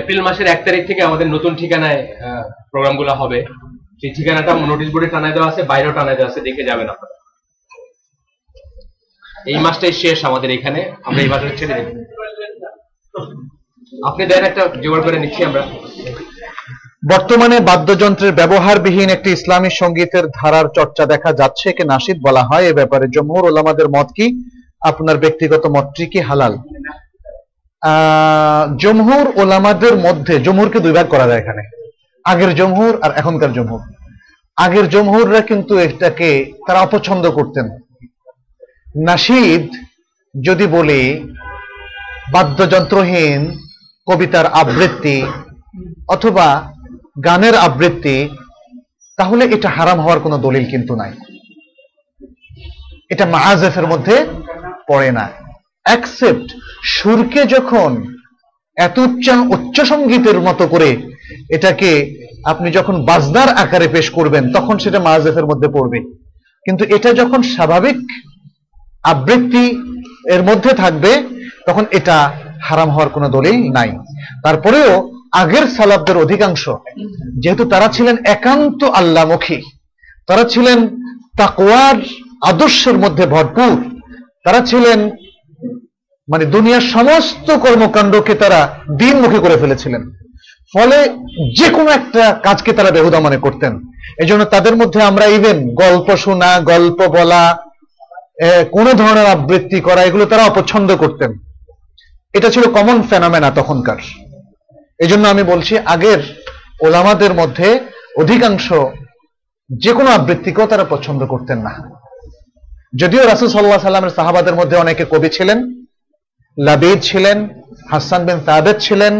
এপ্রিল মাসের এক তারিখ থেকে আমাদের নতুন ঠিকানায় প্রোগ্রামগুলো হবে। সেই ঠিকানাটা নোটিশ বোর্ডে টানায় দেওয়া আছে, বাইরেও টানায় দেওয়া আছে, দেখে যাবেন আপনারা। এই মাসটাই শেষ আমাদের এখানে, আমরা এই মাসটা ছেড়ে দেব আপনি দেন একটা জোগাড় করে নিচ্ছি আমরা। বর্তমানে বাদ্যযন্ত্রের ব্যবহারবিহীন একটি ইসলামী সঙ্গীতের ধারার চর্চা দেখা যাচ্ছে, একে নাসিদ বলা হয়। এ ব্যাপারে জমহুর ওলামাদের মত কি? আপনার ব্যক্তিগত মতটি কি হালাল? জমহুর ওলামাদের মধ্যে, জমহুরকে দুই ভাগ করা যায় এখানে। আগের জমহুর আর এখনকার জমহুর। আগের জমহুররা কিন্তু এটাকে তারা অপছন্দ করতেন। নাসিদ যদি বলি, বাদ্যযন্ত্রহীন কবিতার আবৃত্তি অথবা গানের আবৃত্তি, তাহলে এটা হারাম হওয়ার কোনো দলিল কিন্তু নাই। এটা মাহাজেফের মধ্যে পড়ে না। অ্যাকসেপ্ট সুরকে যখন এত উচ্চ উচ্চ সঙ্গীতের মতো করে এটাকে আপনি যখন বাজনার আকারে পেশ করবেন, তখন সেটা মাহাজেফের মধ্যে পড়বে। কিন্তু এটা যখন স্বাভাবিক আবৃত্তি এর মধ্যে থাকবে, তখন এটা হারাম হওয়ার কোনো দলিল নাই। তারপরেও আগের সালাবদের অধিকাংশ, যেহেতু তারা ছিলেন একান্ত আল্লামুখী, তারা ছিলেন তাকওয়ার আদর্শের মধ্যে ভরপুর, তারা ছিলেন মানে দুনিয়ার সমস্ত কর্মকাণ্ডকে তারা দিনমুখী করে ফেলেছিলেন। ফলে যে কোনো একটা কাজকে তারা বেহুদা মনে করতেন। এই জন্য তাদের মধ্যে আমরা ইভেন গল্প শোনা, গল্প বলা কোনো ধরনের আবৃত্তি করা, এগুলো তারা অপছন্দ করতেন। এটা ছিল কমন ফেনোমেনা তখনকার। এই জন্য আমি বলছি, আগের ওলামাদের মধ্যে অধিকাংশ যে কোনো আবৃত্তিকেও তারা পছন্দ করতেন না। যদিও রাসুল সাল্লাহ সাল্লামের সাহাবাদের মধ্যে অনেকে কবি ছিলেন লাবিদ ছিলেন, হাসান বিন সাবেদ ছিলেন,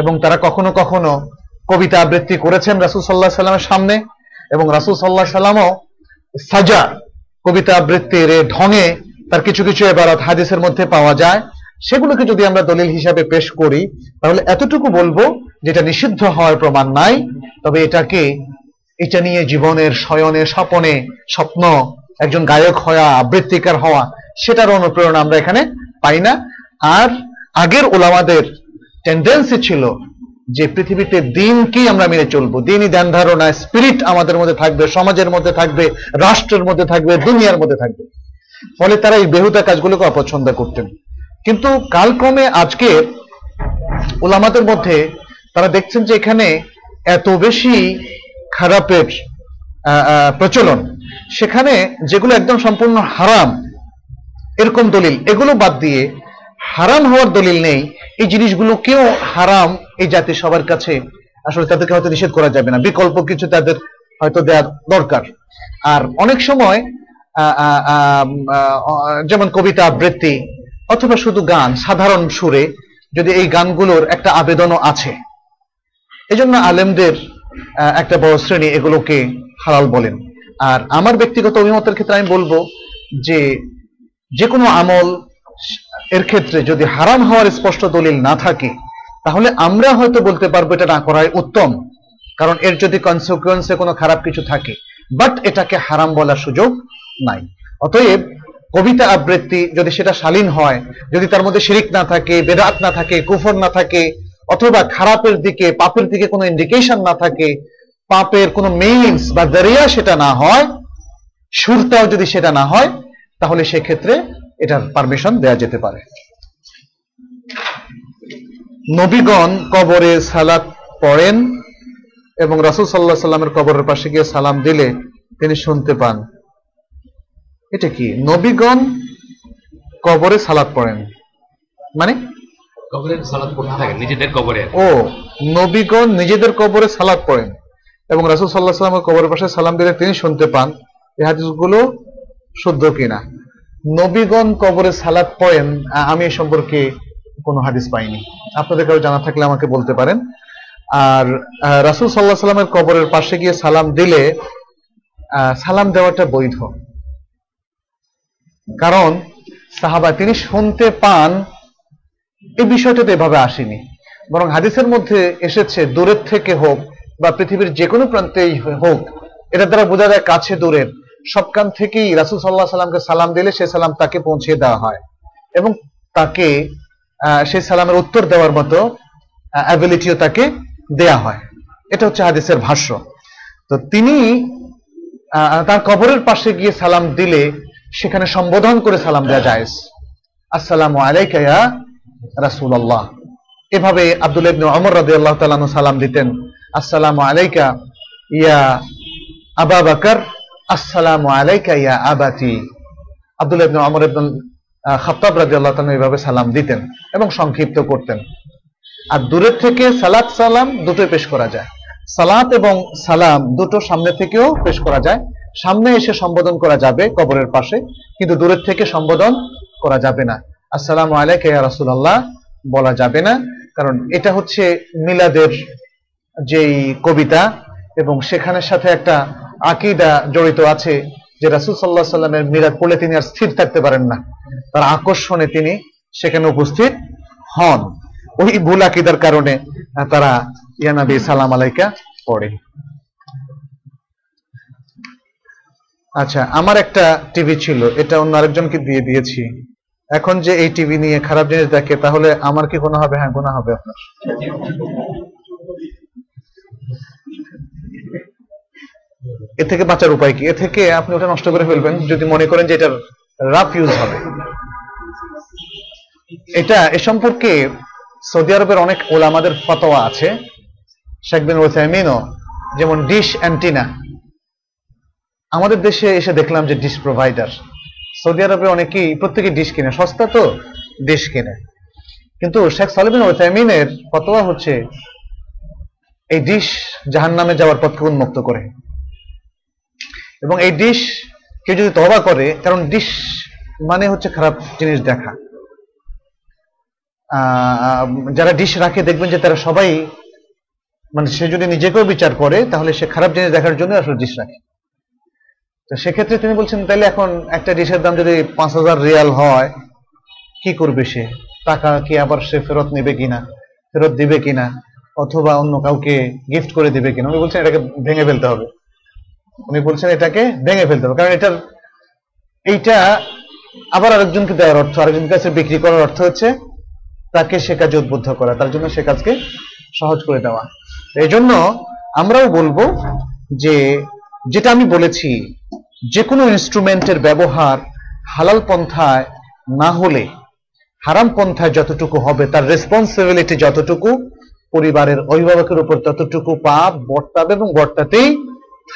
এবং তারা কখনো কখনো কবিতা আবৃত্তি করেছেন রাসুল সাল্লাহ সাল্লামের সামনে, এবং রাসুল সাল্লাহ সাল্লামও সাজা কবিতা আবৃত্তির ঢঙে তার কিছু কিছু এবারত হাদিসের মধ্যে পাওয়া যায়। সেগুলোকে যদি আমরা দলিল হিসাবে পেশ করি, তাহলে এতটুকু বলব যেটা নিষিদ্ধ হওয়ার প্রমাণ নাই, তবে এটাকে এটা নিয়ে জীবনের শয়নে, স্বপনে স্বপ্ন একজন গায়ক হওয়া, আবৃত্তিকার হওয়া, সেটার অনুপ্রেরণা আমরা এখানে পাই না। আর আগের ওলামাদের টেন্ডেন্সি ছিল যে পৃথিবীতে দিনকেই আমরা মেনে চলবো। দিনই ধ্যান ধারণা স্পিরিট আমাদের মধ্যে থাকবে, সমাজের মধ্যে থাকবে, রাষ্ট্রের মধ্যে থাকবে, দুনিয়ার মধ্যে থাকবে। ফলে তারা এই বেহুদা কাজগুলোকে অপছন্দ করতেন। কিন্তু কালক্রমে আজকে ওলামাদের মধ্যে তারা দেখছেন যে এখানে এত বেশি খারাপের প্রচলন। সেখানে যেগুলো একদম সম্পূর্ণ হারাম এরকম দলিল। এগুলো বাদ দিয়ে হারাম হওয়ার দলিল নেই। এই জিনিসগুলোকেও হারাম এই জাতি সবার কাছে আসলে তাদেরকে হয়তো নিষেধ করা যাবে না। বিকল্প কিছু তাদের হয়তো দেওয়ার দরকার। আর অনেক সময় যেমন কবিতা আবৃত্তি অথবা শুধু গান সাধারণ সুরে যদি এই গানগুলোর একটা আবেদনও আছে এজন্য আলেমদের আহ, একটা বড় শ্রেণি এগুলোকে হালাল বলেন। আর আমার ব্যক্তিগত অভিমতের ক্ষেত্রে আমি বলব যে যে কোনো আমল এর ক্ষেত্রে যদি হারাম হওয়ার স্পষ্ট দলিল না থাকে, তাহলে আমরা হয়তো বলতে পারব এটা না করাই উত্তম, কারণ এর যদি কনসিকুয়েন্সে কোনো খারাপ কিছু থাকে। বাট এটাকে হারাম বলার সুযোগ নাই। অতএব কবিতা আবৃত্তি যদি সেটা শালীন হয়, যদি তার মধ্যে শিরিক না থাকে, বেদাত না থাকে, কুফর না থাকে, অথবা খারাপের দিকে, পাপের দিকে কোনো ইন্ডিকেশন না থাকে, পাপের কোনো মেইনস বা দরিয়া সেটা না হয় সুরটাও যদি সেটা না হয় তাহলে সেক্ষেত্রে এটার পারমিশন দেয়া যেতে পারে। নবীগণ কবরে সালাত পড়েন এবং রাসূল সাল্লাহ সাল্লামের কবরের পাশে গিয়ে সালাম দিলে তিনি শুনতে পান। এটা কি? নবীগণ কবরে সালাত পড়েন। মানে? ও নবীগণ নিজেদের কবরে সালাত পড়েন এবং রাসূল সাল্লাহ সাল্লামের কবরের পাশে সালাম দিলে তিনি শুনতে পান। এই হাদিসগুলো শুদ্ধ কিনা? নবীগণ কবরে সালাত পড়েন আমি এ সম্পর্কে কোনো হাদিস পাইনি। আপনাদের কারও জানা থাকলে আমাকে বলতে পারেন। আর রাসূল সাল্লাহ সাল্লামের কবরের পাশে গিয়ে সালাম দিলে সালাম দেওয়াটা বৈধ। কারণ সাহাবা তিনি শুনতে পান এই বিষয়টা তো এভাবে আসেনি। বরং হাদিসের মধ্যে এসেছে, দূরের থেকে হোক বা পৃথিবীর যে কোনো প্রান্তেই হোক এটা দ্বারা বোঝা যায় কাছে দূরের। সবখান থেকেই রাসুল সাল্লাহ সাল্লামকে সালাম দিলে সে সালাম তাকে পৌঁছে দেওয়া হয়। এবং তাকে সেই সালামের উত্তর দেওয়ার মতো অ্যাবিলিটিও তাকে দেয়া হয়। এটা হচ্ছে হাদিসের ভাষ্য। তো তিনি তার কবরের পাশে গিয়ে সালাম দিলে সেখানে সম্বোধন করে সালাম দেওয়া যায় আসসালামু আলাইকা ইয়া রাসূলুল্লাহ। এভাবে আব্দুল্লাহ ইবনে ওমর রাদিয়াল্লাহু তাআলা সালাম দিতেন। আসসালামু আলাইকা ইয়া আবা বকর। আসসালামু আলাইকা ইয়া আবাতি। আব্দুল্লাহ ইবনে ওমর ইবনে খাত্তাব রাদিয়াল্লাহু তাআলা এভাবে সালাম দিতেন এবং সংক্ষিপ্ত করতেন। আর দূরের থেকে সালাত সালাম দুটোই পেশ করা যায়। সালাত এবং সালাম দুটো সামনে থেকেও পেশ করা যায়। সামনে এসে সম্বোধন করা যাবে কবরের পাশে, কিন্তু দূরের থেকে সম্বোধন করা যাবে না। আসসালামু আলাইকা ইয়া রাসূলুল্লাহ বলা যাবে না, কারণ এটা হচ্ছে মিলাদের যেই কবিতা এবং সেখানের সাথে একটা আকিদা জড়িত আছে যে রাসূল আলাইহি সাল্লামের মিলাদ পড়লে তিনি আর স্থির থাকতে পারেন না। তার আকর্ষণে তিনি সেখানে উপস্থিত হন। ওই ভুল আকিদার কারণে তারা ইয়ানাবি সালাম আলাইকা পড়ে। আচ্ছা আমার একটা টিভি ছিল, এটা অন্য আরেকজনকে দিয়ে দিয়েছি। এখন যে এই টিভি নিয়ে খারাপ জিনিস দেখে, তাহলে আমার কি গুনাহ হবে? হ্যাঁ গুনাহ হবে আপনার। এ থেকে বাঁচার উপায় কি? এ থেকে আপনি ওটা নষ্ট করে ফেলবেন, যদি মনে করেন যে এটার রাফ ইউজ হবে। এটা এ সম্পর্কে সৌদি আরবের অনেক ওলামাদের ফতোয়া আছে। শেখ বিন ওসাইমিনও যেমন ডিশ অ্যান্টিনা আমাদের দেশে এসে দেখলাম যে ডিশ প্রোভাইডার সৌদি আরবে অনেকেই প্রত্যেকে ডিশ কিনে, সস্তা তো ডিশ কিনে। কিন্তু শেখ সালিবিন ওসাইমিনের ফতোয়া হচ্ছে, এই ডিশ জাহান নামে যাওয়ার পথকে উন্মুক্ত করে। এবং এই ডিশ কেউ যদি তবা করে, কারণ ডিশ মানে হচ্ছে খারাপ জিনিস দেখা। যারা ডিশ রাখে, দেখবেন যে তারা সবাই মানে সে যদি নিজেকেও বিচার করে, তাহলে সে খারাপ জিনিস দেখার জন্য আসলে ডিশ রাখে। তো সেক্ষেত্রে তিনি বলছেন তাহলে এখন একটা ডিশের দাম যদি পাঁচ হাজার রিয়াল হয়, কি করবে সে? টাকা কি আবার সে ফেরত নেবে কিনা? ফেরত দিবে কিনা? অথবা অন্য কাউকে গিফট করে দিবে কিনা? উনি বলছেন, এটাকে ভেঙে ফেলতে হবে। উনি বলছেন এটাকে ভেঙে ফেলতে হবে, কারণ এটার এইটা আবার আরেকজনকে দেওয়ার অর্থ, আরেকজনের কাছে বিক্রি করার অর্থ হচ্ছে তাকে সে কাজে উদ্বুদ্ধ করা, তার জন্য সে কাজকে সহজ করে দেওয়া। এই জন্য আমরাও বলব যে, যেটা আমি বলেছি, যে কোনো ইনস্ট্রুমেন্টের ব্যবহার হালাল পন্থায় না হলে, হারাম পন্থায় যতটুকু হবে, তার রেসপন্সিবিলিটি যতটুকু, পরিবারের অভিভাবকের উপর ততটুকু পাপ, বর্তাবে এবং বর্তাতেই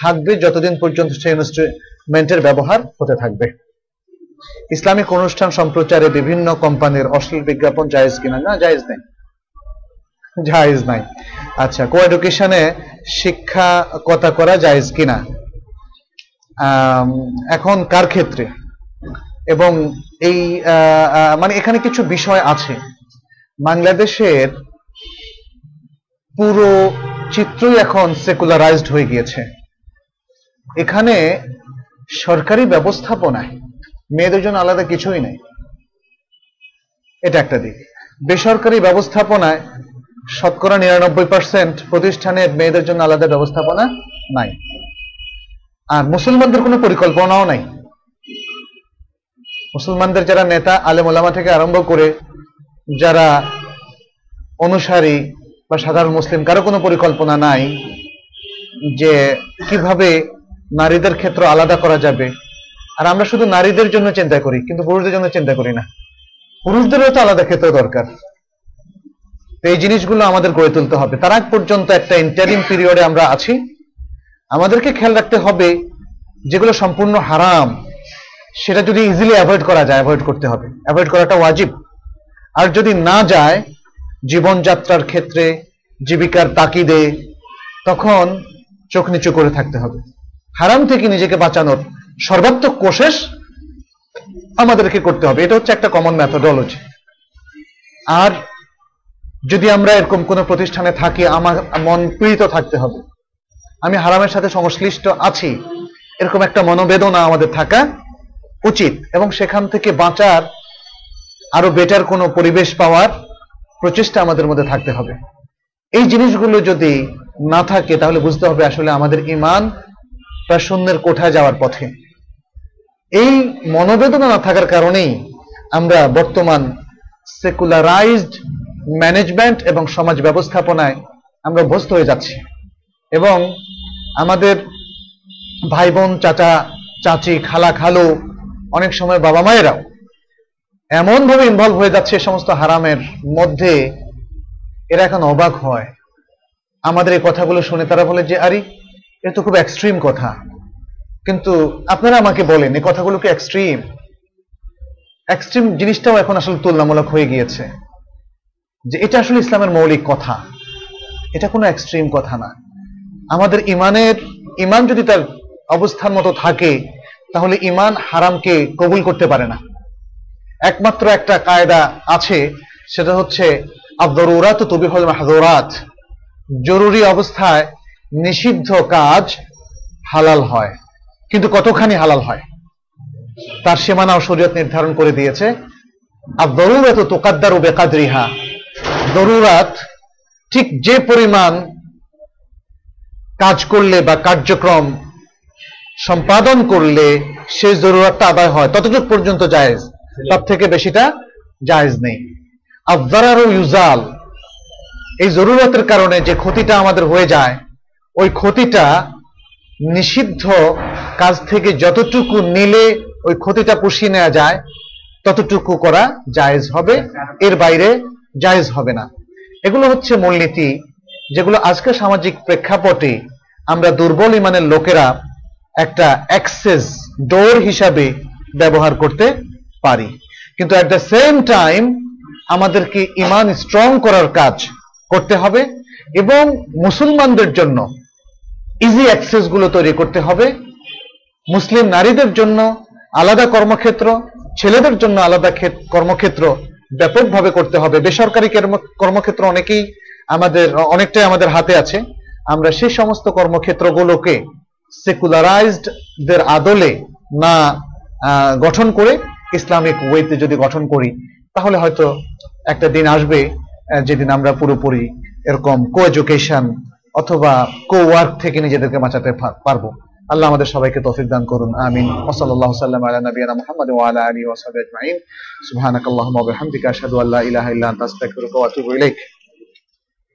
থাকবে যতদিন পর্যন্ত সেই ইনস্ট্রুমেন্টের ব্যবহার হতে থাকবে। ইসলামিক অনুষ্ঠান সম্প্রচারে বিভিন্ন কোম্পানির অশ্লীল বিজ্ঞাপন জায়েজ কিনা? না, জায়েজ নেই। জায়েজ নাই। আচ্ছা কো এডুকেশনে শিক্ষকতা করা জায়েজ কিনা? এখন কার ক্ষেত্রে? এবং এই মানে এখানে কিছু বিষয় আছে। বাংলাদেশের পুরো চিত্রই এখন সেকুলারাইজড হয়ে গিয়েছে। এখানে সরকারি ব্যবস্থাপনায় মেয়েদের জন্য আলাদা কিছুই নাই। এটা একটা দিক। বেসরকারি ব্যবস্থাপনায় শতকরা নিরানব্বই পার্সেন্ট প্রতিষ্ঠানের মেয়েদের জন্য আলাদা ব্যবস্থাপনা নাই। আর মুসলমানদের কোনো পরিকল্পনাও নাই। মুসলমানদের যারা নেতা, আলেম ওলামা থেকে আরম্ভ করে যারা অনুসারী বা সাধারণ মুসলিম, কারও কোনো পরিকল্পনা নাই যে কীভাবে নারীদের ক্ষেত্র আলাদা করা যাবে। আর আমরা শুধু নারীদের জন্য চিন্তা করি, কিন্তু পুরুষদের জন্য চিন্তা করি না। পুরুষদেরও তো আলাদা ক্ষেত্র দরকার। এই জিনিসগুলো আমাদের গড়ে তুলতে হবে। তার আগ পর্যন্ত একটা ইন্টারিম পিরিয়ডে আমরা আছি। আমাদেরকে খেয়াল রাখতে হবে যেগুলো সম্পূর্ণ হারাম, সেটা যদি ইজিলি অ্যাভয়েড করা যায় অ্যাভয়েড করতে হবে। অ্যাভয়েড করাটা ওয়াজিব। আর যদি না যায়, জীবনযাত্রার ক্ষেত্রে জীবিকার তাকিদে, তখন চোখ নিচু করে থাকতে হবে। হারাম থেকে নিজেকে বাঁচানোর সর্বাত্মক কোশেষ আমাদেরকে করতে হবে। এটা হচ্ছে একটা কমন ম্যাথোডোলজি আর যদি আমরা এরকম কোনো প্রতিষ্ঠানে থাকি, আমার মন পীড়িত থাকতে হবে। আমি হারামের সাথে সংশ্লিষ্ট আছি। এরকম একটা মনোবেদনা আমাদের থাকা উচিত এবং সেখান থেকে বাঁচার আরও বেটার কোনো পরিবেশ পাওয়ার প্রচেষ্টা আমাদের মধ্যে থাকতে হবে। এই জিনিসগুলো যদি না থাকে, তাহলে বুঝতে হবে আসলে আমাদের ইমান প্রায় শূন্যের কোঠায় যাওয়ার পথে। এই মনোবেদনা না থাকার কারণেই আমরা বর্তমান সেকুলারাইজড ম্যানেজমেন্ট এবং সমাজ ব্যবস্থাপনায় আমরা অভ্যস্ত হয়ে যাচ্ছি এবং আমাদের ভাই বোন চাচা, চাচি, খালা, খালো, অনেক সময় বাবা মায়েরাও এমনভাবে ইনভলভ হয়ে যাচ্ছে সমস্ত হারামের মধ্যে, এরা এখন অবাক হয়। আমাদের এই কথাগুলো শুনে তারা বলে যে, আরে এটা তো খুব এক্সট্রিম কথা। কিন্তু আপনারা আমাকে বলেন, এই কথাগুলো কি এক্সট্রিম এক্সট্রিম জিনিসটাও এখন আসলে তুলনামূলক হয়ে গিয়েছে। যে এটা আসলে ইসলামের মৌলিক কথা। এটা কোনো এক্সট্রিম কথা না। আমাদের ইমানের, ইমান যদি তার অবস্থান মতো থাকে, তাহলে ইমান হারামকে কবুল করতে পারে না। একমাত্র একটা কায়দা আছে, সেটা হচ্ছে আবদরুরাত তবিহল মাহদুরাত। জরুরি অবস্থায় নিষিদ্ধ কাজ হালাল হয়। কিন্তু কতখানি হালাল হয়? তার সীমানাও শরীয়ত নির্ধারণ করে দিয়েছে। আর দরুরাত তোকাদ্দার ও বেকাদরিহা। দরুরাত ঠিক যে পরিমাণ কাজ করলে বা কার্যক্রম সম্পাদন করলে সেই জরুরাতটা আদায় হয়। ততটুকু পর্যন্ত জায়েজ। তার থেকে বেশিটা জায়েজ নেই। আফজারার ইউজাল। এই জরুরতের কারণে যে ক্ষতিটা আমাদের হয়ে যায় ওই ক্ষতিটা নিষিদ্ধ কাজ থেকে যতটুকু নিলে ওই ক্ষতিটা পুষিয়ে নেওয়া যায়, ততটুকু করা জায়েজ হবে। এর বাইরে জায়েজ হবে না। এগুলো হচ্ছে মূলনীতি যেগুলো আজকে সামাজিক প্রেক্ষাপটে আমরা দুর্বল ইমানের লোকেরা একটা অ্যাক্সেস ডোর হিসাবে ব্যবহার করতে পারি। কিন্তু অ্যাট দ্য সেম টাইম আমাদেরকে ইমান স্ট্রং করার কাজ করতে হবে এবং মুসলমানদের জন্য ইজি অ্যাক্সেসগুলো তৈরি করতে হবে। মুসলিম নারীদের জন্য আলাদা কর্মক্ষেত্র, ছেলেদের জন্য আলাদা কর্মক্ষেত্র ব্যাপকভাবে করতে হবে। বেসরকারি কর্মক্ষেত্র অনেকেই আমাদের, অনেকটাই আমাদের হাতে আছে। আমরা সেই সমস্ত কর্মক্ষেত্রগুলোকে সেকুলারাইজড দের আদলে না গঠন করে ইসলামিক ওয়েতে যদি গঠন করি, তাহলে হয়তো একটা দিন আসবে যেদিন আমরা পুরোপুরি এরকম কো এডুকেশন অথবা কো ওয়ার্ক থেকে নিজেদেরকে বাঁচাতে পারব। আল্লাহ আমাদের সবাইকে তৌফিক দান করুন, আমিন। ওসল্লাহ সাল্লাম আলা নবিয়ানা মুহাম্মদ ওয়া আলা আলিহি ওয়া সাহবিহি আজমাইন। সুবহানাকাল্লাহুম্মা ওয়া বিহামদিকা আশহাদু আল্লা ইলাহা ইল্লা আনতা আস্তাগফিরুকা ওয়া আতুবু ইলাইক।